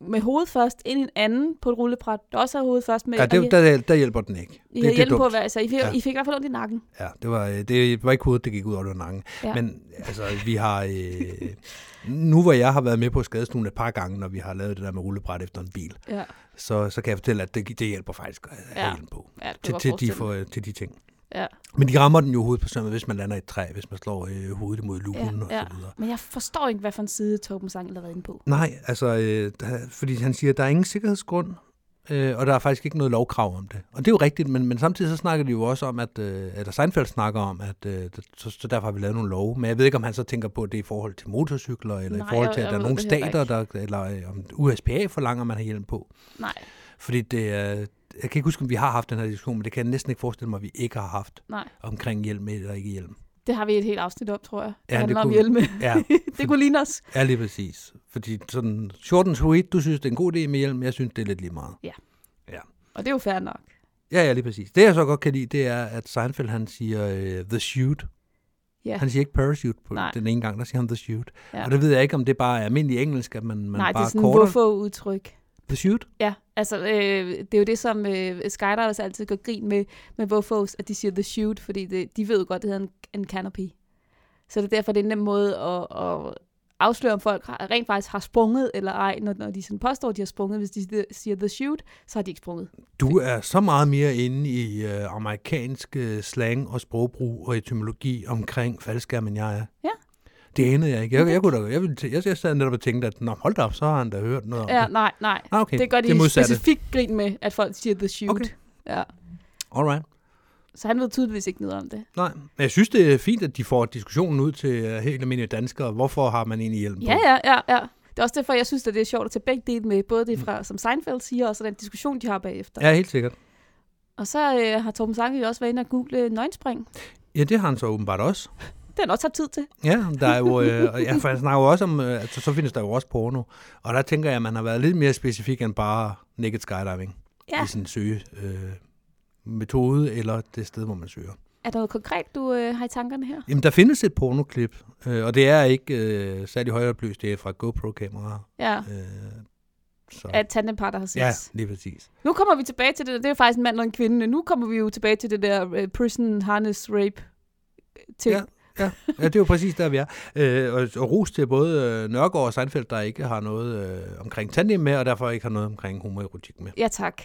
med hovedet først ind i en anden på et rullebræt, der også har hovedet først med. Ja, det, der, der hjælper den ikke. I det, er hjelm på, dumt. hvad, altså, I, fik, Ja. I fik i hvert fald ondt i nakken. Ja, det var, øh, det var ikke hovedet, det gik ud over det var nakken. Ja. Men altså, vi har... Øh, nu hvor jeg har været med på skadestuen et par gange, når vi har lavet det der med rullebræt efter en bil, Ja. så, så kan jeg fortælle, at det, det hjælper faktisk at have Ja. på. Ja, til, til, de, for, til de ting. Ja. Men de rammer den jo sømmet, hvis man lander i et træ, hvis man slår øh, hovedet imod lugen Ja, og ja. så videre. Men jeg forstår ikke, hvad for en side Torben Sang har været inde på. Nej, altså, øh, der, fordi han siger, at der er ingen sikkerhedsgrund, øh, og der er faktisk ikke noget lovkrav om det. Og det er jo rigtigt, men, men samtidig så snakker de jo også om, at, øh, eller Seinfeld snakker om, at øh, så, så derfor har vi lavet nogle love. Men jeg ved ikke, om han så tænker på det i forhold til motorcykler, eller Nej, i forhold til, at der er nogle stater, der, eller øh, om USPA forlanger, man har hjelm på. Nej. Fordi det er, jeg kan ikke huske, om vi har haft den her diskussion, men det kan jeg næsten ikke forestille mig, at vi ikke har haft Nej. omkring hjelm eller ikke hjelm. Det har vi et helt afsnit om, tror jeg. Det Ja, det handler om kunne- hjelme. ja, det kunne ligne os. Ja, lige præcis. Fordi sådan short and sweet, du synes, det er en god idé med hjelm, jeg synes, det er lidt lige meget. Ja. Ja. Og det er jo fair nok. Ja, ja, lige præcis. Det, jeg så godt kan lide, det er, at Seinfeld, han siger uh, the shoot. Ja. Han siger ikke parachute på Nej. den ene gang, der siger han the shoot. Ja. Og det ved jeg ikke, om det bare er almindelig engelsk, at man, man Nej, det bare er sådan korter hvorfor shoot. Ja, altså øh, det er jo det, som øh, skydivers altid går grin med, med Vofos, at de siger the shoot, fordi det, de ved jo godt, det hedder en, en canopy. Så det er derfor, det er en nem måde at, at afsløre, om folk har, rent faktisk har sprunget eller ej, når, når de sådan påstår, at de har sprunget. Hvis de siger the shoot, så har de ikke sprunget. Du er så meget mere inde i uh, amerikansk uh, slang og sprogbrug og etymologi omkring faldskærm, end jeg er. Ja. Det anede jeg ikke. Jeg, jeg, kunne da, jeg, ville, jeg, jeg sad netop og tænkte, at Nå, hold da op, så har han da hørt noget om Ja, det. nej, nej. Ah, okay. Det gør Det de modsatte. specifikt grin med, at folk siger the shoot. Okay. Ja. Alright. Så han ved tydeligvis ikke noget om det. Nej, men jeg synes, det er fint, at de får diskussionen ud til uh, helt almindelige danskere. Hvorfor har man egentlig hjelm på? Ja, ja, ja, ja. Det er også derfor, jeg synes, at det er sjovt at tage begge dele med. Både det fra, som Seinfeld siger, og så den diskussion, de har bagefter. Ja, helt sikkert. Og så øh, har Torben Sange jo også været inde og google nøgenspring. Ja, det har han så åbenbart også. Det har også haft tid til. Ja, der er jo, øh, ja, for han snakker jo også om, øh, altså, så findes der jo også porno. Og der tænker jeg, at man har været lidt mere specifik end bare naked skydiving Ja. i sin søge øh, metode eller det sted, hvor man søger. Er der noget konkret, du øh, har i tankerne her? Jamen, der findes et pornoklip, øh, og det er ikke øh, særlig højt opløst, det er fra GoPro-kameraer. Ja. Øh, så. At tandempar, der har sex. Ja, lige præcis. Nu kommer vi tilbage til det. Det er faktisk en mand og en kvinde. Nu kommer vi jo tilbage til det der uh, prison harness rape ting. Ja, ja. ja, det er jo præcis der, vi er. Øh, og, og ros til både øh, Nørgaard og Seinfeld, der ikke har noget øh, omkring tandem med, og derfor ikke har noget omkring homoerotik med. Ja, tak.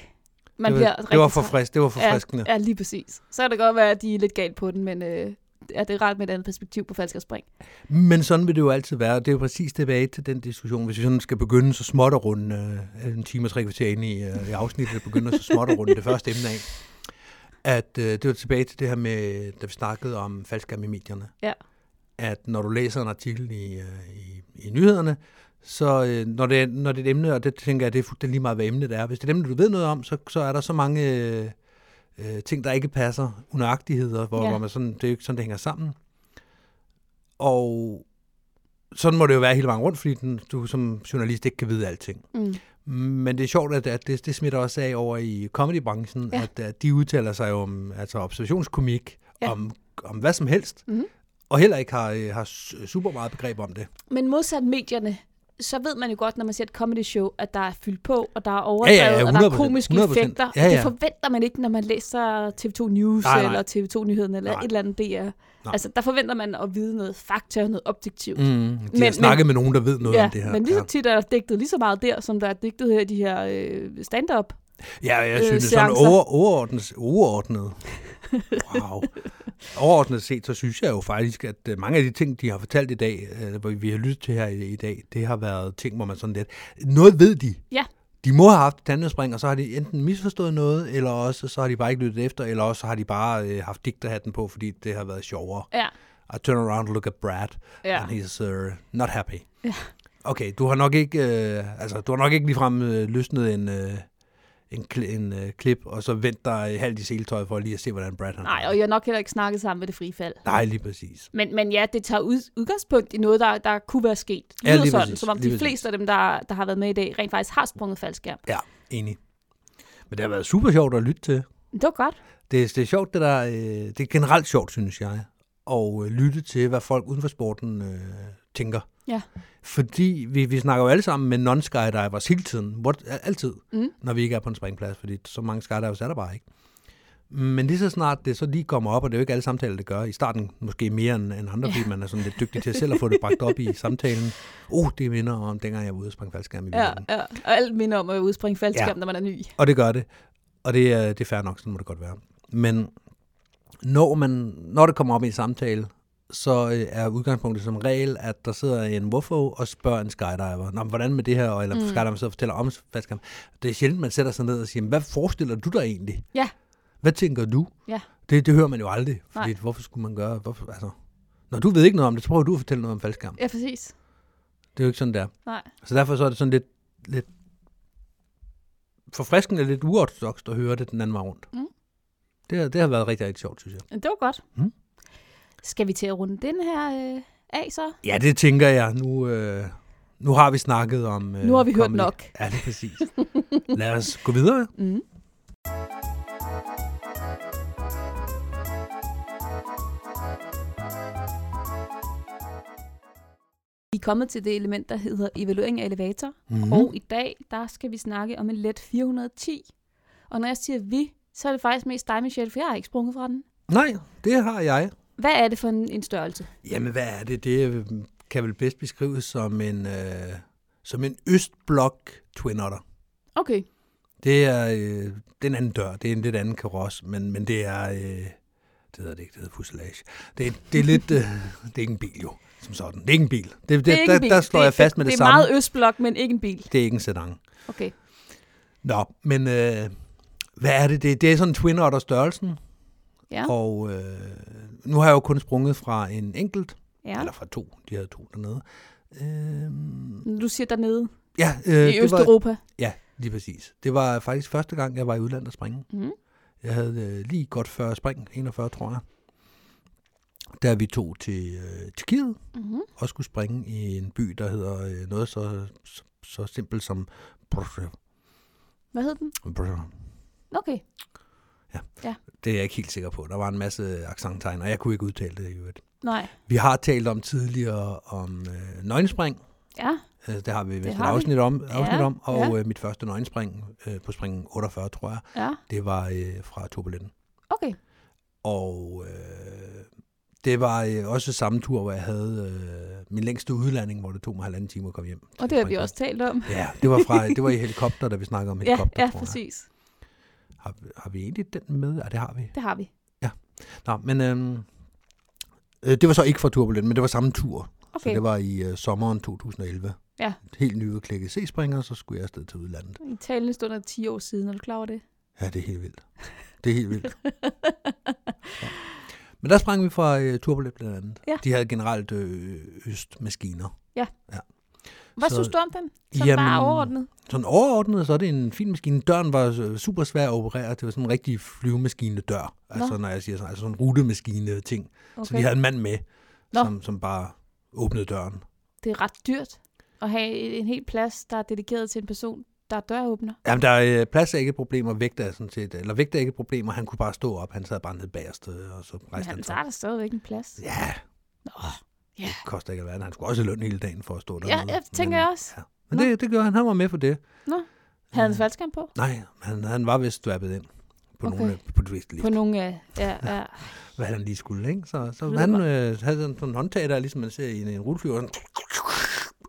Man Det var- det var forfrisk- det var forfriskende. Ja, ja, lige præcis. Så kan det godt være, at de er lidt galt på den, men øh, ja, det er rart med et andet perspektiv på falsk spring. Men sådan vil det jo altid være, og det er jo præcis tilbage til den diskussion. Hvis vi sådan skal begynde så småt at runde, øh, en time og tre kvarter inde i, øh, i afsnittet, begynder så småt at runde det første emne af, at øh, det var tilbage til det her med, da vi snakkede om faldskærm i medierne. Ja. At når du læser en artikel i, øh, i, i nyhederne, så øh, når, det når det er et emne, og det tænker jeg, det er fuldstændig lige meget, hvad emnet er. Hvis det er et emne, du ved noget om, så, så er der så mange øh, øh, ting, der ikke passer, unøjagtigheder, hvor, ja. hvor man sådan, det er jo ikke sådan, det hænger sammen. Og sådan må det jo være hele vejen rundt, fordi den, du som journalist ikke kan vide alting. Mm. Men det er sjovt, at, at det, det smitter også af over i comedybranchen, Ja. at, at de udtaler sig om altså observationskomik, Ja. om, om hvad som helst, Mhm. og heller ikke har, øh, har super meget begreb om det. Men modsat medierne, så ved man jo godt, når man ser et comedy show, at der er fyldt på, og der er overdrevet, Ja, ja, ja, og der er 100%, komiske 100%. effekter. Ja, Og det ja. forventer man ikke, når man læser TV2 News Nej, nej. eller TV2 Nyheden eller Nej. et eller andet DR. Nej. Altså, der forventer man at vide noget fakta og noget objektivt. Mm, de har snakket med nogen, der ved noget ja, om det her. Men lige så Ja. tit er der digtet lige så meget der, som der er digtet her i de her øh, stand-up Ja, jeg øh, synes, det er sådan over, overordnet, overordnet. Wow. Overordnet set, så synes jeg jo faktisk, at øh, mange af de ting, de har fortalt i dag, øh, hvor vi har lyttet til her i, i dag, det har været ting, hvor man sådan lidt... Noget ved de. Ja. De må have haft tandemspring, og så har de enten misforstået noget, eller også så har de bare ikke lyttet efter, eller også så har de bare øh, haft digterhatten på, fordi det har været sjovere. Ja. I turn around and look at Brad, Ja. and he's uh, not happy. Ja. Okay, du har nok ikke, øh, altså, du har nok ikke ligefrem øh, løsnet en, øh, en, en øh, klip, og så vent dig halvt i seletøj for lige at se, hvordan Brad han Nej, og jeg har nok heller ikke snakket sammen med det frie fald. Nej, lige præcis. Men, men ja, det tager ud, udgangspunkt i noget, der, der kunne være sket. Det lyder lige sådan, præcis, som om de præcis. fleste af dem, der, der har været med i dag, rent faktisk har sprunget faldskærm. Ja, enig. Men det har været super sjovt at lytte til. Det var godt. Det, det er sjovt, det der, øh, det er generelt sjovt, synes jeg, at øh, lytte til, hvad folk uden for sporten øh, tænker. Ja. Fordi vi, vi snakker jo alle sammen med non-skydivers hele tiden, what, altid, Mm. når vi ikke er på en springplads, fordi så mange skydivers er der bare ikke. Men lige så snart det så lige kommer op, og det er jo ikke alle samtaler, det gør, i starten måske mere end, end andre, Ja. fordi man er sådan lidt dygtig til selv at få det bragt op i samtalen. Oh, det minder om dengang jeg var ude og springe faldskærm i Ja, ja. Og alt minder om at udspringe faldskærm, Ja. når man er ny. Og det gør det. Og det er, det er fair nok, sådan må det godt være. Men når, man, når det kommer op i en samtale, så øh, er udgangspunktet som regel, at der sidder en wofo og spørger en skydiver, Nå, men hvordan med det her, og- eller Mm. skydiver sidder og fortæller om faldskærm. Det er sjældent, man sætter sig ned og siger, "Men hvad forestiller du dig egentlig? Ja. Hvad tænker du? Ja. Det, det hører man jo aldrig, fordi Nej. hvorfor skulle man gøre, hvorfor, altså, når du ved ikke noget om det, så prøver du at fortælle noget om faldskærm. Ja, præcis. Det er jo ikke sådan, der. Nej. Så derfor så er det sådan lidt, lidt forfriskende, lidt uortodokst at høre det den anden vej rundt. Mm. Det, har- det har været rigtig, rigtig sjovt, synes jeg. Det var godt. Mm. Skal vi til at runde den her øh, af så? Ja, det tænker jeg. Nu, øh, nu har vi snakket om... Øh, Nu har vi hørt comedy. nok. Ja, det er præcis. Lad os gå videre. Mm. Vi er kommet til det element, der hedder evaluering af elevator. Mhm. Og i dag, der skal vi snakke om en let 410. Og når jeg siger vi, så er det faktisk mest dig, Michelle, for jeg har ikke sprunget fra den. Nej, det har jeg. Hvad er det for en, en størrelse? Jamen, hvad er det? Det øh, kan vel bedst beskrives som en, øh, som en østblok Twin Otter. Okay. Det er, øh, det er en anden dør. Det er en lidt anden karos, men, men det er... Øh, det hedder det ikke, det hedder fuselage. Det, er- det er lidt... Øh, det er ikke en bil, jo, som sådan. Det er ikke en bil. Det, det, Det er ikke der, en bil. der slår det, jeg fast med det, det, det er samme. meget østblok, men ikke en bil. Det er ikke en sedan. Okay. Nå, men øh, hvad er det? det? Det er sådan en Twin Otter størrelsen. Ja. Og øh, nu har jeg jo kun sprunget fra en enkelt. Ja. Eller fra to. De havde to dernede. Øh, Du siger dernede. ja, øh, I Østeuropa. Var, ja, lige præcis. Det var faktisk første gang, jeg var i udlandet at springe. Mhm. Jeg havde øh, lige godt 40 spring, 41 tror jeg. Da vi tog til øh, Tjekkiet Mhm. og skulle springe i en by, der hedder øh, noget så, så, så simpelt som Brugge. Hvad hed den? Okay. Ja. Ja. Det er jeg ikke helt sikker på. Der var en masse accenttegn, og jeg kunne ikke udtale det i øvrigt. Nej. Vi har talt om tidligere om øh, nøgenspring. Ja. Øh, Det har vi vist et vi. afsnit om, afsnit Ja, om og ja. øh, mit første nøgenspring øh, på springen 48, tror jeg, Ja. det var øh, fra Turbuletten. Okay. Og øh, det var øh, også samme tur, hvor jeg havde øh, min længste udlanding, hvor det tog mig halvanden time at komme hjem. Og det har vi også talt om. Ja, det var, fra, det var i helikopter, da vi snakkede om Ja, helikopter, ja, tror jeg. Har, har vi egentlig den med? Ja, det har vi. Det har vi. Ja. Nå, men øhm, øh, det var så ikke fra Turbulent, men det var samme tur. Så Okay. det var i øh, sommeren 2011. Ja. Helt nyudklækket C-springer, så skulle jeg afsted til udlandet. I talende stund er det 10 år siden. Er du klar over det? Ja, det er helt vildt. Det er helt vildt. ja. Men der sprang vi fra øh, Turbulent blandt andet. Ja. De havde generelt øh, østmaskiner. Ja. ja. Hvad Så- synes du om den? Sådan bare overordnet. Sådan overordnet, så er det en fin maskine. Døren var øh, super svær at operere. Det var sådan en rigtig flyvemaskine dør. Altså når jeg siger sådan, altså sådan en rutemaskine ting. Så Okay. vi havde en mand med, Nå. som, som bare åbnede døren. Det er ret dyrt at have en hel plads, der er dedikeret til en person, der er døråbner. Jamen, der er øh, plads er ikke et problem, og vægt er sådan set, eller vægt er ikke et problem, og han kunne bare stå op. Han sad bare nede bagerst, øh, og så Men rejste han han tager der stadigvæk en plads. Ja. Nå, ja. Det koster ikke alverden. Han skulle også have løn hele dagen for at stå der. Ja, jeg tænker jeg også. Ja. Men det, det gør han. Han var med for det. Nå, havde han faldskærm på? Nej, han, han var vist strappet ind på Okay. nogle af- på lift. På nogle af, ja, ja. Hvad han lige skulle, ikke? Så, så han øh, havde sådan en håndtag der, ligesom man ser i en, en sådan,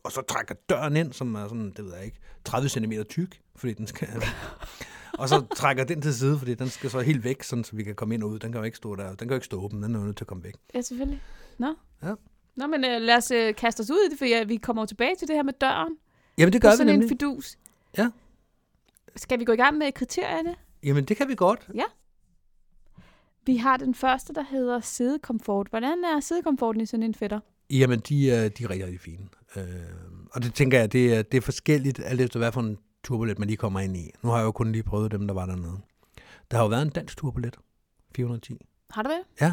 og så trækker døren ind, som er sådan, det ved jeg ikke, 30 cm tyk, fordi den skal... og så trækker den til side, fordi den skal så helt væk, sådan, så vi kan komme ind og ud. Den kan jo ikke stå der. Den kan jo ikke stå åben. Den er jo nødt til at komme væk. Ja, selvfølgelig. Nå. Ja. Nå, men uh, lad os uh, kaste os ud i det, for ja, vi kommer jo tilbage til det her med døren. Jamen, det gør vi sådan en nemlig. fidus. Ja. Skal vi gå i gang med kriterierne? Jamen, det kan vi godt. Ja. Vi har den første, der hedder sædekomfort. Hvordan er sædekomforten i sådan en fætter? Jamen, de er, de er rigtig, rigtig fine. Øh, og det tænker jeg, det er, det er forskelligt, alt efter hvad for en turbolet man lige kommer ind i. Nu har jeg jo kun lige prøvet dem, der var dernede. Der har jo været en dansk turbolet, 410. Har du det? Ja.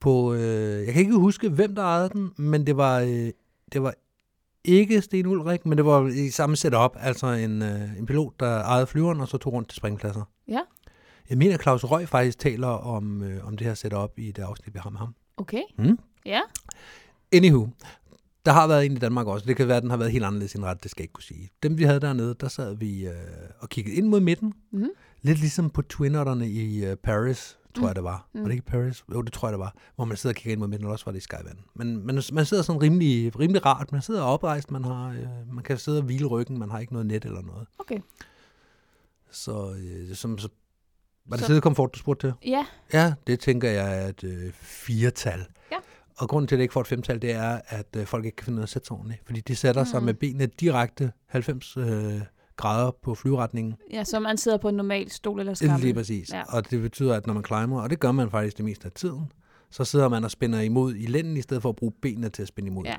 På, øh, jeg kan ikke huske, hvem der ejede den, men det var, øh, det var ikke Sten Ulrik, men det var i samme setup, altså en, øh, en pilot, der ejede flyveren, og så tog rundt til springpladser. Ja. Jeg mener, Claus Røg faktisk taler om, øh, om det her setup i det afsnit, vi har med ham. Okay. Mm. Ja. Anywho, der har været en i Danmark også. Det kan være, at den har været helt anderledes indrettet, det skal jeg ikke kunne sige. Dem, vi havde dernede, der sad vi øh, og kiggede ind mod midten. Mhm. Lidt ligesom på Twinotterne i øh, Paris, tror Mm. jeg, det var. Mm. Var det ikke Paris? Jo, det tror jeg, det var. Hvor man sidder og kigger ind mod midten, eller også var det i Skyvand. Men, men man sidder sådan rimelig, rimelig rart. Man sidder oprejst, man, har, øh, man kan sidde og hvile ryggen, man har ikke noget net eller noget. Okay. Så, øh, som, så var det Så- sædekomfort, du spurgte til? Ja. Ja, det tænker jeg er et øh, firetal. Ja. Og grunden til, at det ikke får et femtal, det er, at øh, folk ikke kan finde ud af at sætte sig ordentligt. Fordi de sætter sig Mm. med benene direkte 90 øh, grader på flyretningen. Ja, så man sidder på en normal stol eller skammel. Lige præcis. Ja. Ja. Og det betyder, at når man climber, og det gør man faktisk det meste af tiden, så sidder man og spænder imod i lænden, i stedet for at bruge benene til at spænde imod. ja.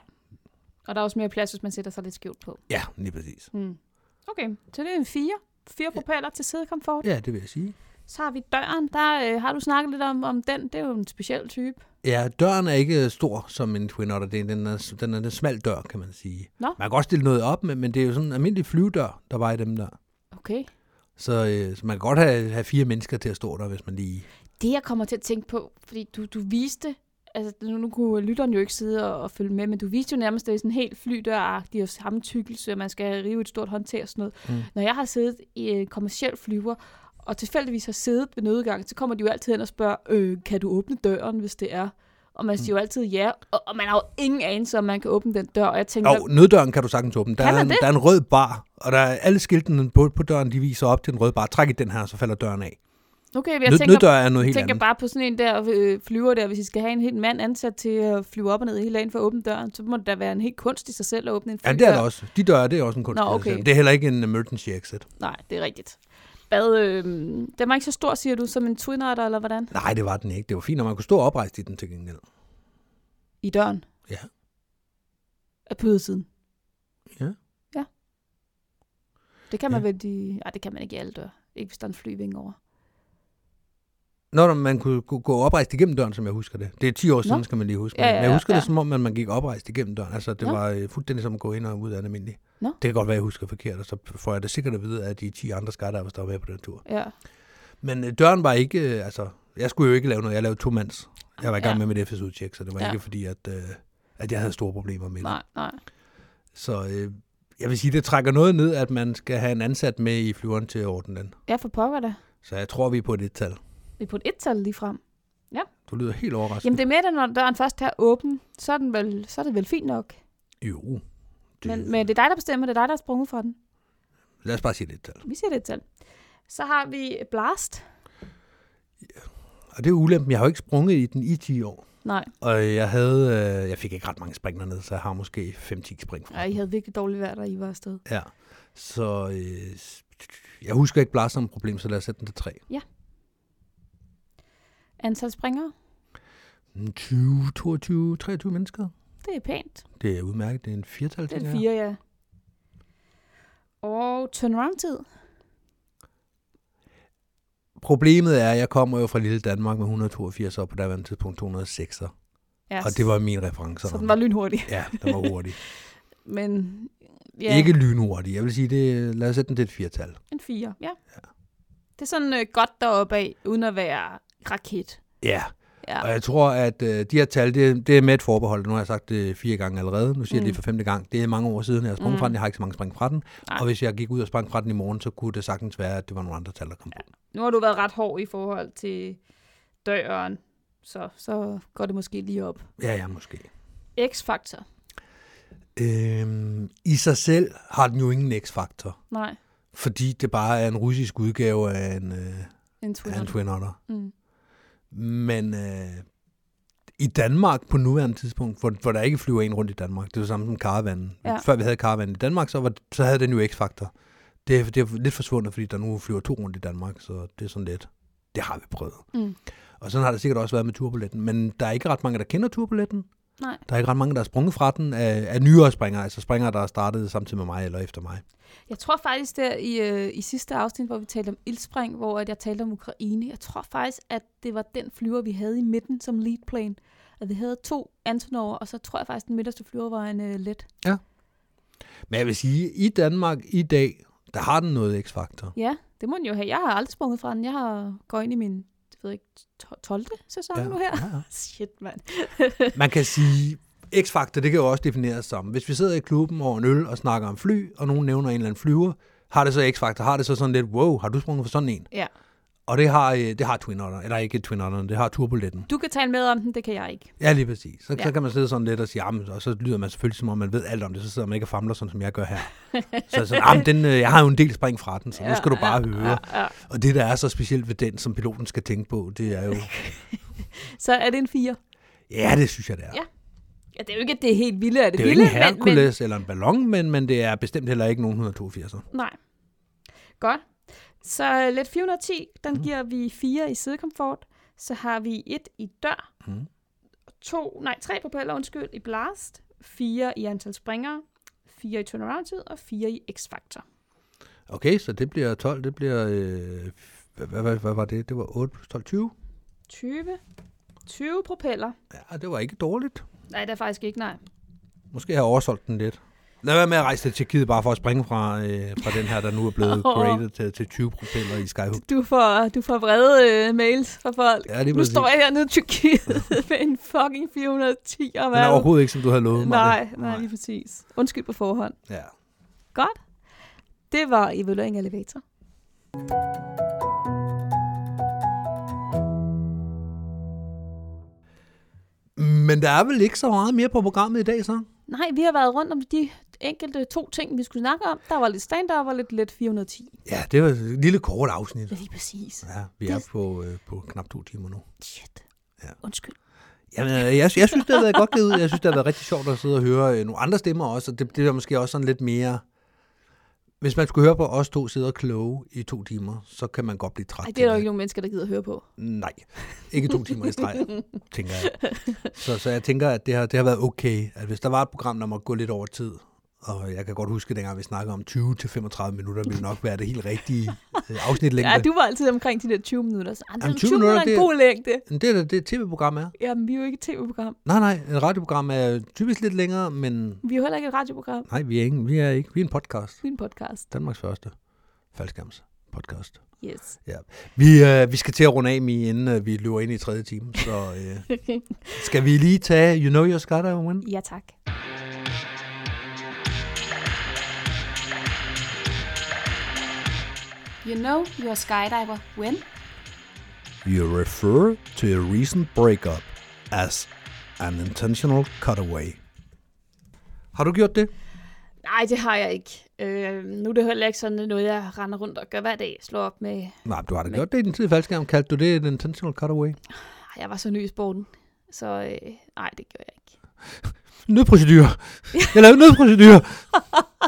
Og der er også mere plads, hvis man sætter sig lidt skævt på. ja lige præcis. Mm. Okay, så det er en fire. Fire propeller til sædekomfort. Ja, det vil jeg sige. Så har vi døren. Der øh, har du snakket lidt om, om den. Det er jo en speciel type. Ja, døren er ikke stor som en Twin Otter. Det er, den, er, den er en smal dør, kan man sige. Nå. Man kan godt stille noget op, men, men det er jo sådan en almindelig flyvedør, der var i dem der. Okay. Så, øh, så man kan godt have, have fire mennesker til at stå der, hvis man lige... Det, jeg kommer til at tænke på, fordi du, du viste, altså nu, nu kunne lytteren jo ikke sidde og, og følge med, men du viste jo nærmest, at det er sådan helt flydøragtigt og samme tykkelse, og man skal rive et stort håndtag og sådan noget. Mm. Når jeg har siddet i en kommersiel flyver, og tilfældigvis har siddet ved nødgang, så kommer de jo altid hen og spørger, øh, kan du åbne døren, hvis det er? Og man siger jo altid ja, og, og man har jo ingen anelse, om man kan åbne den dør, og jeg tænker, Jo, nøddøren kan du sagtens åbne. Der, Kan er en, det? der er en rød bar, og der er alle skiltene på, på døren, de viser op til en rød bar. Træk i den her, så falder døren af. Okay, jeg tænker, nøddør er noget helt tænker andet. bare på sådan en der øh, flyver der, hvis I skal have en helt mand ansat til at flyve op og ned hele dagen for at åbne døren, så må det da være en helt kunst i sig selv at åbne en Ja, flydør. det er der også. De døre, det er også en kunst. Nå, okay. Det er heller ikke en emergency exit. Nej, det er rigtigt. Hvad, øh, den var ikke så stor, siger du, som en Twin Otter, eller hvordan? Nej, det var den ikke. Det var fint, at man kunne stå oprejst i den til gengæld. I døren? Ja. Af på ydersiden? Ja. Ja. Det kan man Ja. vel de... Nej, det kan man ikke i alle døre. Ikke hvis der er en flyving over. Når man kunne, kunne gå oprejst igennem døren, som jeg husker det. Det er 10 år siden, Nå. skal man lige huske. Ja, ja, Men jeg husker ja. det, som om at man gik oprejst igennem døren. Altså, det Nå. var øh, fuldstændig som at gå ind og ud af almindelig. Nå. Det kan godt være, at jeg husker forkert, og så får jeg det sikkert at vide, at de 10 andre skydivers, der var med på den tur. Ja. Men øh, døren var ikke, øh, altså, jeg skulle jo ikke lave noget, jeg lavede to mands. Jeg var i gang Ja. med mit FSU-tjek, så det var Ja. ikke fordi, at, øh, at jeg havde store problemer med det. Nej, nej. Så øh, jeg vil sige, det trækker noget ned, at man skal have en ansat med i flyveren til at ordne den. Ja, for pokker det. Så jeg tror, vi er på et et-tal. Vi er på et et-tal lige frem. Ja. Du lyder helt overrasket. Jamen det er med, at når døren først er åben, så er, den vel, så er det vel fint nok. Jo, Men, men det er dig, der bestemmer. Det er dig, der er sprunget fra den. lad os bare sige det et-tal. Vi siger det et tal. Så har vi Blast. Og det er ulempen. Jeg har jo ikke sprunget i den i 10 år. Nej. Og jeg havde, øh, jeg fik ikke ret mange spring dernede, så jeg har måske 5-10 spring fra. Ja, I havde virkelig dårligt vejr, da I var afsted. Ja. Så øh, jeg husker ikke Blast som et problem, så lad os sætte den til 3. Ja. Antal springere. 20, 22, 23 mennesker. Det er pænt. Det er udmærket. Det er en firtal, Det er en fire, ja. Og turnaround-tid. Problemet er, at jeg kommer jo fra lille Danmark med 182 og på daværende tidspunkt 206. Ja, og det var min reference. Så den var lynhurtig. Ja, den var hurtig. Men Ja. ja, Ikke lynhurtig. Jeg vil sige, det, lad os sætte den til et firtal. en fire. Ja. ja. Det er sådan øh, godt deroppe af, uden at være raket. Ja. Ja. Og jeg tror, at øh, de her tal, det, det er med et forbehold. Nu har jeg sagt det fire gange allerede. Nu siger jeg Mm. det for femte gang. Det er mange år siden, jeg har sprunget Mm. fra den. Jeg har ikke så mange spring fra den. Nej. Og hvis jeg gik ud og sprang fra den i morgen, så kunne det sagtens være, at det var nogle andre tal, der kom på. Nu har du været ret hård i forhold til døren, så, så går det måske lige op. Ja, ja, måske. X-faktor. Øhm, I sig selv har den jo ingen x-faktor. Nej. fordi det bare er en russisk udgave af en, øh, En Twin af en. Twin Otter. Mm. Men øh, i Danmark på nuværende tidspunkt, hvor, hvor der ikke flyver en rundt i Danmark, det er jo samme som Caravan. Ja. Før vi havde Caravan i Danmark, så, var, så havde den jo X-faktor. Det, er- det er lidt forsvundet, fordi der nu flyver to rundt i Danmark, så det er sådan lidt, det har vi prøvet. Mm. Og sådan har det sikkert også været med turbuletten. Men der er ikke ret mange, der kender turbuletten. Nej. Der er ikke ret mange, der er sprunget fra den af, af nyere springere, altså springere, der er startet samtidig med mig eller efter mig. Jeg tror faktisk der i, øh, i sidste afsnit, hvor vi talte om ildspring, hvor at jeg talte om Ukraine, jeg tror faktisk, at det var den flyver, vi havde i midten som lead plane. At vi havde to Antonover, og så tror jeg faktisk, at den midterste flyver var en øh, let. Men jeg vil sige, i Danmark i dag, der har den noget x-faktor. Ja, det må den jo have. Jeg har aldrig sprunget fra den. Jeg har gået ind i min ved ikke, to- 12. sæson Ja, nu her. ja, ja. Shit, mand. Man kan sige, X-faktor, det kan jo også defineres som, hvis vi sidder i klubben over en øl og snakker om fly, og nogen nævner en eller anden flyver, har det så X-faktor, har det så sådan lidt, wow, har du sprunget for sådan en? ja. Og det har, øh, det har Twin Otter, eller ikke Twin Otter, det har Turbuletten. Du kan tale med om den, det kan jeg ikke. Ja, lige præcis. Så, ja. Så kan man sidde sådan lidt og sige, jamen, og så lyder man selvfølgelig, som om man ved alt om det, så sidder man ikke og famler, sådan som jeg gør her. så så jamen, den, øh, jeg har jo en del spring fra den, så nu Ja, skal du bare ja, høre. ja, ja. Og det, der er så specielt ved den, som piloten skal tænke på, det er jo, Så er det en 4. ja, det synes jeg, det er. Ja. Ja, det er jo ikke, at det er helt vilde af det, Det er jo vilde, ikke en Hercules eller en ballon, men, men det er bestemt heller ikke nogen 182'er. Men, nej. Godt. Så let 410, den mm. giver vi 4 i sidekomfort. Så har vi et i dør. Mm. To, nej, tre propeller, undskyld, i blast. Fire i antal springere. Fire i turnaround-tid, og fire i x-faktor. Okay, så det bliver 12, det bliver... Øh, hvad, hvad, hvad, hvad var det? Det var 8 plus 12, 20? 20. 20 propeller. Ja, det var ikke dårligt. Nej, det er faktisk ikke, nej. Måske har jeg oversolgt den lidt. Lad være med at rejse til Tjekkiet bare for at springe fra, øh, fra den her, der nu er blevet graded til, til 20 propeller i Skyhook. Du får, du får vrede øh, mails fra folk. Ja, nu står jeg hernede i Tyrkiet med en fucking 410 og Den er overhovedet ikke, som du havde lovet mig. Nej, det. nej, lige præcis. Undskyld på forhånd. Ja. Godt. Det var evaluering af elevator. Men der er vel ikke så meget mere på programmet i dag, så? Nej, vi har været rundt om de enkelte to ting, vi skulle snakke om. Der var lidt stand-up og lidt let 410. Ja, det var et lille kort afsnit. Ja, lige præcis. Ja, vi er på, øh, på knap to timer nu. Shit. Ja. Undskyld. Jamen, øh, jeg, jeg synes, det har været godt givet ud. Jeg synes, det har været rigtig sjovt at sidde og høre øh, nogle andre stemmer også. Og det, det er måske også sådan lidt mere... Hvis man skulle høre på os to sidde og kloge i to timer, så kan man godt blive træt. Ej, det er der jo ikke nogen mennesker, der gider at høre på. Nej, ikke to timer i streg, tænker jeg. Så, så jeg tænker, at det har, det har været okay, at hvis der var et program, der måtte gå lidt over tid, og jeg kan godt huske, dengang vi snakkede om 20-35 minutter, ville nok være det helt rigtige øh, afsnitlængde. Ja, du var altid omkring de der 20 minutter. Så, ah, Jamen, 20 minutter er en god længde. Men Det er det, et tv-program er. Jamen, vi er jo ikke et tv-program. Nej, nej, et radioprogram er typisk lidt længere, men Vi er jo heller ikke et radioprogram. nej, vi er, ikke, vi er ikke. Vi er en podcast. Vi er en podcast. Danmarks første faldskærms podcast. Yes. Ja. Vi, øh, vi skal til at runde af, Mi, inden øh, vi løber ind i tredje time. Så øh, skal vi lige tage You Know Your Skydiver Win? ja, tak. You know you're a skydiver when? You refer to a recent breakup as an intentional cutaway. Har du gjort det? Nej, det har jeg ikke. Øh, nu er det heller ikke sådan noget, jeg render rundt og gør hver dag. Slår op med... Nej, du har da Men- gjort det i den tid faldskærm. Kaldte du det en intentional cutaway? Jeg var så ny i sporten. Så øh, nej, det gjorde jeg ikke. Nødprocedur. Jeg lavede nødprocedur.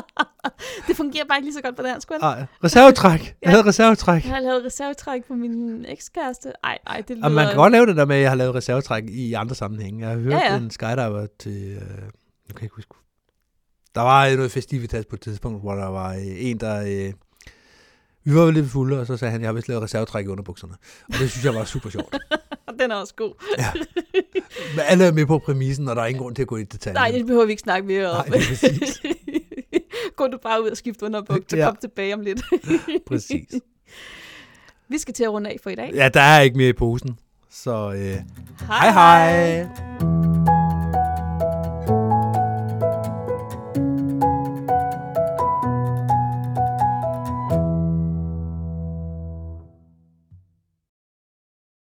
det fungerer bare ikke lige så godt på dansk, vel? Ej, reservetræk. Jeg havde reservetræk. Jeg har lavet reservetræk på min ekskæreste. Ej, ej, det lyder... Og man kan godt lave det der med, at jeg har lavet reservetræk i andre sammenhænge. Jeg har hørt ja. ja. en skydiver til... Øh, jeg kan ikke huske. Der var noget festivitas på et tidspunkt, hvor der var øh, en, der... Øh, vi var jo lidt fulde, og så sagde han, jeg har vist lavet reservetræk i underbukserne. Og det synes jeg var super sjovt. Den er også god. Ja. Men alle er med på præmissen, og der er ingen grund til at gå i detaljer. Nej, det behøver vi ikke snakke mere om. Nej, det er præcis. Gå du bare ud og skift underbukser, Ja. kom tilbage om lidt. Præcis. Vi skal til at runde af for i dag. Ja, der er ikke mere i posen. Så øh, Hej, hej hej.